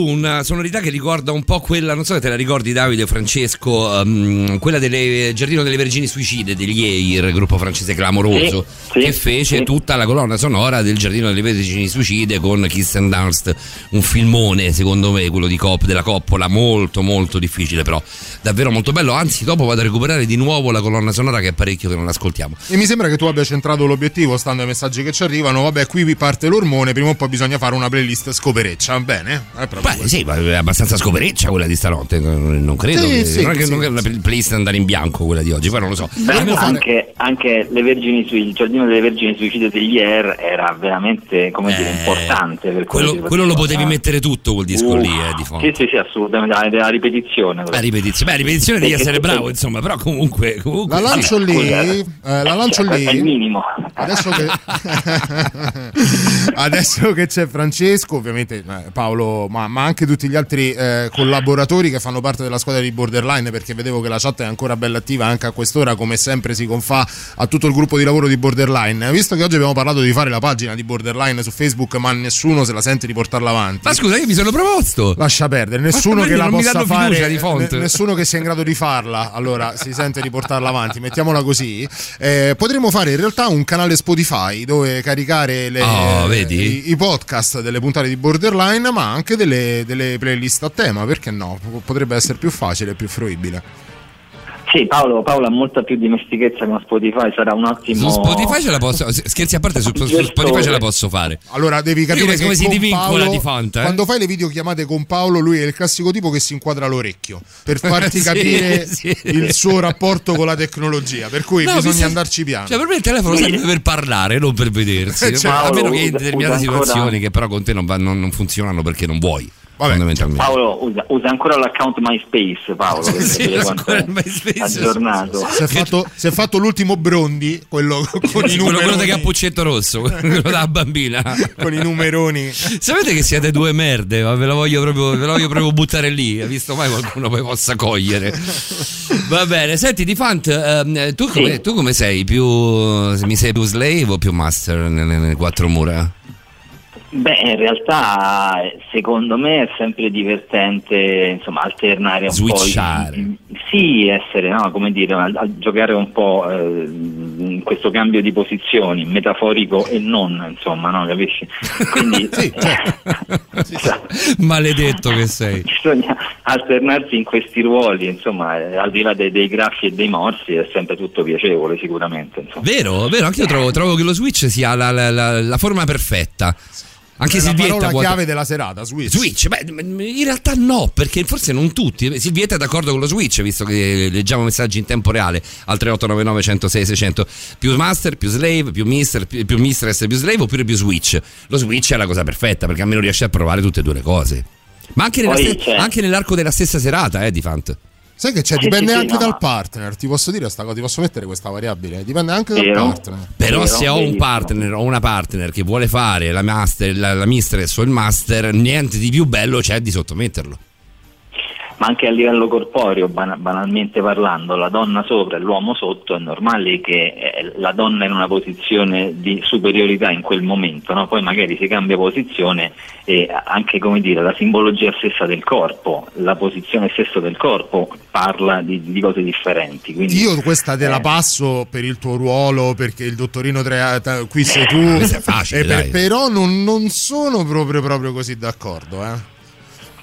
Una sonorità che ricorda un po' quella, non so se te la ricordi Davide o Francesco, um, quella delle Giardino delle Vergini Suicide degli Eir, gruppo francese clamoroso, Sì, sì, che fece sì. tutta la colonna sonora del Giardino delle Vergini Suicide con Kiss and Dunst, un filmone secondo me, quello di Cop, della Coppola, molto molto difficile però, davvero molto bello, anzi dopo vado a recuperare di nuovo la colonna sonora che è parecchio che non ascoltiamo. E mi sembra che tu abbia centrato l'obiettivo, stando ai messaggi che ci arrivano. Vabbè, qui parte l'ormone, prima o poi bisogna fare una playlist scopereccia, bene? Proprio Beh, sì, ma è abbastanza scopereccia quella di stanotte, non credo. Sì, che, sì, non è che sì, non è una playlist andare in bianco quella di oggi, poi non lo so. Beh, Almeno fare- anche, anche le vergini sui- il giardino delle vergini suicide degli Air era veramente come dire, importante per Eh, quello, quello, lo potevi mettere tutto quel disco Uh, lì, eh, di fondo. Sì, sì, sì, assolutamente, la, la ripetizione. La ripetizione, beh, ripetizione devi essere bravo, insomma, però comunque. comunque La lancio sì. lì, eh, la lancio Cioè, lì. È il minimo. Adesso che, [laughs] [laughs] adesso che c'è Francesco, ovviamente eh, Paolo, ma, ma anche tutti gli altri eh, collaboratori che fanno parte della squadra di Borderline, perché vedevo che la chat è ancora bella attiva anche a quest'ora, come sempre si confà a tutto il gruppo di lavoro di Borderline. Visto che oggi abbiamo parlato di fare la pagina di Borderline su Facebook, ma nessuno se la sente di portarla avanti. Ma scusa, io mi sono proposto. Lascia perdere, nessuno che la possa fare, di fonte. ne- nessuno che sia in grado di farla, allora si sente di portarla avanti, mettiamola così. Eh, potremmo fare in realtà un canale Spotify dove caricare le- Oh, i, i podcast delle puntate di Borderline, ma anche delle, delle playlist a tema, perché no? Potrebbe essere più facile e più fruibile. Sì, Paolo, Paolo ha molta più dimestichezza con Spotify, sarà un ottimo... Su Spotify ce la posso. Scherzi a parte, su, su Spotify ce la posso fare. Allora devi capire Come- che come si divincola Paolo, di font, eh? quando fai le videochiamate con Paolo, lui è il classico tipo che si inquadra l'orecchio per farti [laughs] Sì, capire sì. il suo rapporto con la tecnologia. Per cui No, bisogna sa- andarci piano. Cioè, per me il telefono serve per parlare, non per vedersi. [laughs] Eh, certo. Ma almeno che in determinate usa ancora- situazioni che però con te non, va- non- non funzionano perché non vuoi. Fondamentalmente. Paolo usa, usa ancora l'account MySpace, Paolo, Sì, quanto ancora MySpace. aggiornato. Si è, fatto, si è fatto l'ultimo Brondi, quello con i quello, quello numeroni. del cappuccetto rosso, quello [laughs] da bambina. con i numeroni. Sapete che siete due merde, ma ve lo voglio proprio, ve lo voglio proprio buttare lì. Hai visto mai qualcuno poi possa cogliere? Va bene, senti di Fant, ehm, tu, come, Sì. tu come sei? Più, mi sei più slave o più master nelle, nelle quattro mura? Beh, in realtà eh, secondo me è sempre divertente insomma, alternare un Switchare. po'. i- Sì, essere, no, come dire, a, a giocare un po' eh, in questo cambio di posizioni, metaforico e non, insomma, no, capisci? Quindi [laughs] [laughs] Maledetto che sei. bisogna alternarsi in questi ruoli, insomma, eh, al di là dei, dei graffi e dei morsi è sempre tutto piacevole sicuramente. Insomma. Vero, vero, anche io trovo, trovo che lo Switch sia la, la- la- la forma perfetta. Anche È la Silvietta parola può- chiave della serata, Switch. Switch, beh, in realtà no, perché forse non tutti. Silvietta è d'accordo con lo Switch, visto che leggiamo messaggi in tempo reale al 3899 106 600. Più Master, più Slave, più Mister, più, Mistress, più Slave oppure più Switch. Lo Switch è la cosa perfetta perché almeno riesce a provare tutte e due le cose. Ma anche, nella Poi c'è- anche nell'arco della stessa serata, eh, di Fant. Sai che c'è? Dipende sì, sì, anche no, dal ma- partner. Ti posso dire sta cosa, ti posso mettere questa variabile. Dipende anche dal Vero. partner. Però Vero, se ho un partner o una partner che vuole fare la, master, la, la mistress o il master, niente di più bello c'è di sottometterlo. Ma anche a livello corporeo, bana- banalmente parlando, la donna sopra e l'uomo sotto, è normale che eh, la donna in una posizione di superiorità in quel momento, no? poi magari si cambia posizione e anche come dire, la simbologia stessa del corpo, la posizione stessa del corpo parla di, di cose differenti. Quindi, Io questa te la eh, passo per il tuo ruolo, perché il dottorino Tre- ta- qui sei tu. Questo è facile, per- però non, non sono proprio, proprio così d'accordo. Eh.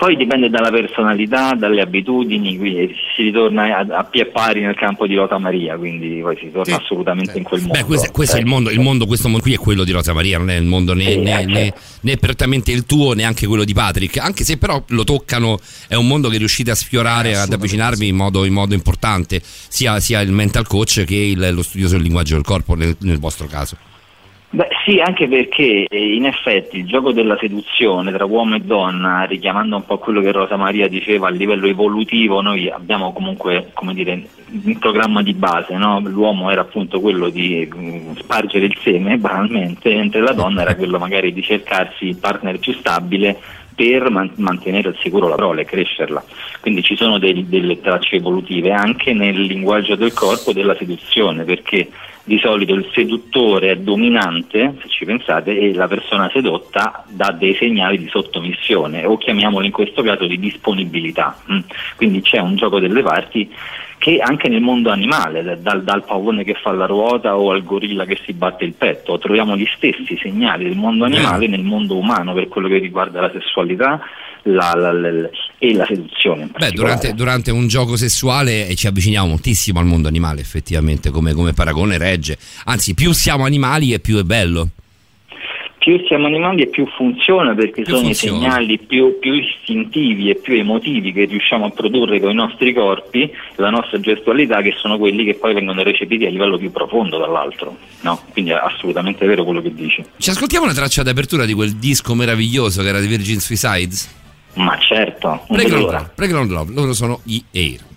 Poi dipende dalla personalità, dalle abitudini, quindi si ritorna a, a pie pari nel campo di Rota Maria, quindi poi si torna assolutamente in quel mondo. Beh, questo, questo è il mondo, il mondo, questo mondo qui è quello di Rosa Maria, non è il mondo né, Sì, né, eh, né, né prettamente il tuo, neanche quello di Patrick. Anche se però lo toccano, è un mondo che riuscite a sfiorare, ad avvicinarvi in modo, in modo importante, sia, sia il mental coach che il- lo studioso del linguaggio del corpo nel, nel vostro caso. Beh, sì, anche perché in effetti il gioco della seduzione tra uomo e donna, richiamando un po' quello che Rosa Maria diceva a livello evolutivo, noi abbiamo comunque dire, un programma di base, no? l'uomo era appunto quello di mm, spargere il seme banalmente, mentre la donna era quello magari di cercarsi il partner più stabile per man- mantenere al sicuro la prole e crescerla. Quindi ci sono dei- delle tracce evolutive anche nel linguaggio del corpo della seduzione, perché di solito il seduttore è dominante, se ci pensate, e la persona sedotta dà dei segnali di sottomissione o chiamiamolo in questo caso di disponibilità. mm. Quindi c'è un gioco delle parti che anche nel mondo animale, da- dal, dal pavone che fa la ruota o al gorilla che si batte il petto, troviamo gli stessi segnali del mondo animale nel mondo umano per quello che riguarda la sessualità la- la- la- e la seduzione. Beh, durante, durante un gioco sessuale eh, ci avviciniamo moltissimo al mondo animale, effettivamente, come, come paragone regge. Anzi, più siamo animali e più è bello. più siamo animali e più funziona perché Più sono funziona. i segnali più, più istintivi e più emotivi che riusciamo a produrre con i nostri corpi, la nostra gestualità, che sono quelli che poi vengono recepiti a livello più profondo dall'altro. No? Quindi è assolutamente vero quello che dici. Ci ascoltiamo una traccia d'apertura di quel disco meraviglioso che era di Virgin Suicides? Ma certo, Playground. Love, Playground Love, loro sono gli Air.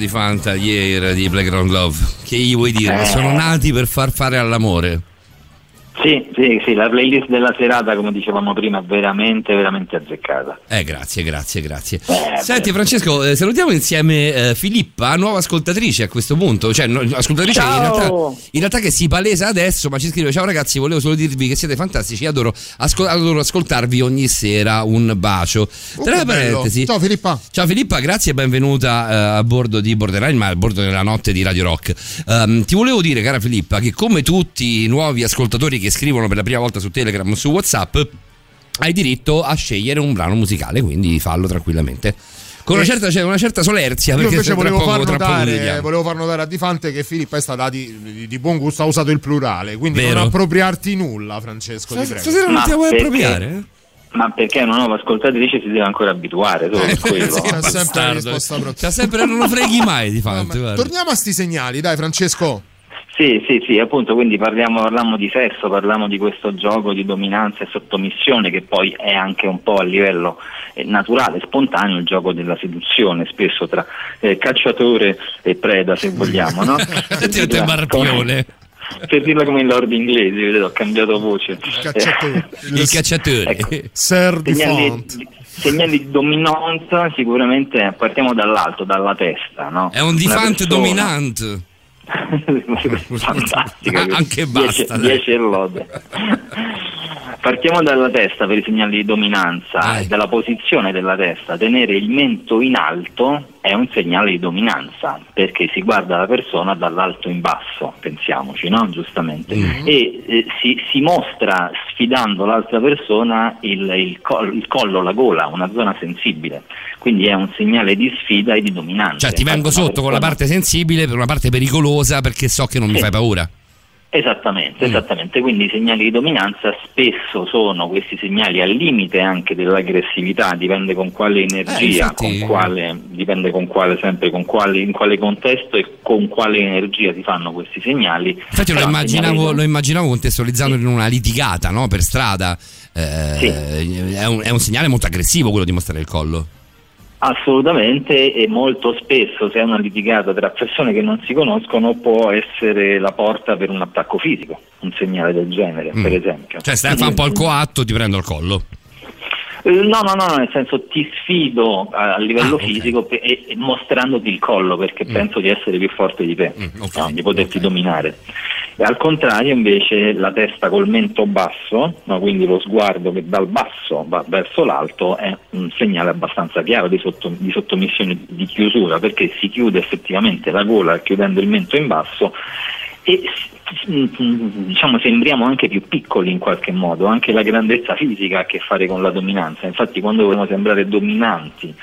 Di Fanta, Air di Playground Love? Che gli vuoi dire? Eh. Sono nati per far fare all'amore. Sì, sì, sì, la playlist della serata, come dicevamo prima, veramente, veramente azzeccata. Eh, grazie, grazie, grazie. Senti Francesco, eh, salutiamo insieme eh, Filippa, nuova ascoltatrice a questo punto, cioè no, ascoltatrice in Ciao! realtà, in realtà che si palesa adesso, ma ci scrive ciao ragazzi, volevo solo dirvi che siete fantastici, adoro, ascol- adoro ascoltarvi ogni sera, un bacio. Tra che bello. parentesi. Ciao Filippa. Ciao Filippa, grazie e benvenuta eh, a bordo di Borderline, ma a bordo della notte di Radio Rock. Ehm, ti volevo dire, cara Filippa, che come tutti i nuovi ascoltatori che scrivono per la prima volta su Telegram o su WhatsApp, hai diritto a scegliere un brano musicale, quindi fallo tranquillamente. Con una Eh, certa, cioè, una certa solerzia, perché invece volevo poco- far, notare, volevo far notare a Difante che Filippa è stata di, di- di buon gusto, ha usato il plurale, quindi Vero. non appropriarti nulla, Francesco. Prego. Stasera non Ma ti vuoi perché? appropriare? Ma perché una nuova ascoltatrice si deve ancora abituare, solo [laughs] per quello. sì, ha sempre. Cioè, sempre non lo freghi mai di [laughs] fatto. guarda. Torniamo a sti segnali, dai Francesco. Sì, sì, sì, appunto, quindi parliamo, parliamo di sesso, parliamo di questo gioco di dominanza e sottomissione che poi è anche un po' a livello eh, naturale, spontaneo, il gioco della seduzione, spesso tra eh, cacciatore e preda, se vogliamo, no? [laughs] Per Ti dirla barpione. come- Per dirla come in lord inglese, vedete, ho cambiato voce. cacciatore. Il cacciatore. Ecco. [laughs] Di Segnali, segnali di dominanza sicuramente partiamo dall'alto, dalla testa, no? È un difante persona- dominante. [laughs] Fantastica. Anche basta, dai. 10 e lode. Partiamo dalla testa per i segnali di dominanza, e dalla posizione della testa. Tenere il mento in alto è un segnale di dominanza perché si guarda la persona dall'alto in basso, pensiamoci, no? Giustamente. E eh, si, si mostra sfidando l'altra persona il, il col- il collo, la gola, una zona sensibile. Quindi è un segnale di sfida e di dominanza. Cioè, ti vengo sotto con la persona- parte sensibile per una parte pericolosa perché so che non mi Sì. fai paura. Esattamente, Mm. esattamente, quindi i segnali di dominanza spesso sono questi segnali al limite anche dell'aggressività, dipende con quale energia, Eh, infatti- con quale, dipende con quale sempre con quale, in quale contesto e con quale energia si fanno questi segnali. Infatti lo immaginavo, segnali- lo immaginavo contestualizzando in una litigata no? per strada. Eh, è, un, è un segnale molto aggressivo quello di mostrare il collo. Assolutamente e molto spesso se è una litigata tra persone che non si conoscono può essere la porta per un attacco fisico, un segnale del genere Mm. per esempio. Cioè, stai a fare un po' il coatto, ti prendo il collo. No, no, no, nel senso ti sfido a, a livello Ah, ok. fisico pe- e, mostrandoti il collo perché Mm. penso di essere più forte di te, no, di poterti dominare. E al contrario invece la testa col mento basso, no, quindi lo sguardo che dal basso va verso l'alto è un segnale abbastanza chiaro di, sotto- di sottomissione, di chiusura, perché si chiude effettivamente la gola chiudendo il mento in basso e s- diciamo sembriamo anche più piccoli in qualche modo, anche la grandezza fisica ha a che fare con la dominanza, infatti quando vogliamo sembrare dominanti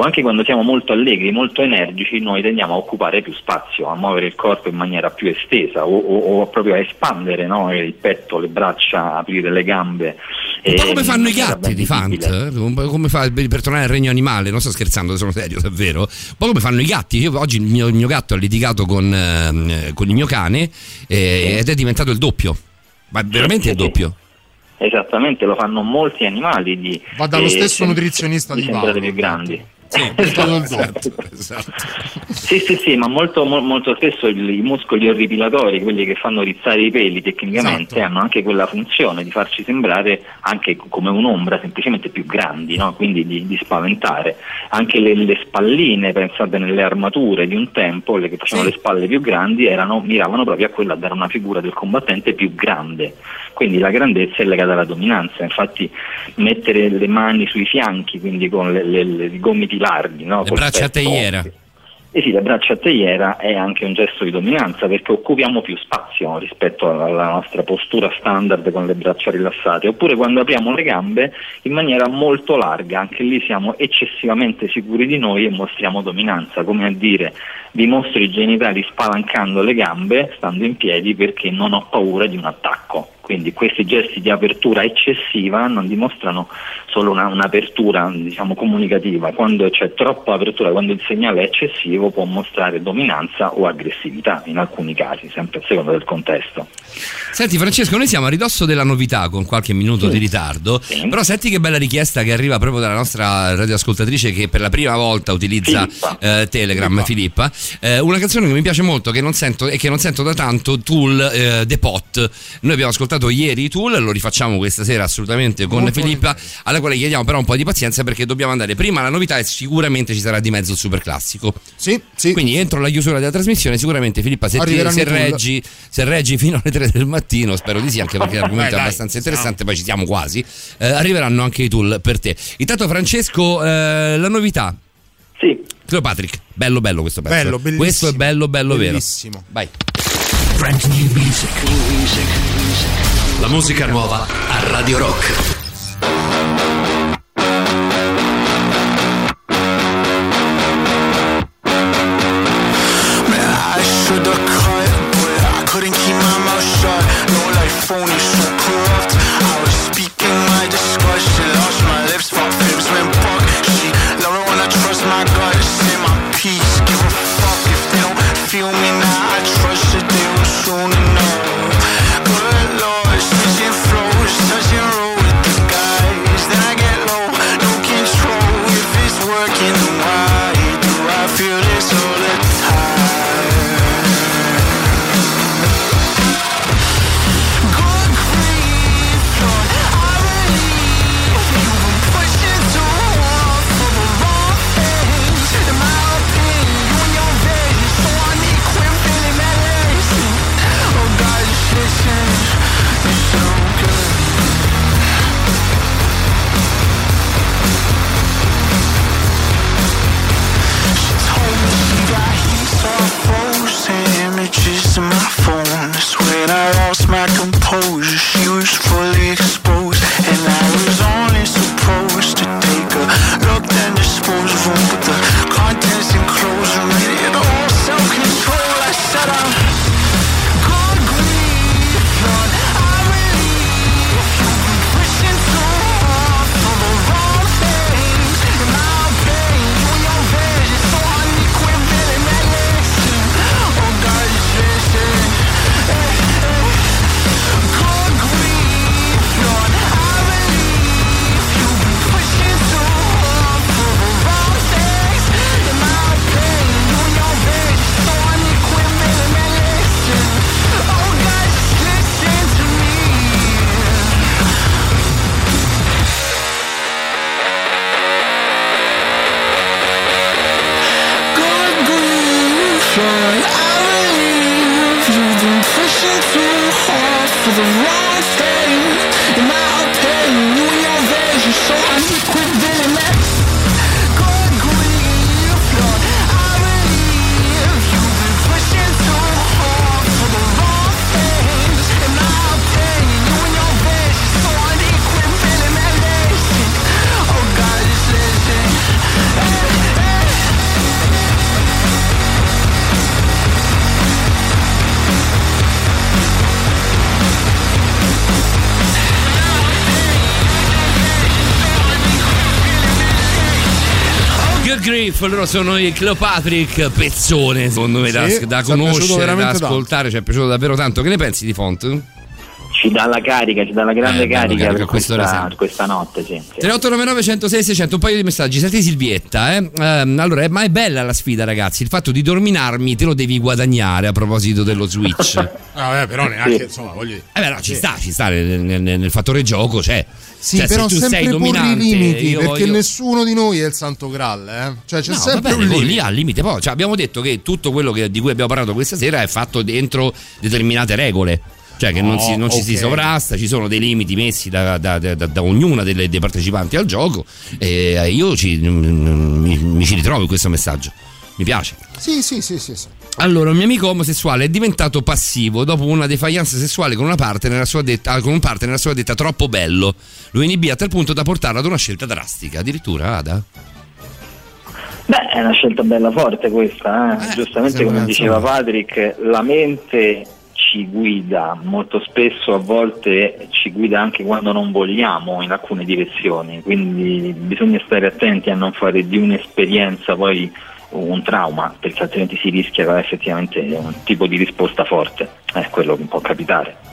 o anche quando siamo molto allegri, molto energici, noi tendiamo a occupare più spazio, a muovere il corpo in maniera più estesa o, o- o proprio a espandere no? il petto, le braccia, aprire le gambe. Un po' eh, come fanno i gatti di Fant, eh? come fa per tornare al regno animale, non sto scherzando, sono serio, [laughs] davvero. Un po' come fanno i gatti. Io oggi il mio, il mio gatto ha litigato con, ehm, con il mio cane eh, ed è diventato il doppio. Ma veramente il doppio. Esattamente, lo fanno molti animali di Va dallo eh, stesso nutrizionista di sembrare Paolo. più grandi. [laughs] Esatto, Sì, sì, sì, ma molto, mo- molto spesso i muscoli orripilatori, quelli che fanno rizzare i peli tecnicamente, Esatto. hanno anche quella funzione di farci sembrare anche co- come un'ombra, semplicemente più grandi, no? quindi di, di spaventare. Anche le, le spalline, pensate nelle armature di un tempo, le che facevano le spalle più grandi, erano, miravano proprio a quella, a dare una figura del combattente più grande. Quindi la grandezza è legata alla dominanza, infatti mettere le mani sui fianchi, quindi con le, le- le- i gomiti larghi, no? Le braccia a teiera. eh sì, le braccia a teiera è anche un gesto di dominanza perché occupiamo più spazio rispetto alla alla nostra postura standard con le braccia rilassate, oppure quando apriamo le gambe in maniera molto larga, anche lì siamo eccessivamente sicuri di noi e mostriamo dominanza, come a dire vi mostro i genitali spalancando le gambe, stando in piedi perché non ho paura di un attacco. Quindi questi gesti di apertura eccessiva non dimostrano solo una- un'apertura diciamo, comunicativa, quando c'è troppa apertura, quando il segnale è eccessivo può mostrare dominanza o aggressività in alcuni casi, sempre a seconda del contesto. Senti Francesco, noi siamo a ridosso della novità con qualche minuto di ritardo, però senti che bella richiesta che arriva proprio dalla nostra radioascoltatrice che per la prima volta utilizza eh, Telegram, Filippa. Eh, una canzone che mi piace molto che non sento, e che non sento da tanto, Tool eh, The Pot. Noi abbiamo ascoltato ascoltato ieri i Tool, lo rifacciamo questa sera assolutamente con Molto Filippa, alla quale chiediamo però un po' di pazienza perché dobbiamo andare prima alla novità e sicuramente ci sarà di mezzo il super classico. Sì, sì. Quindi entro la chiusura della trasmissione sicuramente Filippa se, ti, se reggi, se reggi fino alle 3 del mattino, spero di sì, anche perché [laughs] l'argomento è abbastanza interessante, poi ci siamo quasi, eh, arriveranno anche i Tool per te. Intanto Francesco, eh, la novità. Sì. Cleopatrick, bello bello questo pezzo. Bello, bellissimo. Questo è bello bello Bellissimo. vero. Vai. Brand new music. La musica nuova a Radio Rock. Grief, loro sono i Cleopatrick, pezzone secondo me da, Sì, da piaciuto conoscere, da ascoltare, ci è piaciuto davvero tanto. Che ne pensi di Font? Ci dà la carica, ci dà la grande Eh, carica carica, per questo questa, questa notte, sì. sì. 3899 106 600 un paio di messaggi senti Silvietta eh? Ehm, allora ma è bella la sfida ragazzi il fatto di dominarmi te lo devi guadagnare a proposito dello switch [laughs] eh Ah, vabbè, però neanche, insomma, voglio dire. beh no ci sta ci sta nel, nel- nel fattore gioco c'è Sì, Cioè, però se tu sei sempre porre i dominante limiti, perché voglio- nessuno di noi è il santo graal, eh? Cioè, c'è No, sempre va bene, un limite. lì al limite poi cioè, abbiamo detto che tutto quello che- di cui abbiamo parlato questa sera è fatto dentro determinate regole cioè che non, No, si, non ci si sovrasta, ci sono dei limiti messi da, da- da- da- ognuna delle, dei partecipanti al gioco e io ci- mi, mi ci ritrovo in questo messaggio, mi piace. Sì, sì, sì, sì, sì. Allora, un mio amico omosessuale è diventato passivo dopo una defiance sessuale con, una partner nella sua detta, con un partner nella sua detta troppo bello. Lo inibì a tal punto da portarlo ad una scelta drastica. Addirittura, Ada? Beh, è una scelta bella forte questa, eh? giustamente sembra, come diceva insomma. Patrick, la mente ci guida, molto spesso a volte ci guida anche quando non vogliamo in alcune direzioni, quindi bisogna stare attenti a non fare di un'esperienza poi un trauma, perché altrimenti si rischia effettivamente un tipo di risposta forte, è quello che può capitare.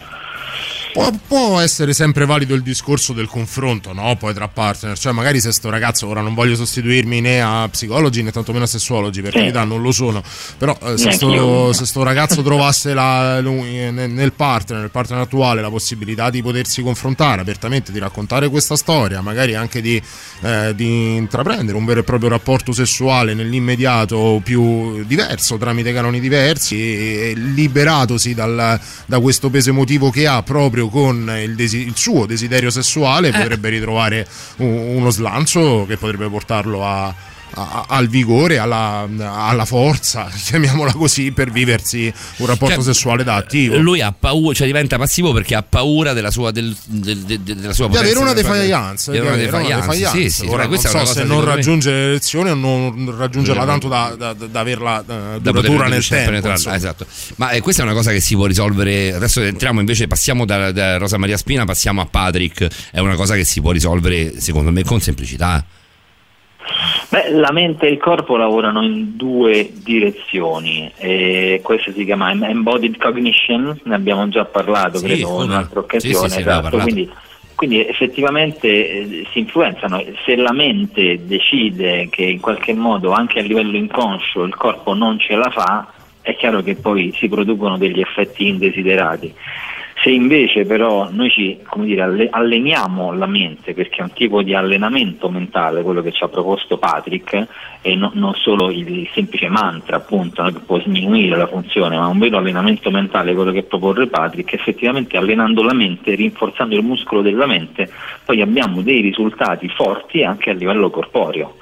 Può, può essere sempre valido il discorso del confronto, no? Poi tra partner, cioè magari se sto ragazzo, ora non voglio sostituirmi né a psicologi né tantomeno a sessuologi, per Sì. carità non lo sono, però eh, se, sto, [laughs] se sto ragazzo trovasse la- lui, eh, nel, nel partner, nel partner attuale, la possibilità di potersi confrontare apertamente, di raccontare questa storia, magari anche di, eh, di intraprendere un vero e proprio rapporto sessuale nell'immediato più diverso, tramite canoni diversi, e, e liberatosi dal- da questo peso emotivo che ha proprio con il, desi- il suo desiderio sessuale, potrebbe ritrovare un- uno slancio che potrebbe portarlo a- a- al vigore, alla, alla forza, [laughs] chiamiamola così, per viversi un rapporto Cioè, sessuale da attivo. Lui ha paura, cioè diventa passivo perché ha paura della sua, del, del- del- della sua di avere potenza una defiance, Di avere una di avere una defiance, sì, sì, Ora, non so se non me- raggiunge le elezioni o non raggiungerla Eh, tanto da, da- da averla eh, da poter duratura nel tempo. insomma. esatto. Ma eh, questa è una cosa che si può risolvere. Adesso entriamo invece, passiamo da, da Rosa Maria Spina, passiamo a Patrick. È una cosa che si può risolvere, secondo me, con semplicità. Beh, la mente e il corpo lavorano in due direzioni, e questo si chiama em- embodied cognition, ne abbiamo già parlato Sì, credo in un'altra Sì, sì, occasione, sì, abbiamo esatto, quindi, quindi effettivamente eh, si influenzano, se la mente decide che in qualche modo anche a livello inconscio il corpo non ce la fa, è chiaro che poi si producono degli effetti indesiderati. Se invece però noi ci dire, alle- alleniamo la mente, perché è un tipo di allenamento mentale quello che ci ha proposto Patrick, e no- non solo il, semplice mantra appunto che può sminuire la funzione, ma un vero allenamento mentale quello che propone Patrick, effettivamente allenando la mente, rinforzando il muscolo della mente, poi abbiamo dei risultati forti anche a livello corporeo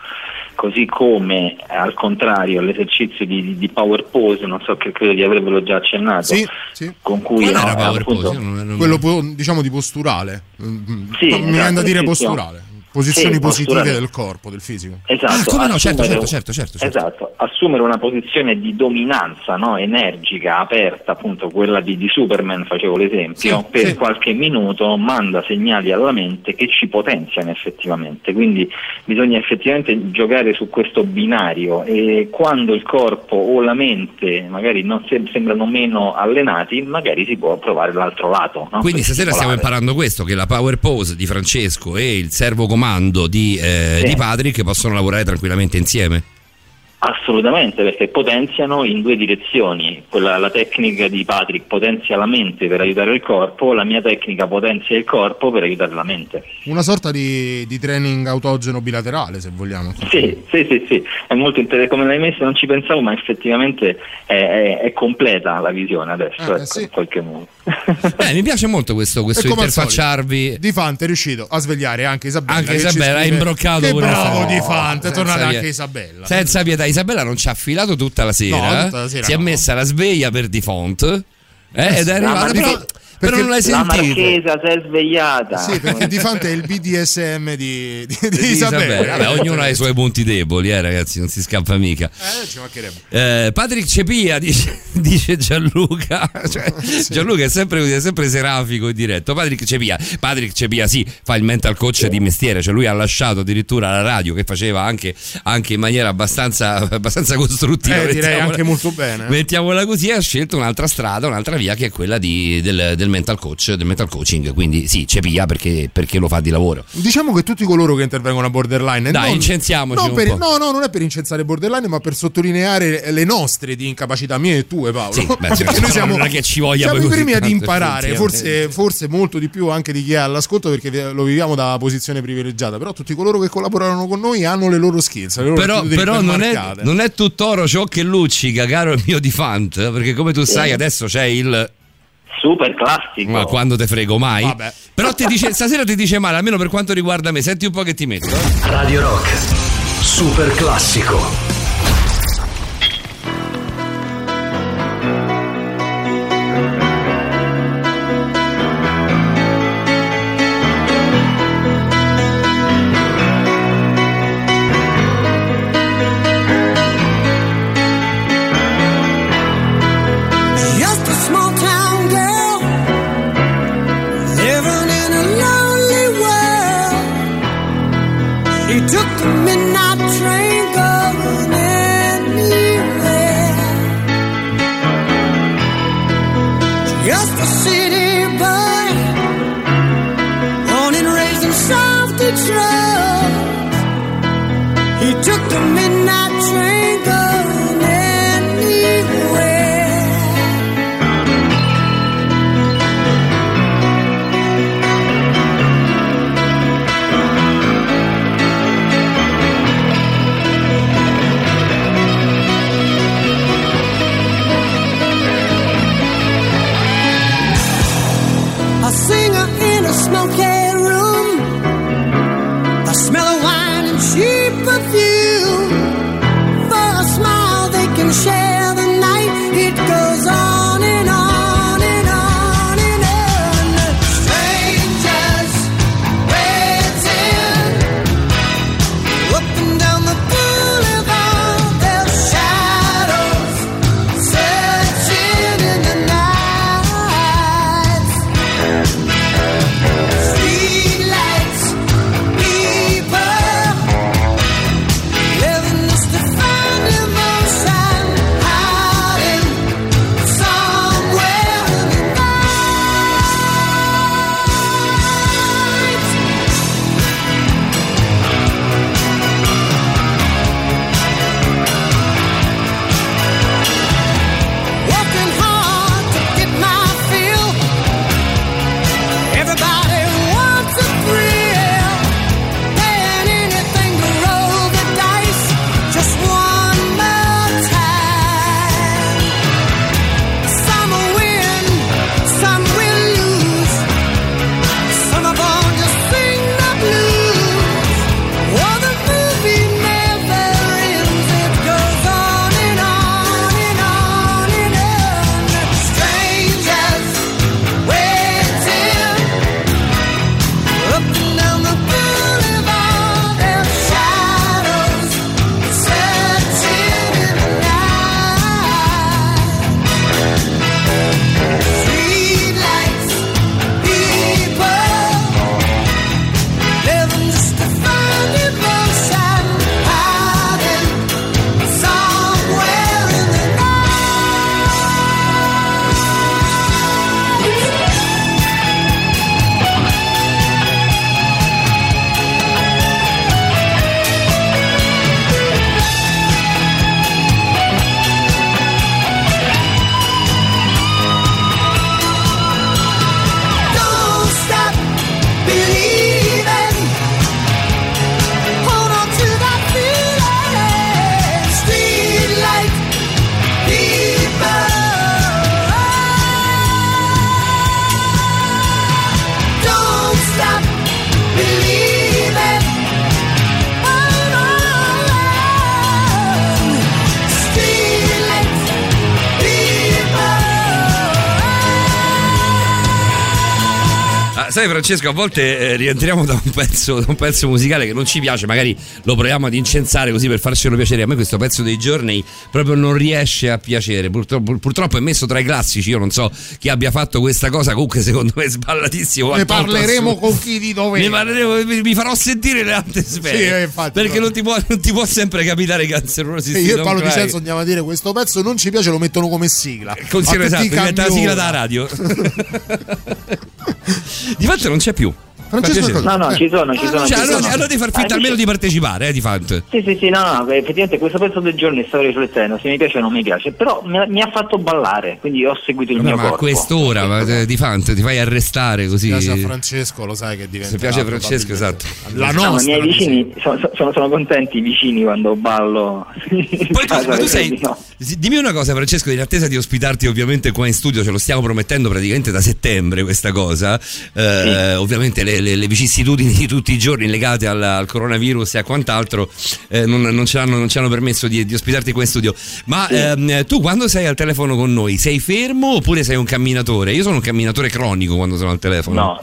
così come al contrario l'esercizio di, di- power pose, non so che credo di avervelo già accennato, Sì, sì. con cui no, era power appunto- pose? Io non- non- Quello diciamo di posturale. Sì, Mi viene da esatto, dire sì, posturale. Posizioni positive del corpo, del fisico. Esatto, Ah, no, certo, certo, certo, certo, certo. esatto, assumere una posizione di dominanza no, energica, aperta, appunto quella di, di Superman, facevo l'esempio, Sì, per sì. qualche minuto manda segnali alla mente che ci potenziano effettivamente, quindi bisogna effettivamente giocare su questo binario e quando il corpo o la mente magari non sem- sembrano meno allenati, magari si può provare l'altro lato. no? Quindi Per stasera stiamo imparando questo: che la power pose di Francesco e il servo comando di, eh, Sì. di Patrick possono lavorare tranquillamente insieme. Assolutamente, perché potenziano in due direzioni. Quella, la tecnica di Patrick potenzia la mente per aiutare il corpo, la mia tecnica potenzia il corpo per aiutare la mente. Una sorta di, di training autogeno bilaterale, se vogliamo. Sì, sì, sì, sì, è molto interessante. Come l'hai messa non ci pensavo, ma effettivamente è, è- è completa la visione adesso, Eh, ecco, sì. in qualche modo. [laughs] Eh, mi piace molto questo, questo interfacciarvi. Di Fante è riuscito a svegliare anche Isabella. Anche Isabella ha imbroccato Che bravo. Di Fante, è tornata anche Isabella. Senza pietà, Isabella non ci ha affilato tutta la sera. No, tutta la sera si è no. messa la sveglia per di font. eh, ed è arrivata. Però, Però non l'hai La sentito. marchesa si è svegliata. Sì, perché Di Fante è il BDSM di, di, di Di Isabella. Vabbè, ognuno ha i suoi punti deboli, eh, ragazzi, non si scappa mica. Eh, ci mancherebbe. Eh, Patrick Cepia dice, [laughs] dice Gianluca [laughs] Cioè, Gianluca è sempre così, è sempre serafico e diretto Patrick Cepia Patrick Cepia sì fa il mental coach di mestiere cioè lui ha lasciato addirittura la radio che faceva anche, anche in maniera abbastanza, abbastanza costruttiva Eh, direi mettiamola- anche molto bene. mettiamola così ha scelto un'altra strada un'altra via che è quella di- del, del mental coach del mental coaching quindi sì Cepia perché, perché lo fa di lavoro Diciamo che tutti coloro che intervengono a borderline. Dai, non- incensiamoci non un per- po'. No, no, non è per incensare borderline, ma per sottolineare le nostre di incapacità, mie e tue, Paolo. Sì, beh, Perché però noi siamo, non è che ci voglia siamo i primi ad imparare, forse, forse molto di più anche di chi è all'ascolto, perché lo viviamo da posizione privilegiata. Però tutti coloro che collaborano con noi hanno le loro skills. Le loro però, però non, è, non è tutt'oro ciò che luccica, caro il mio Difant, perché come tu sai adesso c'è il... Super classico. Ma quando te frego mai? Vabbè. Però ti dice, stasera ti dice male, almeno per quanto riguarda me. Senti un po' che ti metto. eh. Radio Rock, super classico. Sai Francesco, a volte eh, rientriamo da un, pezzo, da un pezzo musicale che non ci piace, magari lo proviamo ad incensare così per farcelo piacere. A me questo pezzo dei giorni proprio non riesce a piacere. Purtroppo, purtroppo è messo tra i classici. Io non so chi abbia fatto questa cosa. Comunque, secondo me è sballatissimo. Ne parleremo assolut- con chi di dovere. Ne parleremo, mi, mi farò sentire le altre sfere. Sì, eh, infatti, perché no. non ti, può, non ti può sempre capitare cancerosi. E io e Paolo Vicenzo andiamo a dire questo pezzo non ci piace, lo mettono come sigla. Consiglio esatto, diventa la sigla da radio. [laughs] [laughs] di fatto non c'è più. Francesco, piacere. No, no, ci sono, ci sono. Cioè, ci allora, sono. allora devi far finta Ah, almeno sì. di partecipare, eh, di fatto. Sì, sì, sì, no, no, effettivamente questo pezzo del giorno stavo riflettendo, se mi piace o non mi piace, però mi, mi ha fatto ballare, quindi ho seguito il Vabbè, mio ma a corpo. quest'ora ma, eh, di fanto ti fai arrestare così. piace a Francesco, lo sai che diventa. Se piace a Francesco, esatto. La No, ma i nostra. miei vicini sono, sono- sono contenti i vicini quando ballo. Poi tu, [laughs] ma tu sei. Dimmi una cosa, Francesco, in attesa di ospitarti ovviamente qua in studio, ce lo stiamo promettendo praticamente da settembre questa cosa. Eh, Ovviamente le, le- le vicissitudini di tutti i giorni legate al, al coronavirus e a quant'altro eh, non, non ce l'hanno, non ci hanno permesso di, di ospitarti qua in studio. Ma ehm, tu quando sei al telefono con noi sei fermo oppure sei un camminatore? Io sono un camminatore cronico quando sono al telefono. No,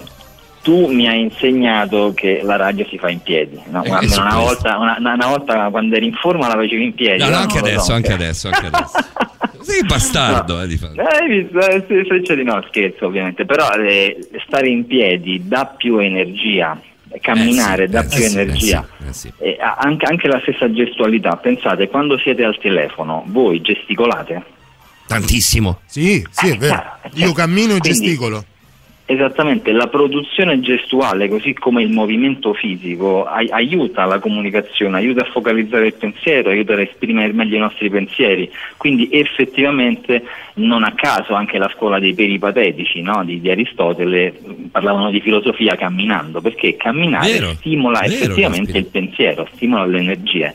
tu mi hai insegnato che la radio si fa in piedi. No, Eh, una, una volta, una, una volta quando eri in forma la facevi in piedi. No, no, anche adesso, so. anche adesso, anche adesso. [laughs] Sei bastardo, eh, di fatto. Eh, Hai visto? Eh, c'è di no, scherzo ovviamente, però eh, stare in piedi dà più energia, camminare Eh sì, dà eh più sì, energia. eh sì, E anche, anche la stessa gestualità, pensate, quando siete al telefono, voi gesticolate? Tantissimo. Sì, sì, è vero. Io cammino e Quindi- gesticolo. Esattamente, la produzione gestuale, così come il movimento fisico, ai- aiuta la comunicazione, aiuta a focalizzare il pensiero, aiuta a esprimere meglio i nostri pensieri. Quindi effettivamente non a caso anche la scuola dei peripatetici no, di, di Aristotele parlavano di filosofia camminando, perché camminare Vero, stimola vero, effettivamente il pensiero, stimola le energie.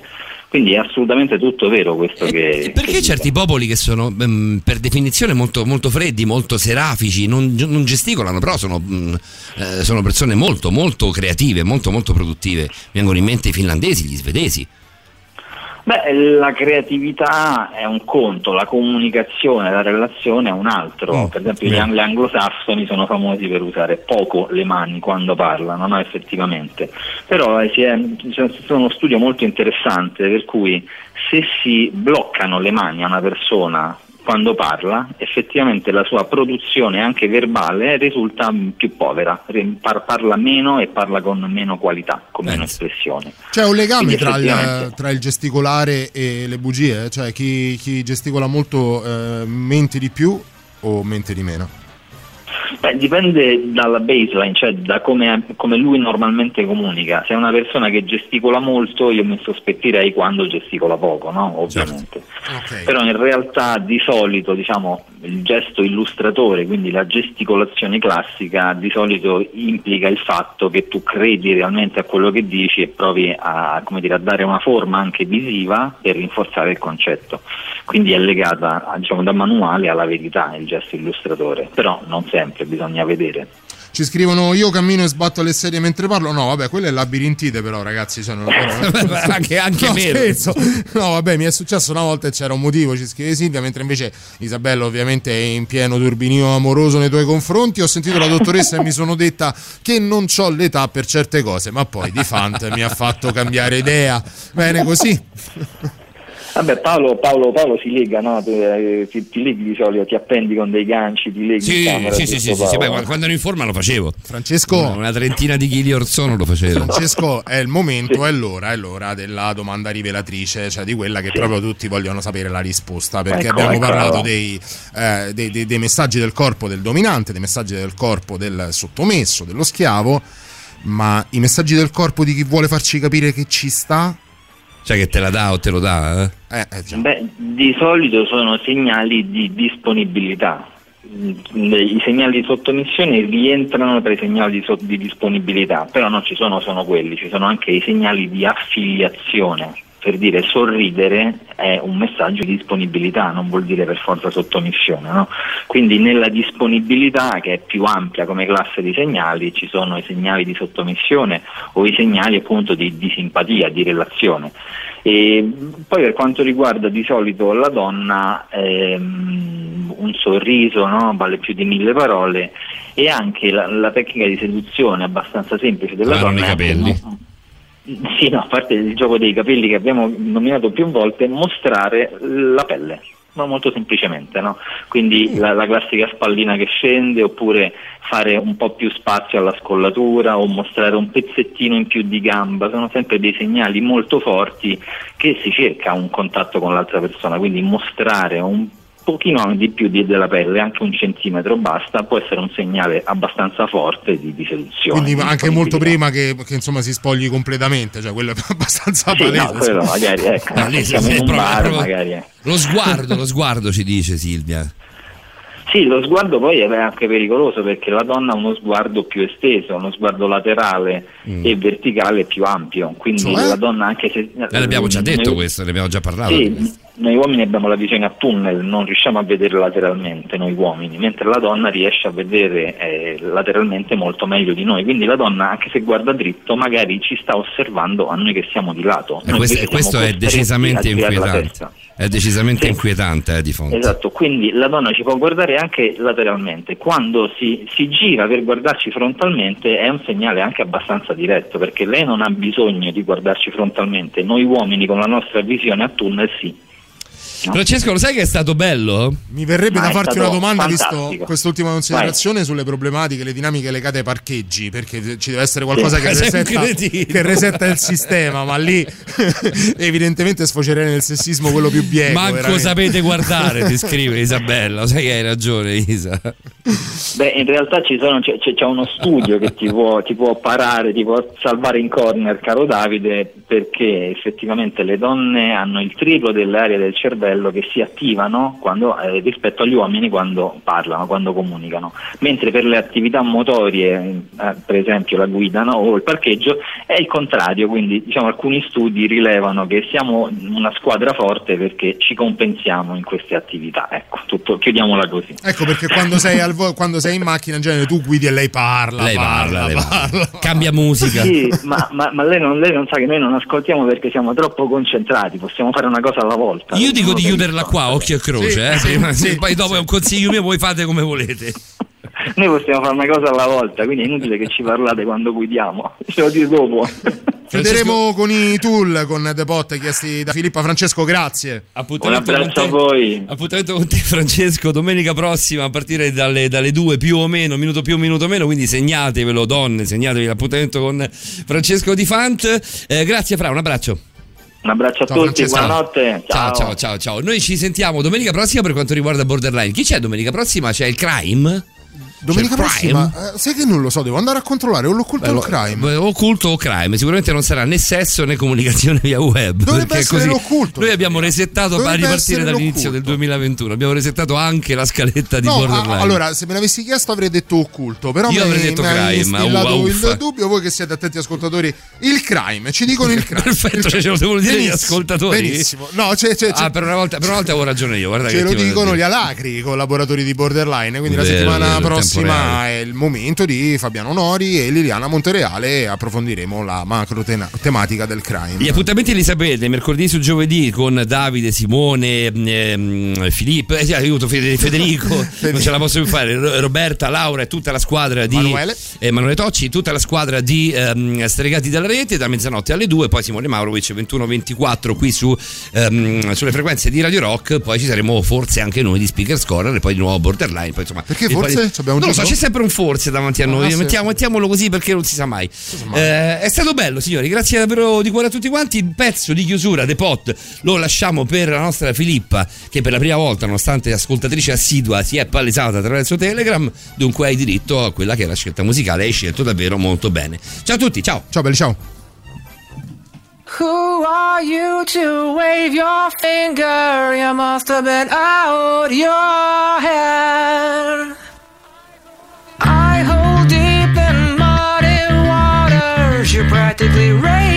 Quindi è assolutamente tutto vero questo che... Perché certi popoli che sono mm, per definizione molto, molto freddi, molto serafici, non, non gesticolano, però sono, mm, eh, sono persone molto, molto creative, molto, molto produttive. Mi vengono in mente i finlandesi, gli svedesi. Beh, la creatività è un conto, la comunicazione, la relazione è un altro. per esempio, gli, beh. gli anglosassoni sono famosi per usare poco le mani quando parlano, no? effettivamente. Però eh, è- c'è uno studio molto interessante per cui se si bloccano le mani a una persona quando parla, effettivamente la sua produzione anche verbale risulta più povera, par- parla meno e parla con meno qualità, con meno espressione. C'è un legame tra il, tra il gesticolare e le bugie? Cioè chi, chi gesticola molto eh, mente di più o mente di meno? Beh, dipende dalla baseline, cioè da come, come lui normalmente comunica. Se è una persona che gesticola molto, io mi sospettirei quando gesticola poco, no? Ovviamente. Però in realtà di solito diciamo, il gesto illustratore, quindi la gesticolazione classica, di solito implica il fatto che tu credi realmente a quello che dici e provi a, come dire, a dare una forma anche visiva per rinforzare il concetto. Quindi è legata diciamo, da manuale alla verità il gesto illustratore, però non sempre, bisogna vedere. Ci scrivono io cammino e sbatto le sedie mentre parlo. No, vabbè, quella è labirintite, però, ragazzi. Cioè, non, [laughs] anche anche no, meno. No, vabbè, mi è successo una volta e c'era un motivo, ci scrive Silvia, mentre invece Isabella ovviamente è in pieno turbinio amoroso nei tuoi confronti. Ho sentito la dottoressa e mi sono detta che non ho l'età per certe cose, ma poi di Fant mi ha fatto cambiare idea. Bene così. Vabbè, Paolo, Paolo, Paolo si lega, no? Eh, ti, ti leghi di solito, ti appendi con dei ganci, ti leghi Sì, in camera. sì, sì, sì, sì, sì, beh, quando ero in forma lo facevo. Francesco. Una, una trentina di chili orzono lo facevo. Francesco, è il momento, è l'ora, è l'ora della domanda rivelatrice, cioè di quella che proprio tutti vogliono sapere la risposta, perché Ecco, abbiamo ecco. parlato dei, eh, dei- dei- dei messaggi del corpo del dominante, dei messaggi del corpo del sottomesso, dello schiavo, ma i messaggi del corpo di chi vuole farci capire che ci sta... Cioè che te la dà o te lo dà, eh? Beh, di solito sono segnali di disponibilità. Mm, I segnali di sottomissione rientrano tra i segnali di, so- di disponibilità, però non ci sono solo quelli, ci sono anche i segnali di affiliazione. Per dire sorridere è un messaggio di disponibilità, non vuol dire per forza sottomissione. no? Quindi nella disponibilità, che è più ampia come classe di segnali, ci sono i segnali di sottomissione o i segnali appunto di, di simpatia, di relazione. E poi per quanto riguarda di solito la donna, ehm, un sorriso no? vale più di mille parole e anche la, la tecnica di seduzione abbastanza semplice della Lavano donna. i capelli. mo- Sì, no, a parte il gioco dei capelli che abbiamo nominato più volte, mostrare la pelle. Ma molto semplicemente, no? Quindi la, la classica spallina che scende, oppure fare un po' più spazio alla scollatura o mostrare un pezzettino in più di gamba, sono sempre dei segnali molto forti che si cerca un contatto con l'altra persona, quindi mostrare un pochino di più di- della pelle, anche un centimetro basta, può essere un segnale abbastanza forte di, di seduzione. Quindi di anche molto prima che, che, insomma si spogli completamente, cioè quello è [laughs] abbastanza Sì, no, palese. quello magari, ecco, No, lì siamo sì, in un bar, proprio- magari. Lo sguardo, lo sguardo ci dice Silvia. Sì, lo sguardo poi è anche pericoloso perché la donna ha uno sguardo più esteso, uno sguardo laterale Mm. e verticale più ampio, quindi Cioè? la donna anche se... Eh, l'abbiamo già detto noi- questo, ne abbiamo già parlato. Sì, noi uomini abbiamo la visione a tunnel, non riusciamo a vedere lateralmente noi uomini, mentre la donna riesce a vedere eh, lateralmente molto meglio di noi, quindi la donna anche se guarda dritto magari ci sta osservando a noi che siamo di lato. E questo, questo è decisamente inquietante. È decisamente Sì. inquietante, eh, di fondo. Esatto, quindi la donna ci può guardare anche lateralmente, quando si, si gira per guardarci frontalmente è un segnale anche abbastanza diretto, perché lei non ha bisogno di guardarci frontalmente, noi uomini con la nostra visione a tunnel sì. Francesco, lo sai che è stato bello? Mi verrebbe Ma da farti una domanda fantastico. visto quest'ultima considerazione sulle problematiche, le dinamiche legate ai parcheggi, perché ci deve essere qualcosa Sì. che, resetta, che resetta il sistema, ma lì [laughs] evidentemente sfocerei nel sessismo quello più bieco. Manco veramente. sapete guardare, ti [laughs] scrive Isabella. Sai che hai ragione, Isa. Beh, in realtà ci sono- c'è, c'è- c'è uno studio che ti può, ti può parare, ti può salvare in corner, caro Davide, perché effettivamente le donne hanno il triplo delle aree del cervello cervello che si attivano quando, eh, rispetto agli uomini quando parlano, quando comunicano, mentre per le attività motorie, eh, per esempio la guida no, o il parcheggio, è il contrario, quindi diciamo, alcuni studi rilevano che siamo una squadra forte perché ci compensiamo in queste attività. Ecco, tutto, chiudiamola così. Ecco perché quando sei, al vo- quando sei in macchina in genere tu guidi e lei parla. Lei parla, lei parla. Cambia musica. Sì, ma, ma- ma lei, non, lei non sa che noi non ascoltiamo perché siamo troppo concentrati, possiamo fare una cosa alla volta. Io dico di chiuderla qua, occhio e croce, Sì, eh, sì, sì, poi dopo è un consiglio mio, voi fate come volete. [laughs] Noi possiamo fare una cosa alla volta, quindi è inutile che ci parlate quando guidiamo, [laughs] ce lo dire dopo. [laughs] Chiuderemo con i tool con The Pot chiesti da Filippa Francesco, grazie. Appuntamento con te- Appuntamento con te Francesco domenica prossima a partire dalle, dalle 2 più o meno, minuto più minuto meno, quindi segnatevelo donne, segnatevi l'appuntamento con Francesco Di Fant. Eh, grazie Fra, un abbraccio. Un abbraccio a Ciao, tutti, Francesco. buonanotte. Ciao, ciao, ciao, ciao. Noi ci sentiamo domenica prossima per quanto riguarda Borderline. Chi c'è domenica prossima? C'è il crime? Domenica il prossima, eh, sai che non lo so, devo andare a controllare o l'occulto o il crime. Occulto o crime, sicuramente non sarà né sesso né comunicazione via web. Dovrebbe essere così. l'occulto. Noi abbiamo resettato a ripartire dall'inizio del 2021. Abbiamo resettato anche la scaletta di No, Borderline. a- allora, se me l'avessi chiesto avrei detto occulto, però Io mi, avrei detto crime, uffa. il dubbio, voi che siete attenti ascoltatori, il crime, ci dicono il [laughs] crime. Perfetto, cioè, ce lo devono dire gli ascoltatori. Benissimo. No, c'è, c'è, c'è- Ah, per una volta, per una volta avevo ragione io. Guarda ce lo dicono gli alacri, i collaboratori di Borderline. Quindi la Vero, settimana vero, prossima temporale. è il momento di Fabiano Nori e Liliana Montereale e approfondiremo la macro tena- tematica del crime. Gli appuntamenti li sapete, mercoledì su giovedì con Davide, Simone, ehm, Filippo, eh, aiuto, Fede- [laughs] Federico, non ce la posso più fare, Ro- Roberta, Laura e tutta la squadra di Emanuele. Emanuele Tocci, tutta la squadra di ehm, Stregati della Rete da mezzanotte alle 2, poi Simone Maurovic 21-24 qui su, ehm, sulle frequenze di Radio Rock, poi ci saremo forse anche noi di Speaker Scorer e poi di nuovo Borderline. Poi, insomma, Perché poi- forse? Ci abbiamo non lo so, c'è sempre un forse davanti a noi. Mettiamo- mettiamolo così perché non si sa mai. Eh, è stato bello, signori. Grazie davvero di cuore a tutti quanti. Il pezzo di chiusura, The Pot, lo lasciamo per la nostra Filippa, che per la prima volta, nonostante ascoltatrice assidua, si è palesata attraverso Telegram. Dunque hai diritto a quella che è la scelta musicale. Hai scelto davvero molto bene. Ciao a tutti, ciao. Ciao belli, ciao. Who are you to wave your finger? You must have been out your head. I hold deep in muddy waters. You're practically raised